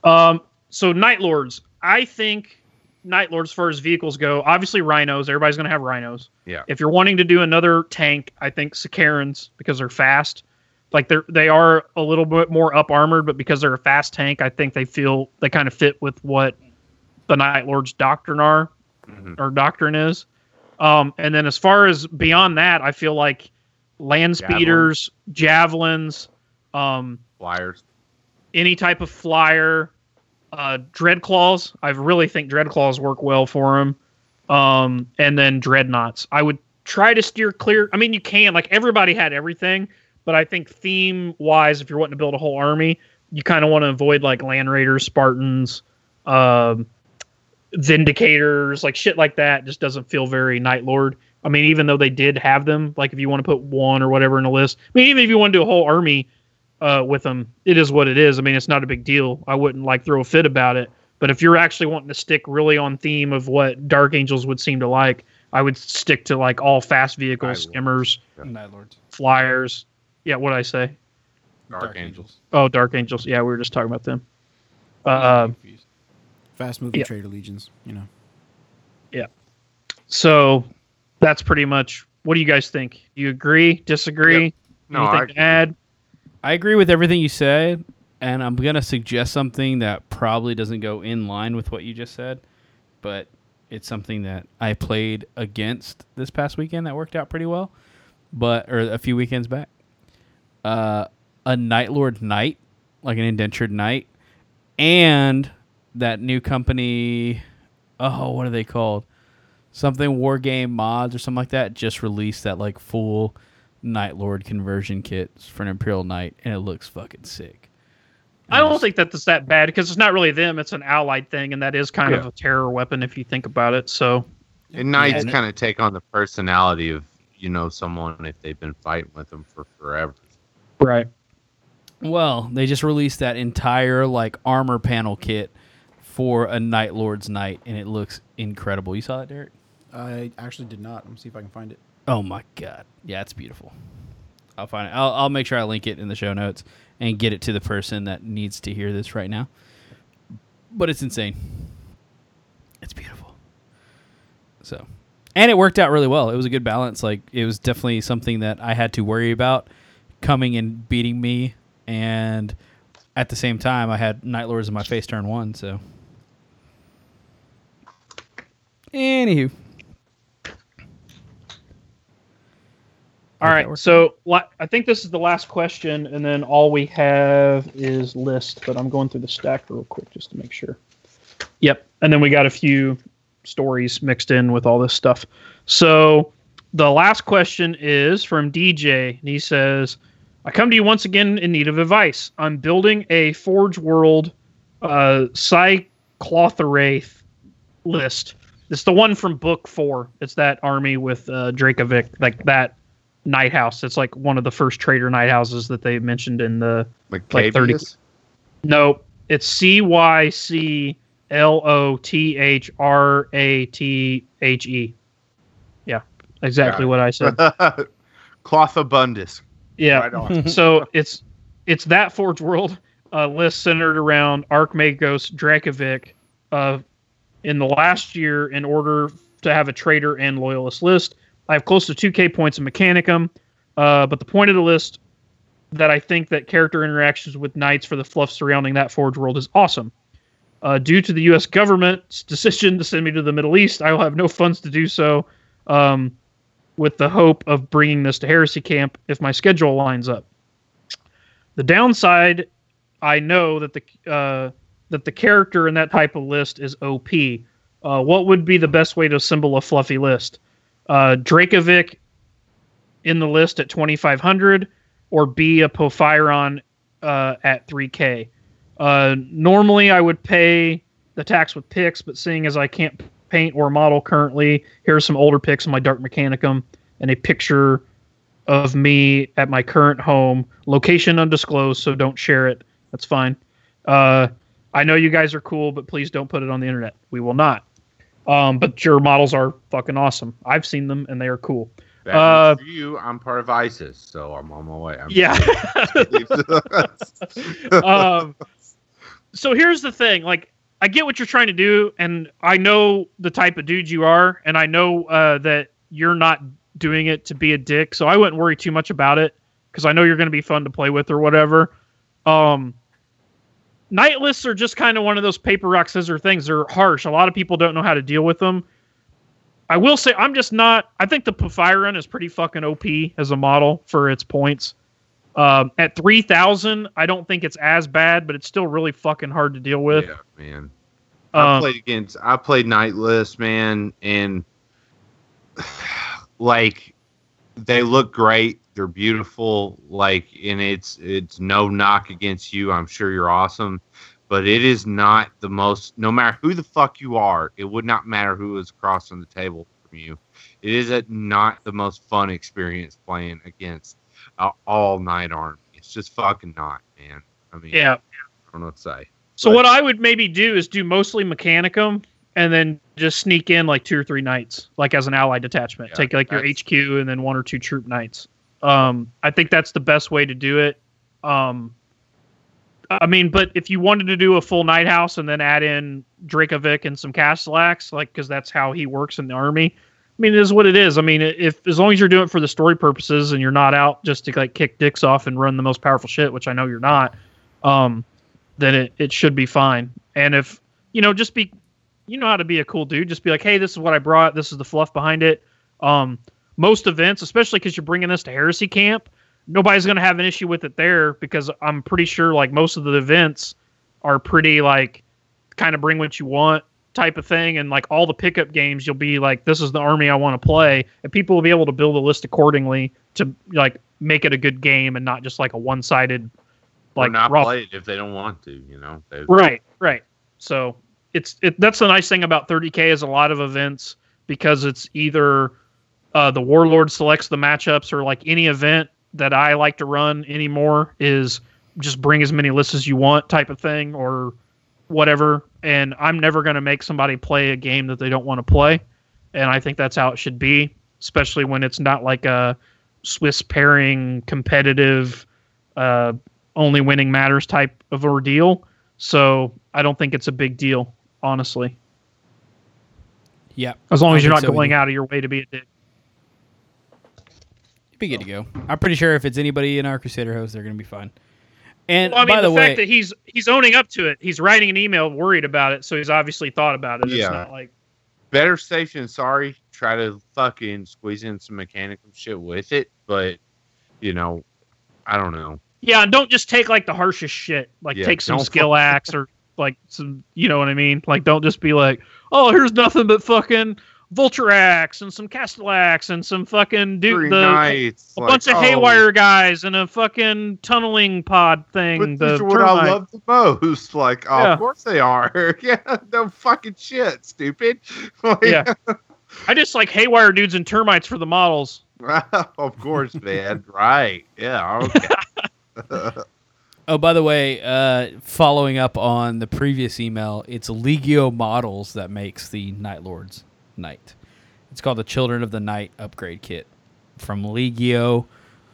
um, so Night Lords, I think Night Lords, as far as vehicles go, obviously rhinos. Everybody's going to have rhinos. Yeah. If you're wanting to do another tank, I think Sicarans because they're fast. Like they're they are a little bit more up armored, but because they're a fast tank, I think they feel they kind of fit with what the Night Lords doctrine are Mhm. or doctrine is. Um, and then as far as beyond that, I feel like land speeders, javelins, um, Flyers. any type of flyer, uh, dread claws. I really think dread claws work well for him. Um, and then dreadnoughts. I would try to steer clear. I mean, you can like everybody had everything, But I think theme wise, if you're wanting to build a whole army, you kind of want to avoid like Land Raiders, Spartans, um, Vindicators, like shit like that. Just doesn't feel very Night Lord. I mean, even though they did have them, like if you want to put one or whatever in a list, I mean, even if you want to do a whole army uh, with them, it is what it is. I mean, it's not a big deal. I wouldn't like throw a fit about it. But if you're actually wanting to stick really on theme of what Dark Angels would seem to like, I would stick to like all fast vehicles, Night Lords. skimmers, Night Lords. flyers. Yeah, what I say? Dark, Angels. Oh, Dark Angels. Yeah, we were just talking about them. Uh, Fast moving Yeah. traitor legions. You know. Yeah. So that's pretty much. What do you guys think? You agree? Disagree? No, I Anything to add? I agree with everything you said, and I'm gonna suggest something that probably doesn't go in line with what you just said, but it's something that I played against this past weekend that worked out pretty well, but or a few weekends back. Uh, a Night Lord Knight, like an indentured knight, and that new company. Oh, what are they called? Something War Game Mods or something like that. Just released that like full Night Lord conversion kit for an Imperial Knight, and it looks fucking sick. I don't think that that's that bad because it's not really them. It's an allied thing, and that is kind of a terror weapon if you think about it. So And knights and it- kind of take on the personality of you know someone if they've been fighting with them for forever. Right. Well, they just released that entire like armor panel kit for a Night Lord's Knight, and it looks incredible. You saw that, Derek? I actually did not. Let me see if I can find it. Oh my god, yeah, it's beautiful. I'll find it. I'll, I'll make sure I link it in the show notes and get it to the person that needs to hear this right now. But it's insane. It's beautiful. So, and it worked out really well. It was a good balance. Like it was definitely something that I had to worry about coming and beating me, and at the same time, I had Night Lords in my face turn one. So, anywho. All How'd right. work? So I think this is the last question, and then all we have is list. But I'm going through the stack real quick just to make sure. Yep. And then we got a few stories mixed in with all this stuff. So the last question is from DJ, and he says, "I come to you once again in need of advice. I'm building a Forge World uh, Cyclothrathe list. It's the one from Book Four. It's that army with uh, Draykavac, like that." knight house. It's like one of the first traitor knight houses that they mentioned in the. Like, Like 30 Cavius? No, it's C Y C L O T H R A T H E. Yeah, exactly what I said. Cloth abundus. Yeah. Right so it's it's that Forge World uh, list centered around Archmagos Draykavac. Uh, in the last year, in order to have a traitor and loyalist list, I have close to 2k points in Mechanicum. Uh, but the point of the list that I think that character interactions with knights for the fluff surrounding that Forge World is awesome. Uh, due to the U.S. government's decision to send me to the Middle East, I will have no funds to do so. Um, with the hope of bringing this to Heresy Camp if my schedule lines up. The downside, I know that the uh, that the character in that type of list is OP. Uh, what would be the best way to assemble a fluffy list? Uh, in the list at 2500 or B a Porphyrion uh, at 3k. Uh, normally I would pay the tax with picks, but seeing as I can't paint or model currently, here's some older pics of my Dark Mechanicum and a picture of me at my current home. Location undisclosed, so don't share it. That's fine. Uh, I know you guys are cool, but please don't put it on the internet. We will not. Um, but your models are fucking awesome. I've seen them and they are cool. Uh, you, I'm part of ISIS, so I'm on my way. I'm Yeah. um, so here's the thing like i get what you're trying to do and i know the type of dude you are and i know uh, that you're not doing it to be a dick so i wouldn't worry too much about it because i know you're going to be fun to play with or whatever. Um, knight lists are just kind of one of those paper rock scissor things. They're harsh. A lot of people don't know how to deal with them. I will say i'm just not i think the Porphyrion is pretty fucking op as a model for its points um, at 3000, I don't think it's as bad, but it's still really fucking hard to deal with. yeah, man. I Um, played against. I played Knight List, man, and like they look great. they're beautiful. Like, and it's it's no knock against you. I'm sure you're awesome, but it is not the most. No matter who the fuck you are, it would not matter who is across from the table from you. It is a, not the most fun experience playing against all knight army. It's just fucking not, man. I mean, Yeah. I don't know what to say. So But- what I would maybe do is do mostly Mechanicum and then just sneak in like two or three knights, like as an allied detachment. Yeah, Take like your HQ and then one or two troop knights. Um, I think that's the best way to do it. Um, I mean, but if you wanted to do a full knight house and then add in Draykavac and some Castellax, like because that's how he works in the army. I mean, it is what it is. I mean, if as long as you're doing it for the story purposes and you're not out just to like kick dicks off and run the most powerful shit, which I know you're not, um, then it, it should be fine. And if you know, just be you know how to be a cool dude. Just be like, hey, this is what I brought. This is the fluff behind it. Um, most events, especially because you're bringing this to Heresy Camp, nobody's going to have an issue with it there because I'm pretty sure like most of the events are pretty like kind of bring what you want type of thing and like all the pickup games you'll be like this is the army I want to play and people will be able to build a list accordingly to like make it a good game and not just like a one-sided Or like not rough play it if they don't want to. You know. They- Right, right. So it's it, that's the nice thing about 30k is a lot of events because it's either uh, the warlord selects the matchups or like any event that I like to run anymore is just bring as many lists as you want type of thing or whatever. And I'm never going to make somebody play a game that they don't want to play, and I think that's how it should be, especially when it's not like a Swiss pairing competitive. Uh, only winning matters type of ordeal. So I don't think it's a big deal, honestly. Yep. As long as you're not so going either. out of your way to be a dick. You'd be good to go. I'm pretty sure if it's anybody in our Crusader host, they're gonna be fine. And Well, I mean, by the, the, fact that he's he's owning up to it, he's writing an email worried about it, so he's obviously thought about it. Yeah. It's not like better safe than sorry. Try to fucking squeeze in some mechanical shit with it, but you know, I don't know. yeah, and don't just take like the harshest shit. Like Yeah, take some don't skill axe or like some, you know what I mean? Like don't just be like, oh, here's nothing but fucking Vulture axe and some Castellax and some fucking Three dude the nights, a like, bunch of oh, haywire guys and a fucking tunneling pod thing. But the these are what I love the most. Like, oh, Yeah. of course they are. yeah, no fucking shit, stupid. Like, Yeah. I just like haywire dudes and termites for the models. of course, man. right. Yeah. Okay. oh, by the way, uh, following up on the previous email, it's Legio Models that makes the Night Lords Knight. It's called the Children of the Night upgrade kit from Legio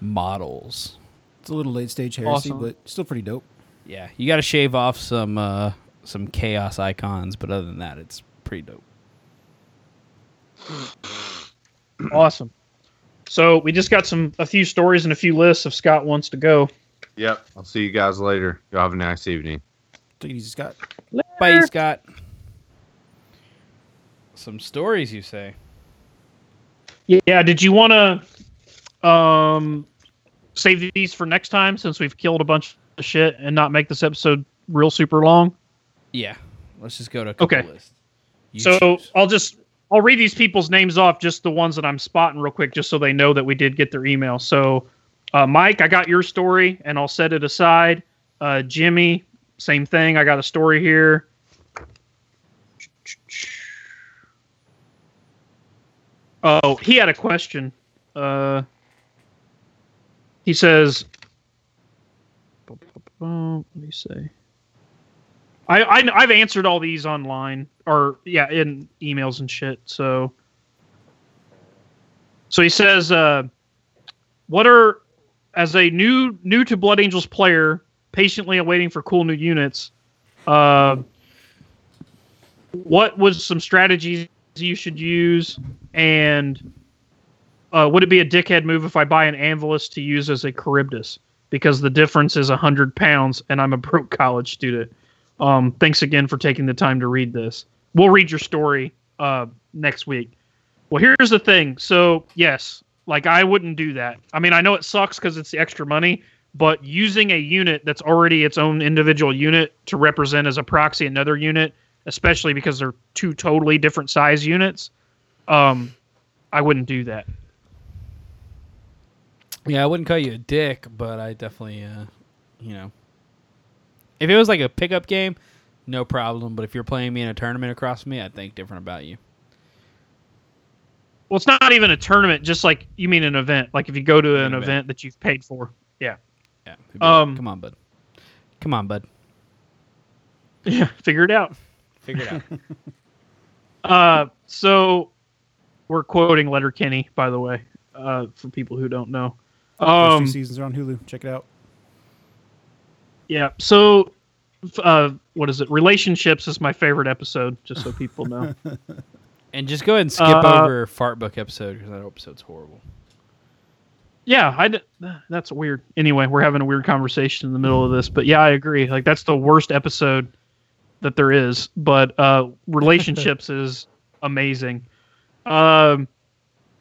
Models. It's a little late stage heresy, Awesome. but still pretty dope. Yeah, you got to shave off some uh, some chaos icons, but other than that, it's pretty dope. Awesome. So we just got some a few stories and a few lists if Scott wants to go. yep. I'll see you guys later. You have a nice evening. Take it easy, Scott. Bye, Scott. Some stories, you say? Yeah, did you want to um save these for next time since we've killed a bunch of shit and not make this episode real super long? Yeah. Let's just go to Okay. lists. You so choose. I'll just I'll read these people's names off, just the ones that I'm spotting real quick, just so they know that we did get their email. So, uh, Mike, I got your story, and I'll set it aside. Uh, Jimmy, same thing. I got a story here. Oh, he had a question. Uh, he says, "What do you say?" I, I I've answered all these online or yeah in emails and shit. So so he says, uh, "What are as a new new to Blood Angels player, patiently awaiting for cool new units? Uh, what was some strategies you should use, and uh, would it be a dickhead move if I buy an Anvilus to use as a Kharybdis? Because the difference is a hundred pounds, and I'm a broke college student." Um, thanks again for taking the time to read this. We'll read your story uh, next week. Well, here's the thing. So, yes, like I wouldn't do that. I mean, I know it sucks because it's the extra money, but using a unit that's already its own individual unit to represent as a proxy another unit, especially because they're two totally different size units, um, I wouldn't do that. Yeah, I wouldn't call you a dick, but I definitely, uh, you know, if it was like a pickup game, no problem. But if you're playing me in a tournament across me, I'd think different about you. Well, it's not even a tournament. Just like you mean an event. Like if you go to an event. event that you've paid for. Yeah. Yeah. it'd like, Um, come on, bud. Come on, bud. Yeah. Figure it out. Figure it out. Uh, so we're quoting Letterkenny, by the way, uh, for people who don't know. First Um, two seasons are on Hulu. Check it out. yeah. So, uh, what is it? Relationships is my favorite episode, just so people know. and just go ahead and skip Uh, over Fart Book episode because that episode's horrible. yeah, I d- that's weird. Anyway, we're having a weird conversation in the middle of this, but yeah, I agree. Like that's the worst episode that there is. But uh, relationships is amazing. Um,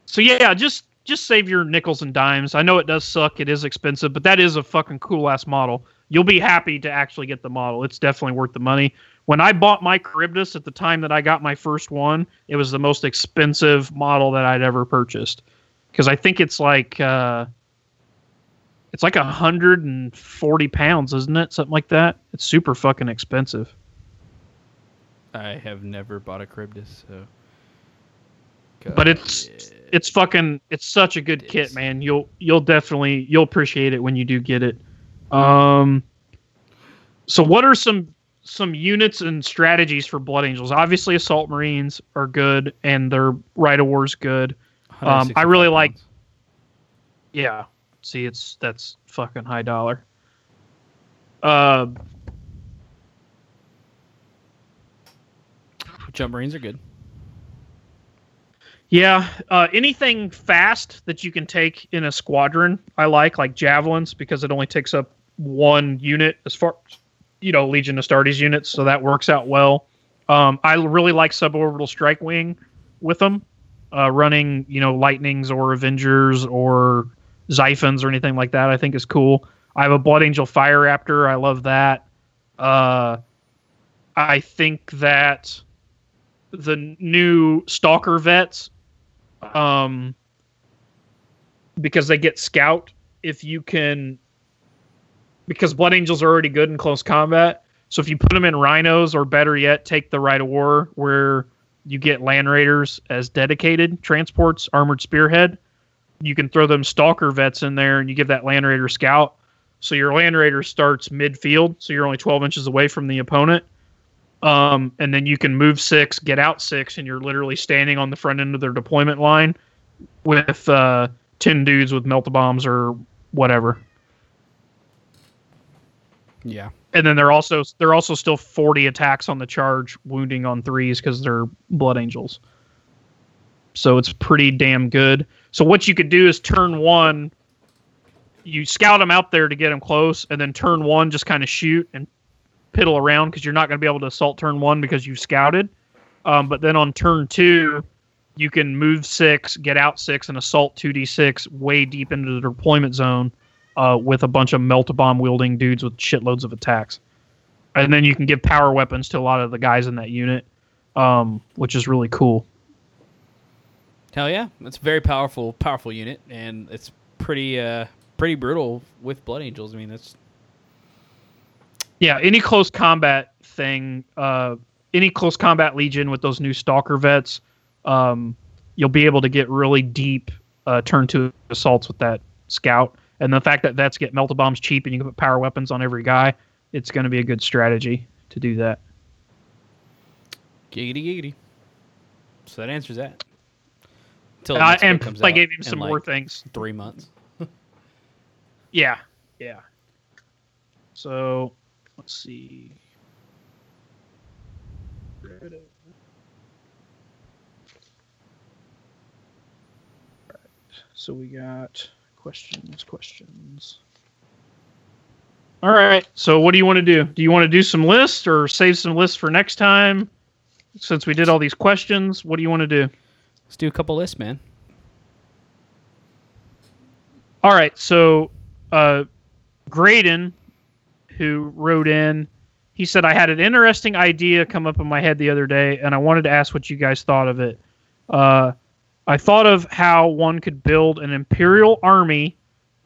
so yeah, just just save your nickels and dimes. I know it does suck. It is expensive, but that is a fucking cool ass model. You'll be happy to actually get the model. It's definitely worth the money. When I bought my Kharybdis at the time that I got my first one, it was the most expensive model that I'd ever purchased because I think it's like uh, it's like a hundred and forty pounds, isn't it? Something like that. It's super fucking expensive. I have never bought a Kharybdis, so. But it's it's fucking it's such a good kit, man. You'll you'll definitely you'll appreciate it when you do get it. Um so what are some some units and strategies for Blood Angels? Obviously Assault Marines are good and their Rite of War's good. Um, I really 165 like. Yeah. See, it's that's fucking high dollar. Uh, Jump Marines are good. yeah. Uh, anything fast that you can take in a squadron, I like, like javelins, because it only takes up one unit as far, you know, Legion of Astartes units, so that works out well. Um, I really like suborbital strike wing with them, uh, running, you know, lightnings or Avengers or Xiphons or anything like that. I think is cool. I have a Blood Angel Fire Raptor. I love that. Uh, I think that the new Stalker vets, um, because they get Scout, if you can, because Blood Angels are already good in close combat. So if you put them in Rhinos, or better yet, take the Rite of War, where you get Land Raiders as dedicated transports, Armored Spearhead, you can throw them Stalker vets in there, and you give that Land Raider Scout. So your Land Raider starts midfield, so you're only 12 inches away from the opponent. Um, and then you can move six, get out six, and you're literally standing on the front end of their deployment line with uh, 10 dudes with melt bombs or whatever. Yeah. And then they're also they're also still 40 attacks on the charge, wounding on threes because they're blood angels. So it's pretty damn good. So what you could do is turn one, you scout them out there to get them close, and then turn one just kind of shoot and piddle around because you're not going to be able to assault turn one because you've scouted. Um, but then on turn two, you can move six, get out six, and assault 2d6 way deep into the deployment zone uh, with a bunch of melt bomb wielding dudes with shitloads of attacks. And then you can give power weapons to a lot of the guys in that unit, um, which is really cool. Hell yeah, it's a very powerful, powerful unit, and it's pretty, uh, pretty brutal with Blood Angels. I mean, that's Yeah, any close combat thing, uh, any close combat legion with those new stalker vets, um, you'll be able to get really deep uh, turn two assaults with that scout. And the fact that vets get melta bombs cheap and you can put power weapons on every guy, it's going to be a good strategy to do that. giggity giggity. So that answers that. Until Uh, and comes I gave him some like, more things. Three months. Yeah, yeah. So let's see. Right. So we got questions, questions. All right. So what do you want to do? Do you want to do some lists or save some lists for next time? Since we did all these questions, what do you want to do? Let's do a couple lists, man. All right, so uh, Graydon, who wrote in, he said I had an interesting idea come up in my head the other day, and I wanted to ask what you guys thought of it. Uh, I thought of how one could build an imperial army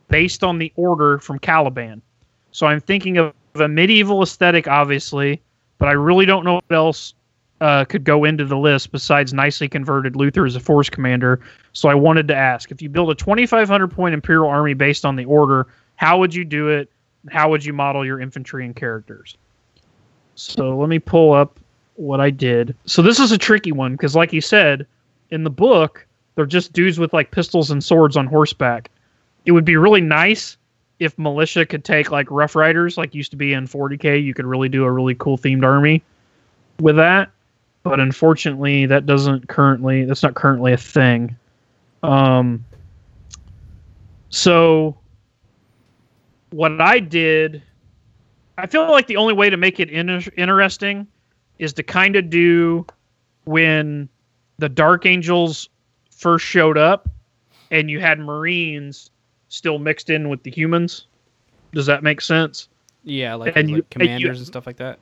based on the order from Caliban. So I'm thinking of a medieval aesthetic, obviously, but I really don't know what else uh, could go into the list besides nicely converted Luther as a force commander. So I wanted to ask if you build a 2,500 point Imperial army based on the order, how would you do it? How would you model your infantry and characters? So let me pull up what I did. So this is a tricky one because, like you said, in the book, they're just dudes with like pistols and swords on horseback. It would be really nice if militia could take like Rough Riders, like used to be in 40k. You could really do a really cool themed army with that. But unfortunately, that doesn't currently. That's not currently a thing. Um. So what I did, I feel like the only way to make it in- interesting is to kind of do when the Dark Angels first showed up and you had Marines still mixed in with the humans. Does that make sense? Yeah, like, And like you- and commanders you- and stuff like that.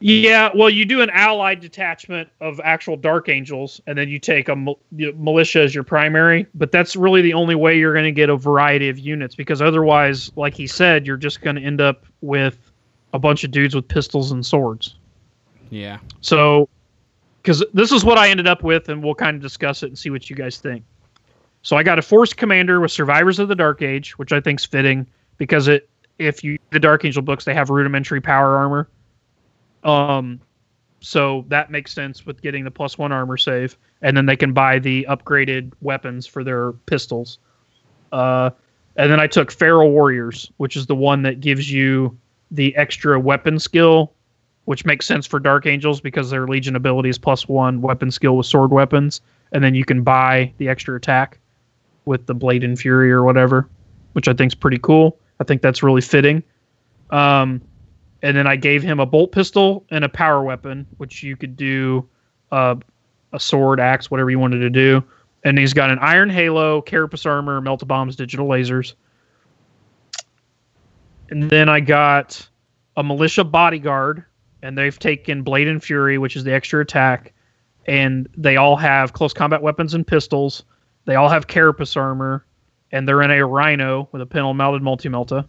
Yeah, well, you do an allied detachment of actual Dark Angels, and then you take a mil- militia as your primary. But that's really the only way you're going to get a variety of units, because otherwise, like he said, you're just going to end up with a bunch of dudes with pistols and swords. Yeah. So, because this is what I ended up with, and we'll kind of discuss it and see what you guys think. So I got a force commander with survivors of the Dark Age, which I think's fitting because it if you the Dark Angel books they have rudimentary power armor. Um, so that makes sense with getting the plus one armor save, and then they can buy the upgraded weapons for their pistols. Uh, and then I took Feral Warriors, which is the one that gives you the extra weapon skill which makes sense for Dark Angels because their Legion ability is plus one weapon skill with sword weapons, and then you can buy the extra attack with the Blade and Fury or whatever, which I think is pretty cool. I think that's really fitting. Um, and then I gave him a bolt pistol and a power weapon, which you could do uh, a sword, axe, whatever you wanted to do. And he's got an iron halo, carapace armor, melt bombs, digital lasers. And then I got a militia bodyguard, and they've taken Blade and Fury, which is the extra attack, and they all have close combat weapons and pistols. They all have carapace armor, and they're in a Rhino with a pintle mounted multi melta.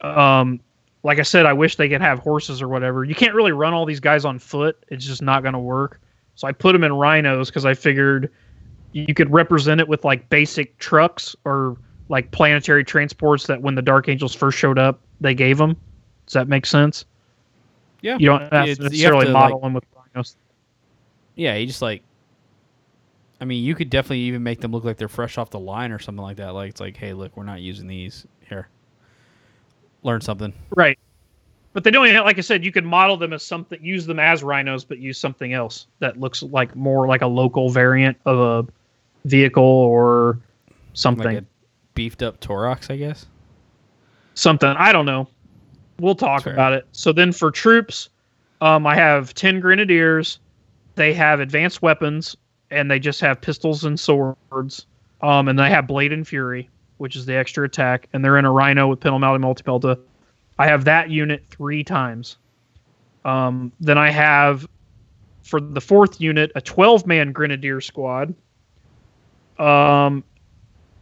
Um, like I said, I wish they could have horses or whatever. You can't really run all these guys on foot; it's just not going to work. So I put them in rhinos because I figured you could represent it with like basic trucks or like planetary transports that when the Dark Angels first showed up, they gave them. Does that make sense? Yeah. You don't have It's- to you have necessarily to, model like- them with rhinos. Yeah, you just like. I mean, you could definitely even make them look like they're fresh off the line or something like that. Like it's like, hey, look, we're not using these here. Learn something. Right. But they don't like I said, you could model them as something, use them as rhinos, but use something else that looks like more like a local variant of a vehicle or something. Like a beefed up Taurox, I guess. something. I don't know. We'll talk about it. So then for troops, um, I have 10 grenadiers. They have advanced weapons and they just have pistols and swords. Um, and they have blade and fury, which is the extra attack. And they're in a rhino with pintle mounted multi melta. I have that unit three times. Um, then I have for the fourth unit a 12 man grenadier squad. Um,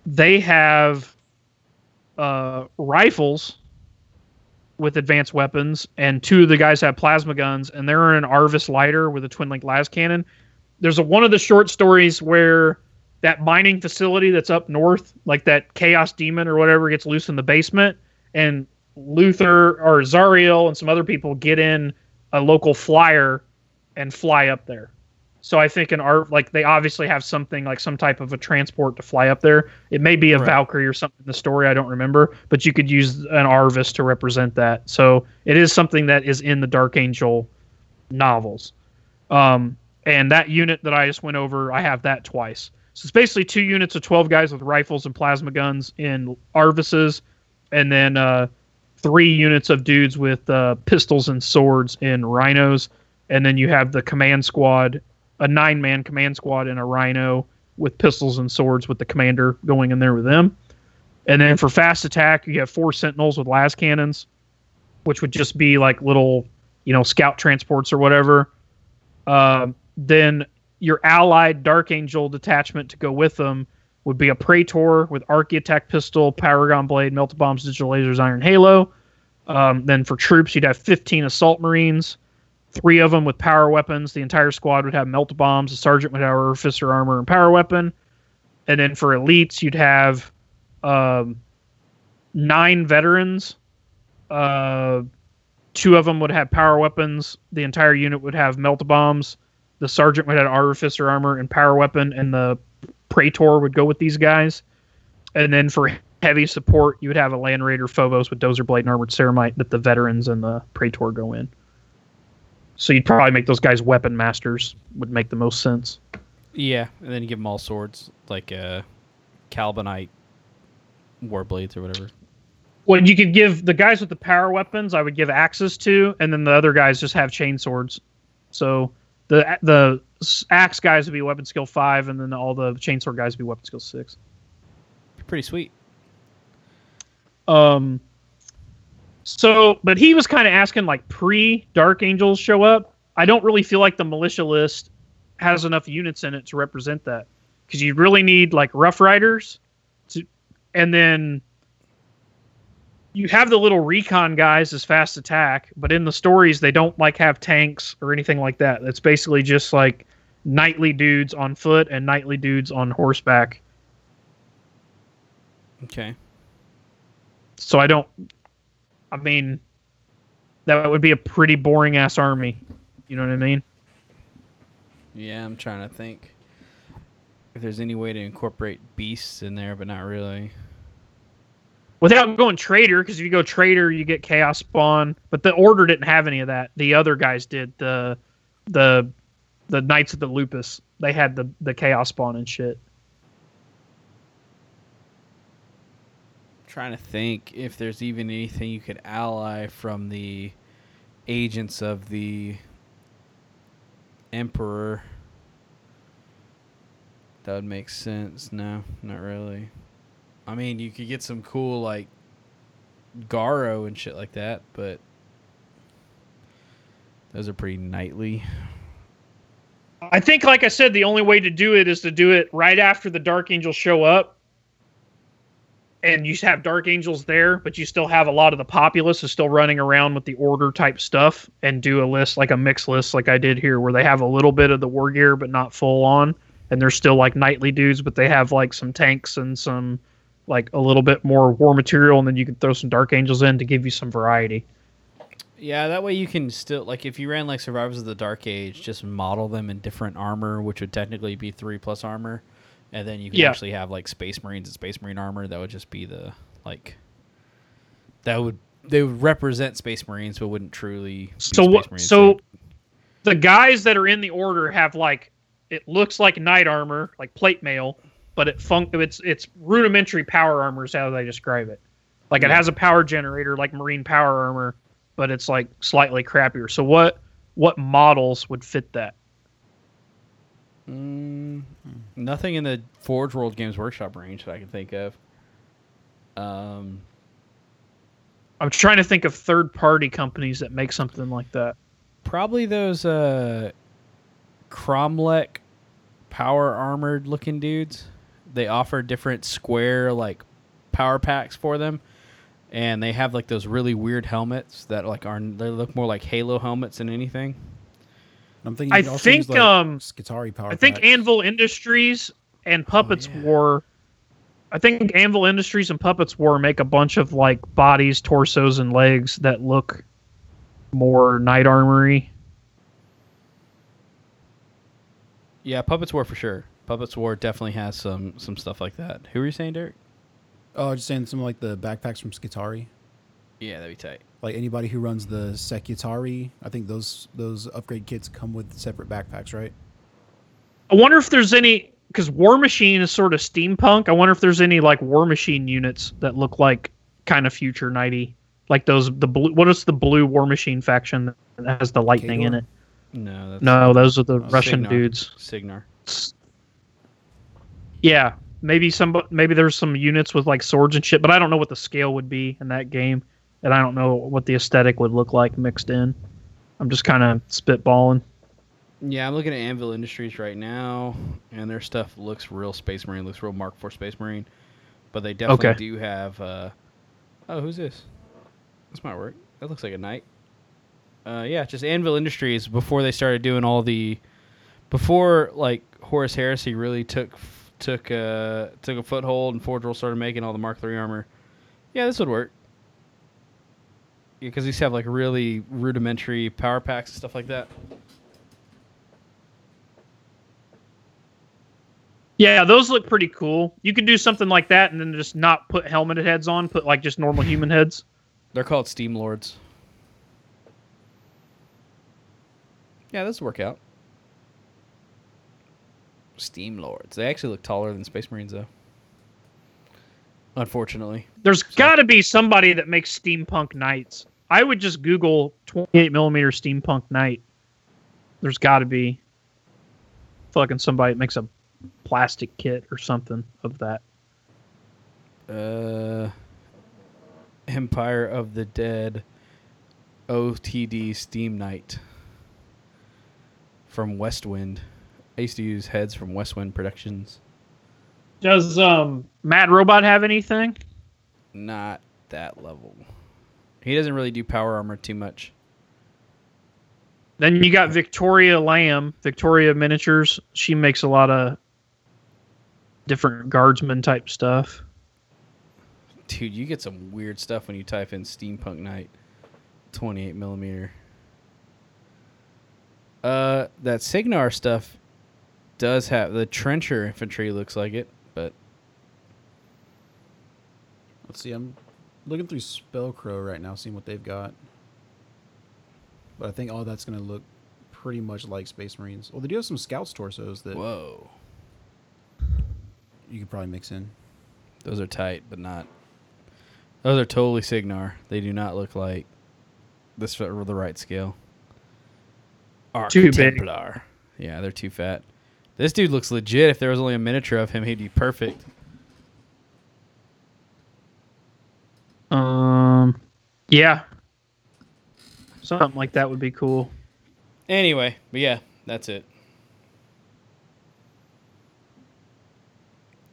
they have uh, rifles with advanced weapons, and two of the guys have plasma guns, and they're in an Arvus lighter with a twin link las cannon. There's a, one of the short stories where that mining facility that's up north, like that Chaos Demon or whatever, gets loose in the basement, and Luther or Zahariel and some other people get in a local flyer and fly up there. So I think an art like they obviously have something like some type of a transport to fly up there. It may be a Right. Valkyrie or something in the story, I don't remember, but you could use an Arvus to represent that. So it is something that is in the Dark Angel novels. Um, and that unit that I just went over, I have that twice. So it's basically two units of 12 guys with rifles and plasma guns in Arvuses, and then uh, three units of dudes with uh, pistols and swords in rhinos. And then you have the command squad, a nine man command squad in a rhino with pistols and swords with the commander going in there with them. And then for fast attack, you have four sentinels with las cannons, which would just be like little, you know, scout transports or whatever. Um, then your allied Dark Angel detachment to go with them would be a Praetor with archeotech pistol, Paragon blade, melta bombs, digital lasers, iron halo. Um, then for troops, you'd have 15 assault marines, three of them with power weapons. The entire squad would have melta bombs. The sergeant would have artificer armor and power weapon. And then for elites, you'd have um, nine veterans. Uh, two of them would have power weapons. The entire unit would have melta bombs. The sergeant would have artificer armor and power weapon, and the praetor would go with these guys. And then for heavy support, you would have a land raider phobos with dozer blade and armored ceramite that the veterans and the praetor go in. So you'd probably make those guys weapon masters. Would make the most sense. Yeah, and then you give them all swords like uh, war blades or whatever. Well, you could give the guys with the power weapons, I would give axes to, and then the other guys just have chain swords. So the the axe guys would be weapon skill five, and then all the chainsaw guys would be weapon skill six. Pretty sweet. Um. So, but he was kind of asking like pre Dark Angels show up. I don't really feel like the militia list has enough units in it to represent that because you really need like Rough Riders, to, and then you have the little recon guys as fast attack, but in the stories they don't like have tanks or anything like that. It's basically just like knightly dudes on foot and knightly dudes on horseback. Okay. So I don't. I mean, that would be a pretty boring ass army. You know what I mean? Yeah, I'm trying to think if there's any way to incorporate beasts in there, but not really. Without going traitor, because if you go traitor, you get chaos spawn. But the order didn't have any of that. The other guys did. The the the knights of the lupus. They had the the chaos spawn and shit. trying to think if there's even anything you could ally from the agents of the emperor that would make sense no not really i mean you could get some cool like Garro and shit like that but those are pretty knightly I think, like I said, the only way to do it is to do it right after the Dark Angels show up, and you have Dark Angels there, but you still have a lot of the populace is still running around with the Order type stuff, and do a list like a mix list, like I did here, where they have a little bit of the war gear but not full on, and they're still like knightly dudes, but they have like some tanks and some like a little bit more war material, and then you can throw some Dark Angels in to give you some variety. Yeah, that way you can still like if you ran like Survivors of the Dark Age, just model them in different armor, which would technically be three plus armor, and then you can Yeah. actually have like Space Marines and Space Marine armor. That would just be the like that would they would represent Space Marines, but wouldn't truly. So what? So the guys that are in the order have like it looks like knight armor, like plate mail, but it fun- it's it's rudimentary power armor is how they describe it. Like it has a power generator, like marine power armor, but it's like slightly crappier. So what what models would fit that? Mm, nothing in the Forge World Games Workshop range that I can think of. Um, I'm trying to think of third party companies that make something like that. probably those uh, Cromlech power armored looking dudes. They offer different square like power packs for them, and they have like those really weird helmets that like are they look more like Halo helmets than anything. I'm thinking. I you could also use, think, like, um, Skitarii power. I think packs. Anvil Industries and Puppets yeah. War. I think Anvil Industries and Puppets War make a bunch of like bodies, torsos, and legs that look more knight armory. Yeah, Puppets War for sure. Puppets War definitely has some some stuff like that. Who were you saying, Derek? Oh, just saying some like the backpacks from Skitarii. Yeah, that'd be tight. Like anybody who runs the Skitarii, I think those those upgrade kits come with separate backpacks, right? I wonder if there's any because War Machine is sort of steampunk. I wonder if there's any like War Machine units that look like kind of future nighty, like those the blue. What is the blue War Machine faction that has the lightning in it? No, that's No, those are the Oh, Russian Cygnar. dudes. Cygnar. Yeah, maybe some maybe there's some units with like swords and shit, but I don't know what the scale would be in that game, and I don't know what the aesthetic would look like mixed in. I'm just kind of spitballing. Yeah, I'm looking at Anvil Industries right now, and their stuff looks real Space Marine, looks real Mark IV Space Marine. But they definitely Okay. do have. Uh, oh, who's this? This might work. That looks like a knight. Uh, yeah, just Anvil Industries before they started doing all the, before like Horus Heresy really took took uh took a foothold and Forge World started making all the Mark III armor. Yeah, this would work. Yeah, because these have like really rudimentary power packs and stuff like that. Yeah, those look pretty cool. You could do something like that and then just not put helmeted heads on, put like just normal human heads. They're called Steam Lords. Yeah, this would work out. Steam Lords. They actually look taller than Space Marines, though. Unfortunately. There's got to be somebody that makes steampunk knights. I would just Google 28 millimeter steampunk knight. There's got to be fucking somebody that makes a plastic kit or something of that. Uh, Empire of the Dead OTD Steam Knight from Westwind. I used to use heads from Westwind Productions. Does um Mad Robot have anything? Not that level. He doesn't really do power armor too much. Then you got Victoria Lamb, Victoria Miniatures. She makes a lot of different guardsman type stuff. Dude, you get some weird stuff when you type in Steampunk Knight 28 millimeter. Uh, that Cygnar stuff does have the trencher infantry looks like it, but Let's see. I'm looking through Spellcrow right now, seeing what they've got. But I think all that's going to look pretty much like Space Marines. Well, they do have some Scouts torsos that whoa, you could probably mix in. those are tight, but not. Those are totally Cygnar. They do not look like this for the right scale. Arc Too big. Templar. Yeah, they're too fat. This dude looks legit. If there was only a miniature of him, he'd be perfect. Um, yeah, something like that would be cool. Anyway, but yeah, that's it.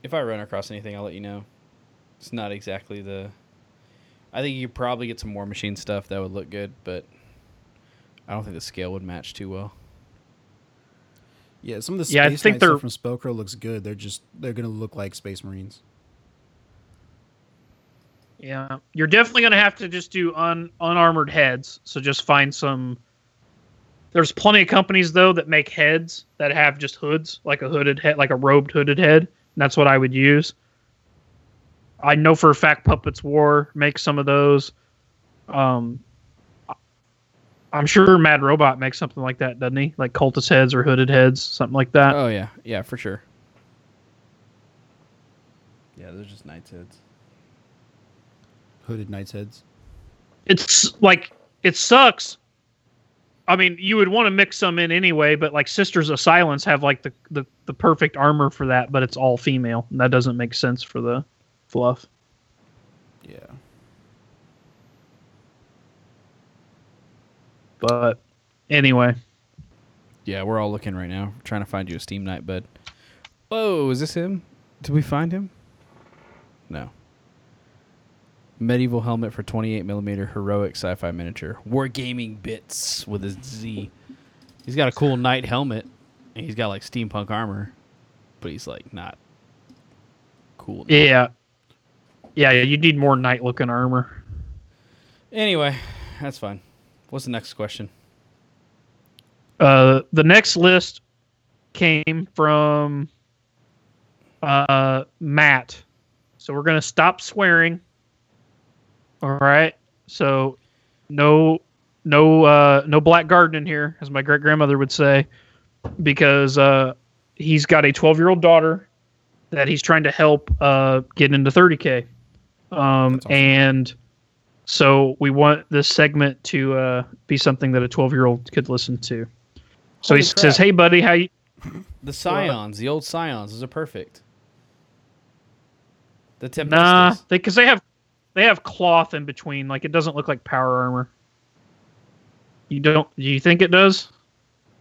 If I run across anything, I'll let you know. It's not exactly the. I think you could probably get some more machine stuff that would look good, but I don't think the scale would match too well. Yeah, some of the Yeah, I Space think they're- from Spellcrow looks good. They're just they're going to look like Space Marines. Yeah, you're definitely gonna have to just do un unarmored heads. So just find some. There's plenty of companies though that make heads that have just hoods, like a hooded head, like a robed hooded head. And that's what I would use. I know for a fact Puppets War makes some of those. Um, I'm sure Mad Robot makes something like that, doesn't he? Like cultist heads or hooded heads, something like that. Oh yeah, yeah, for sure. Yeah, they're just knights heads. Hooded Knights heads. it's like it sucks. I mean, you would want to mix some in anyway, but like Sisters of Silence have like the, the, the perfect armor for that, but it's all female. And that doesn't make sense for the fluff. Yeah. But anyway, Yeah, we're all looking right now, trying to find you a Steam Knight bed. Whoa, is this him? Did we find him? No. Medieval helmet for 28 millimeter heroic sci-fi miniature. Wargaming bits with a Z. He's got a cool knight helmet, and he's got like steampunk armor, but he's like not cool. enough. yeah. Yeah, you need more knight looking armor. Anyway, that's fine. What's the next question? Uh, the next list came from uh, Matt. So we're going to stop swearing. All right. So no no uh no black gardening here as my great grandmother would say because uh he's got a 12-year-old daughter that he's trying to help uh get into 30k. Um awesome. and so we want this segment to uh be something that a 12-year-old could listen to. So Holy he says, "Hey buddy, how you The Scions, the old Scions, those are perfect. The Tempestus. Nah, because they, have they have cloth in between. Like it doesn't look like power armor. You don't? Do you think it does?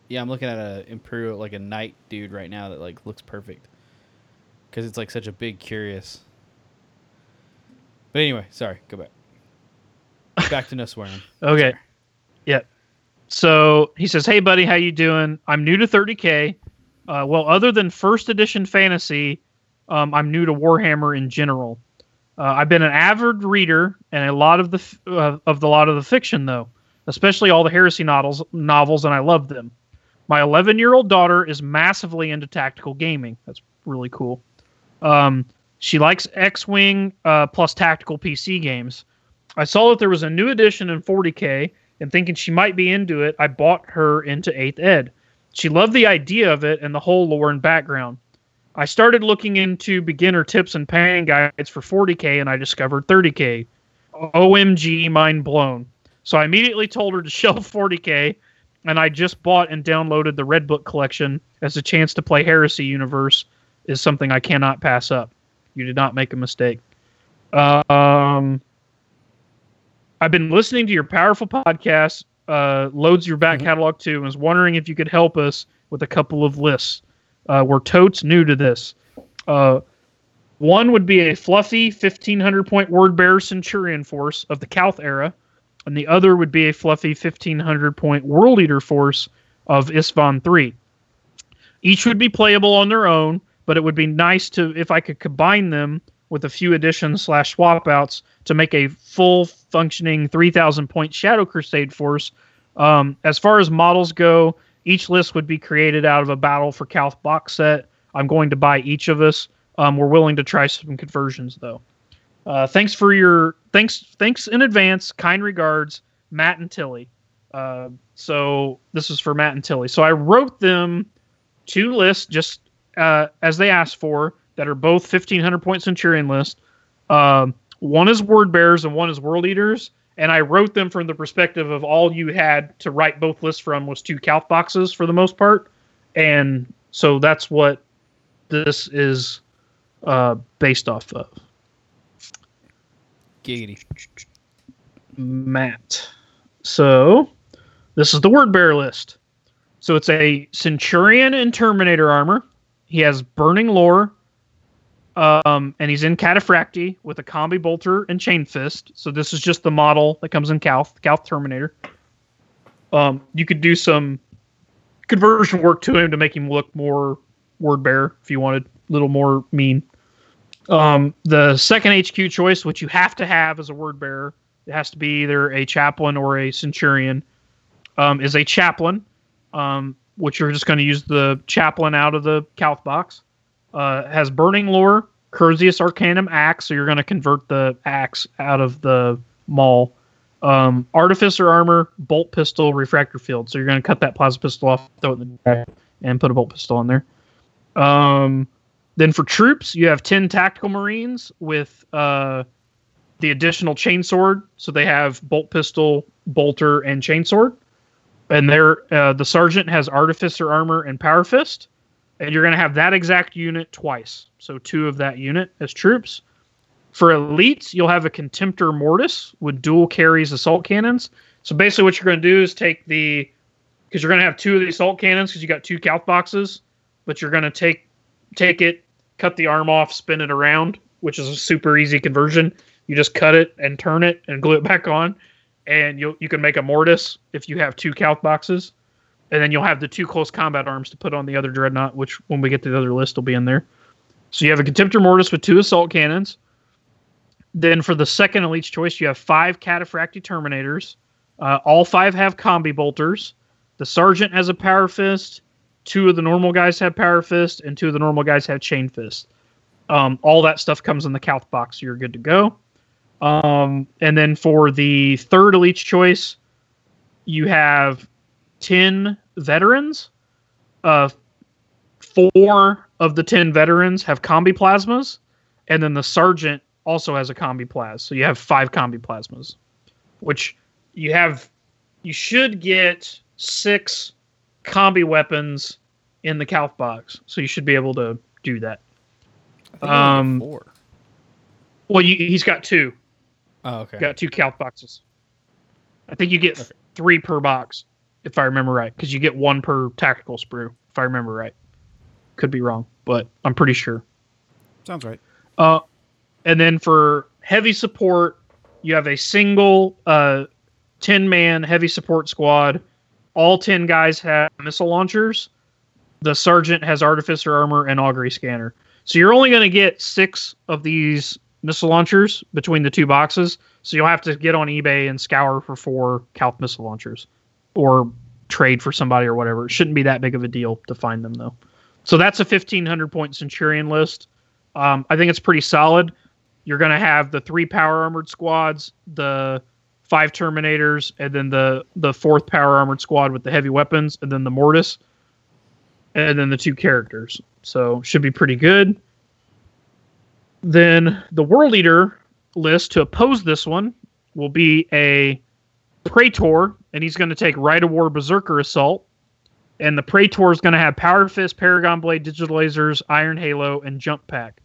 Yeah, I'm looking at a imperial like a knight dude right now that like looks perfect. Cuz it's like such a big curious. But anyway, sorry, go back. Back to no swearing. Okay. Yep. So he says, "Hey, buddy, how you doing? I'm new to 30k. Uh, well, other than first edition fantasy, um, I'm new to Warhammer in general. Uh, I've been an avid reader and a lot of the f- uh, of the lot of the fiction, though, especially all the heresy novels. Novels, and I love them. My 11 year old daughter is massively into tactical gaming. That's really cool. Um, she likes X Wing uh, plus tactical PC games. I saw that there was a new edition in 40k, and thinking she might be into it, I bought her into 8th Ed. She loved the idea of it and the whole lore and background. I started looking into beginner tips and paying guides for 40k, and I discovered 30k. OMG, mind blown. So I immediately told her to shelf 40k, and I just bought and downloaded the Red Book collection as a chance to play Heresy Universe is something I cannot pass up. You did not make a mistake. Um, I've been listening to your powerful podcast, uh, loads your back catalog too, and was wondering if you could help us with a couple of lists. Uh, we're totes new to this. Uh, one would be a fluffy 1500 point word bearer centurion force of the Calth era, and the other would be a fluffy 1500 point world eater force of Istvan 3. Each would be playable on their own, but it would be nice to if I could combine them with a few additions slash swap outs to make a full functioning 3000 point Shadow Crusade force. Um, as far as models go, each list would be created out of a Battle for Calth box set. I'm going to buy each of us. Um, we're willing to try some conversions though. Uh, thanks for your thanks thanks in advance. Kind regards, Matt and Tilly. Uh, so this is for Matt and Tilly. So I wrote them two lists just uh, as they asked for that are both 1500 point Centurion list. Um, one is word bearers and one is world eaters. And I wrote them from the perspective of all you had to write both lists from was two Calth boxes for the most part. And so that's what this is uh, based off of. Giggity. Matt. So this is the word bearer list. So it's a Centurion and Terminator armor. He has burning lore. Um, and he's in Cataphracti with a combi bolter and chain fist. So this is just the model that comes in Calth, Calth Terminator. Um, you could do some conversion work to him to make him look more word bearer if you wanted, a little more mean. Um, the second HQ choice, which you have to have as a word bearer, it has to be either a chaplain or a centurion, um, is a chaplain, um, which you're just going to use the chaplain out of the Calth box. Uh, has burning lore, Crozius Arcanum axe, so you're going to convert the axe out of the maul. Um, artificer armor, bolt pistol, refractor field. So you're going to cut that plasma pistol off, throw it in the back, and put a bolt pistol in there. Um, then for troops, you have 10 tactical marines with uh, the additional chainsword. So they have bolt pistol, bolter, and chainsword. And they're, uh, the sergeant has artificer armor and power fist. And you're going to have that exact unit twice. So two of that unit as troops. For elites, you'll have a contemptor mortis with dual Kheres assault cannons. So basically, what you're going to do is take the because you're going to have two of the assault cannons because you got two Calth boxes, but you're going to take take it, cut the arm off, spin it around, which is a super easy conversion. You just cut it and turn it and glue it back on, and you you can make a mortis if you have two Calth boxes, and then you'll have the two close combat arms to put on the other dreadnought, which when we get to the other list will be in there. So you have a contemptor mortis with two assault cannons. Then for the second elite choice, you have five cataphracti terminators. Uh, all five have combi bolters. The sergeant has a power fist. Two of the normal guys have power fist, and two of the normal guys have chain fist. Um, all that stuff comes in the Calth box. So you're good to go. Um, and then for the third elite choice, you have 10 veterans. Uh, four of the 10 veterans have combi plasmas, and then the sergeant also has a combi plas. So you have five combi plasmas, which you have. You should get six combi weapons in the Calth box, so you should be able to do that. I think I only Um, four. Well, you, he's got two. Oh, okay. Got two Calth boxes. I think you get Okay. three per box, if I remember right, because you get one per tactical sprue, if I remember right. Could be wrong, but I'm pretty sure. Sounds right. Uh, and then for heavy support, you have a single uh, 10 man heavy support squad. All 10 guys have missile launchers. The sergeant has artificer armor and augury scanner. So you're only going to get six of these missile launchers between the two boxes. So you'll have to get on eBay and scour for four Calth missile launchers or trade for somebody or whatever. It shouldn't be that big of a deal to find them, though. So that's a 1500 point Centurion list. Um, I think it's pretty solid. You're going to have the three power armored squads, the five Terminators, and then the the fourth power armored squad with the heavy weapons, and then the Mortis, and then the two characters. So should be pretty good. Then the World Eater list to oppose this one will be a Praetor, and he's going to take Rite of War Berserker Assault. And the Praetor is going to have Power Fist, Paragon Blade, Digital Lasers, Iron Halo, and Jump Pack.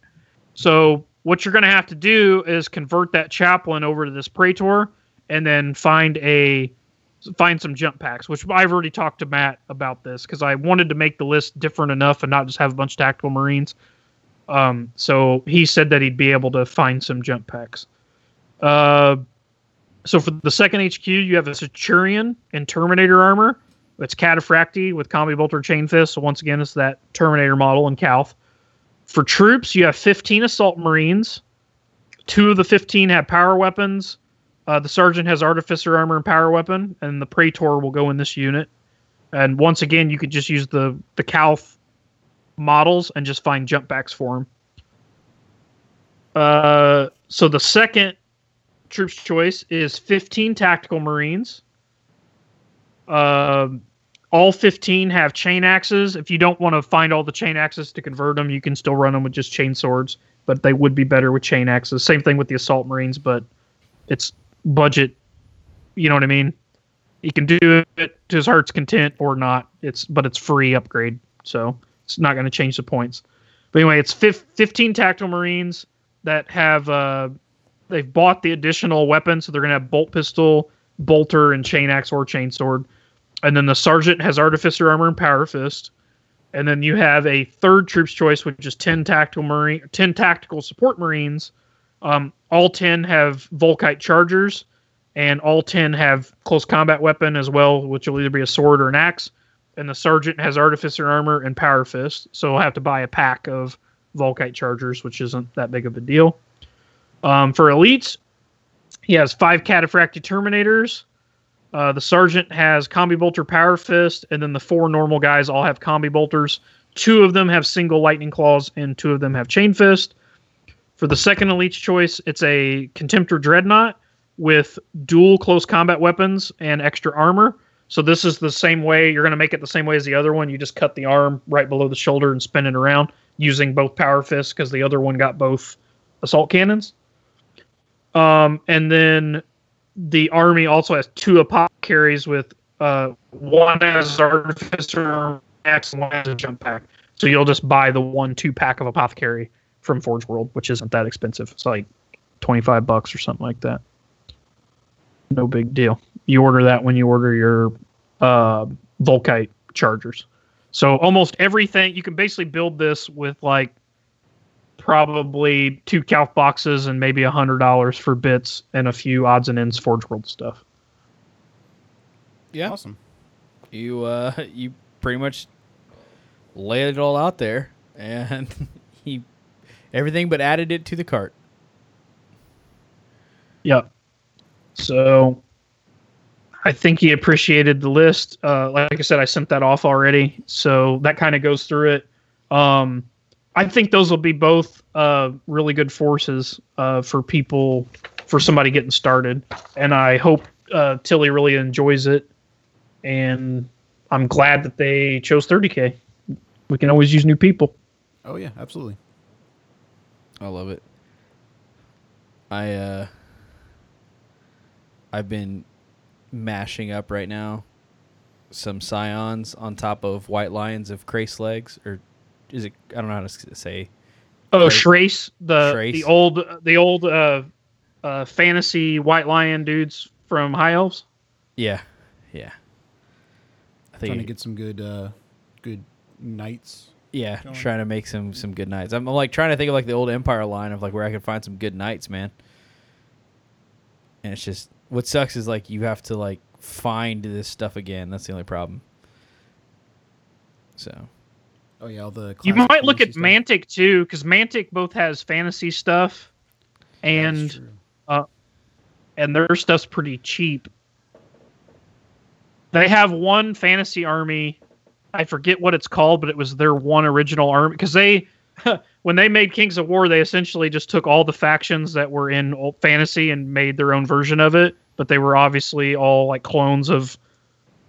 So what you're going to have to do is convert that chaplain over to this Praetor, and then find a find some jump packs. Which I've already talked to Matt about this because I wanted to make the list different enough and not just have a bunch of tactical Marines. Um, so he said that he'd be able to find some jump packs. Uh, so for the second HQ, you have a Centurion and Terminator armor. It's Cataphracti with Combi Bolter Chain Fist. So once again, it's that Terminator model in Calth. For troops, you have 15 Assault Marines. Two of the 15 have power weapons. Uh, the Sergeant has Artificer armor and power weapon, and the Praetor will go in this unit. And once again, you could just use the the Calth models and just find jump backs for them. Uh, so the second troops choice is 15 tactical marines. Um, all 15 have chain axes. If you don't want to find all the chain axes to convert them, you can still run them with just chain swords, but they would be better with chain axes. Same thing with the assault marines, but it's budget. You know what I mean? He can do it to his heart's content or not. It's but it's free upgrade, so it's not going to change the points. But anyway, it's fif- 15 tactical marines that have uh, they've bought the additional weapon, so they're to have bolt pistol, bolter, and chain axe or chain sword. And then the sergeant has artificer armor and power fist. And then you have a third troops choice, which is 10 tactical marine, 10 tactical support marines. Um, all 10 have Volkite chargers, and all 10 have close combat weapon as well, which will either be a sword or an axe. And the sergeant has artificer armor and power fist, so he'll have to buy a pack of Volkite chargers, which isn't that big of a deal. Um, for elites, he has five Cataphracti Terminators. Uh, the sergeant has Combi Bolter Power Fist, and then the four normal guys all have Combi Bolters. Two of them have single Lightning Claws, and two of them have Chain Fist. For the second elite's choice, it's a Contemptor Dreadnought with dual close combat weapons and extra armor. So this is the same way. You're going to make it the same way as the other one. You just cut the arm right below the shoulder and spin it around using both power fists because the other one got both assault cannons. Um, and then the army also has two apothecaries with uh, one as artificer axe and one as a jump pack. So you'll just buy the one two pack of apothecary from Forge World, which isn't that expensive. It's like twenty five bucks or something like that. No big deal. You order that when you order your uh, Volkite chargers. So almost everything you can basically build this with like probably two Calth boxes and maybe a hundred dollars for bits and a few odds and ends Forge World stuff. Yeah. Awesome. You uh you pretty much laid it all out there and he everything but added it to the cart. Yep. So I think he appreciated the list. Uh, like I said, I sent that off already, so that kind of goes through it. Um, I think those will be both uh, really good forces uh, for people, for somebody getting started, and I hope uh, Tilly really enjoys it. And I'm glad that they chose 30k. We can always use new people. Oh yeah, absolutely. I love it. I uh I've been mashing up right now some scions on top of white lions of Chrace legs or is it I don't know how to say Oh, Trace- Schrace, the Schrace. the old the old uh, uh, fantasy white lion dudes from High Elves. Yeah. Yeah. I think Trying to get some good, uh, good knights. yeah, going. trying to make some some good knights. I'm like trying to think of like the old Empire line of like where I could find some good knights, man. And it's just what sucks is like you have to like find this stuff again. That's the only problem. So Oh yeah, all the. You might look at stuff. Mantic too, because Mantic both has fantasy stuff, and true. Uh, and their stuff's pretty cheap. They have one fantasy army. I forget what it's called, but it was their one original army because they, when they made Kings of War, they essentially just took all the factions that were in old fantasy and made their own version of it. But they were obviously all like clones of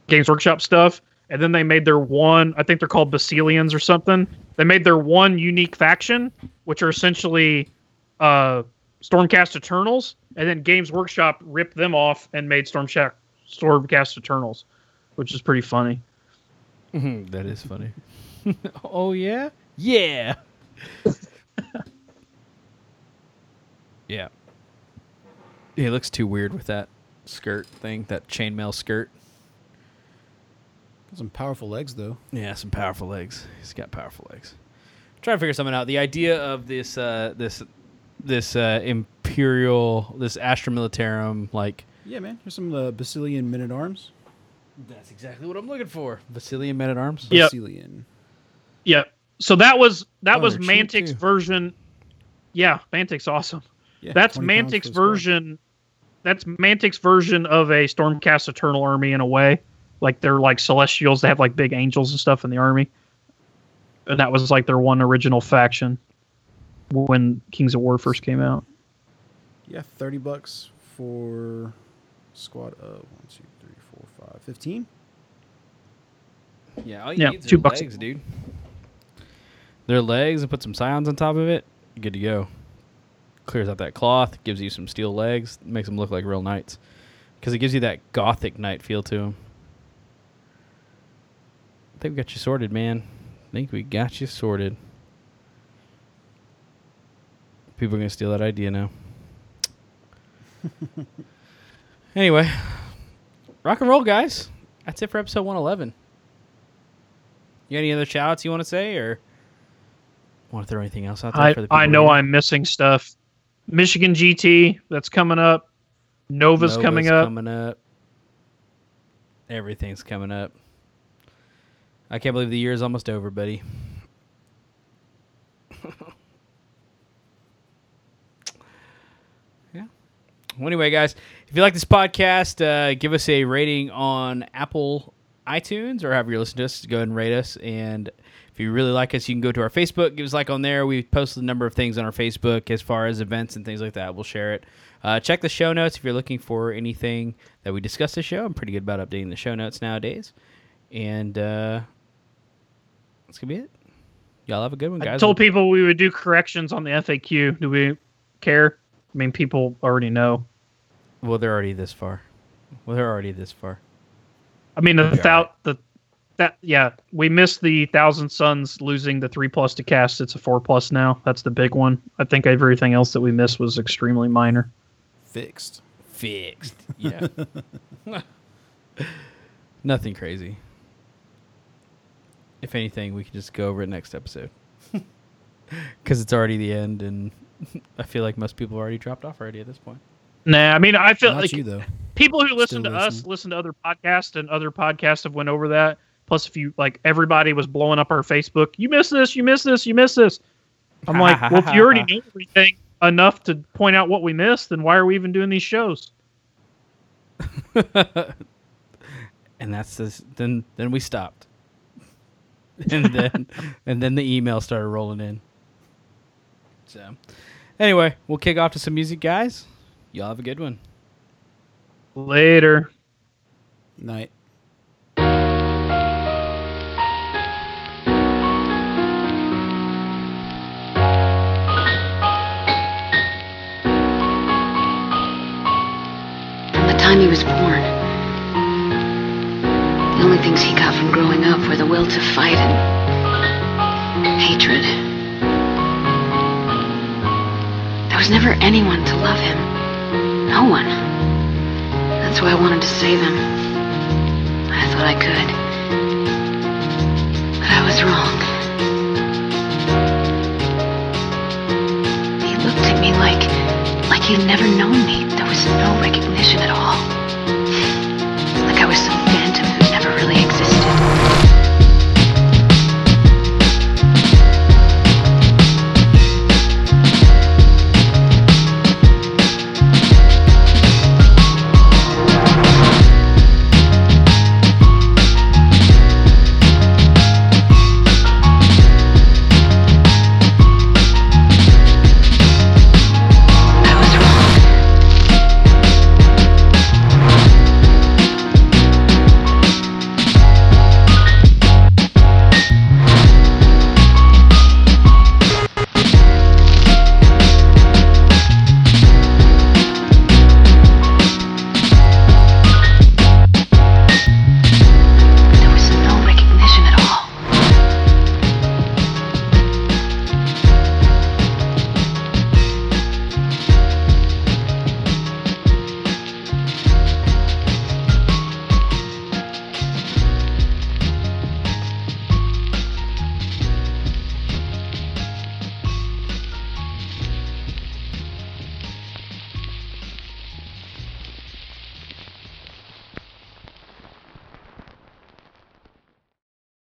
Games Workshop stuff. And then they made their one, I think they're called Basileans or something. They made their one unique faction, which are essentially uh, Stormcast Eternals, and then Games Workshop ripped them off and made Stormcast Stormcast Eternals, which is pretty funny. that is funny. oh yeah, yeah, yeah. He looks too weird with that skirt thing, that chainmail skirt. Got some powerful legs though. Yeah, some powerful legs. He's got powerful legs. Trying to figure something out. The idea of this uh, this this uh, imperial this Astra Militarum like Yeah, man. Here's some uh, Basilean men at arms. that's exactly what I'm looking for. Basilean men at arms. Yep. Basilean. Yeah. So that was that Oh, was they're Mantic's version. Yeah, Mantic's awesome. Yeah, That's 20 Mantic's for a version. That's Mantic's version of a Stormcast Eternal army in a way. Like they're like Celestials. They have like big angels and stuff in the army. And that was like their one original faction when Kings of War first came out. Yeah, thirty bucks for squad of one, two, three, four, five, fifteen. Yeah, all you Yeah, need is two bucks. legs, dude. Their legs and put some scions on top of it. Good to go. Clears out that cloth, gives you some steel legs, makes them look like real knights. Because it gives you that gothic knight feel to them. I think we got you sorted, man. I think we got you sorted. People are gonna steal that idea now. anyway, rock and roll, guys. That's it for episode 111. You got any other shout outs you want to say, or want to throw anything else out there I for the people? I know? I'm missing stuff. Michigan GT that's coming up. Nova's, Nova's coming up. Coming up. Everything's coming up. I can't believe the year is almost over, buddy. yeah. Well, anyway, guys, if you like this podcast, uh, give us a rating on Apple iTunes or however you listen to us. Go ahead and rate us. And if you really like us, you can go to our Facebook, give us a like on there. We posted a number of things on our Facebook as far as events and things like that. We'll share it. Uh, check the show notes if you're looking for anything that we discussed this show. I'm pretty good about updating the show notes nowadays. And uh, that's going to be it. Y'all have a good one, guys. I told people we would do corrections on the FAQ. Do we care? I mean, people already know. well, they're already this far. Well, they're already this far. I mean, the Yeah. thou- the that yeah, we missed the Thousand Suns losing the three plus to cast. It's a four plus now. That's the big one. I think everything else that we missed was extremely minor. Fixed. Fixed. Yeah. Nothing crazy. If anything, we can just go over it next episode. Because it's already the end, and I feel like most people have already dropped off already at this point. Nah, I mean, I feel Not like you though. people who listen Still to us listen to other podcasts, and other podcasts have went over that. Plus, if you like, everybody was blowing up our Facebook. You miss this. You miss this. You miss this. I'm like, well, if you already know everything enough to point out what we missed, then why are we even doing these shows? and that's this. Then then we stopped, and then and then the email started rolling in. So, anyway, we'll kick off to some music, guys. Y'all have a good one. Later. Night. The time he was born things he got from growing up were the will to fight and hatred. There was never anyone to love him. No one. That's why I wanted to save him. I thought I could. But I was wrong. He looked at me like like he'd never known me. There was no recognition at all. Like I was some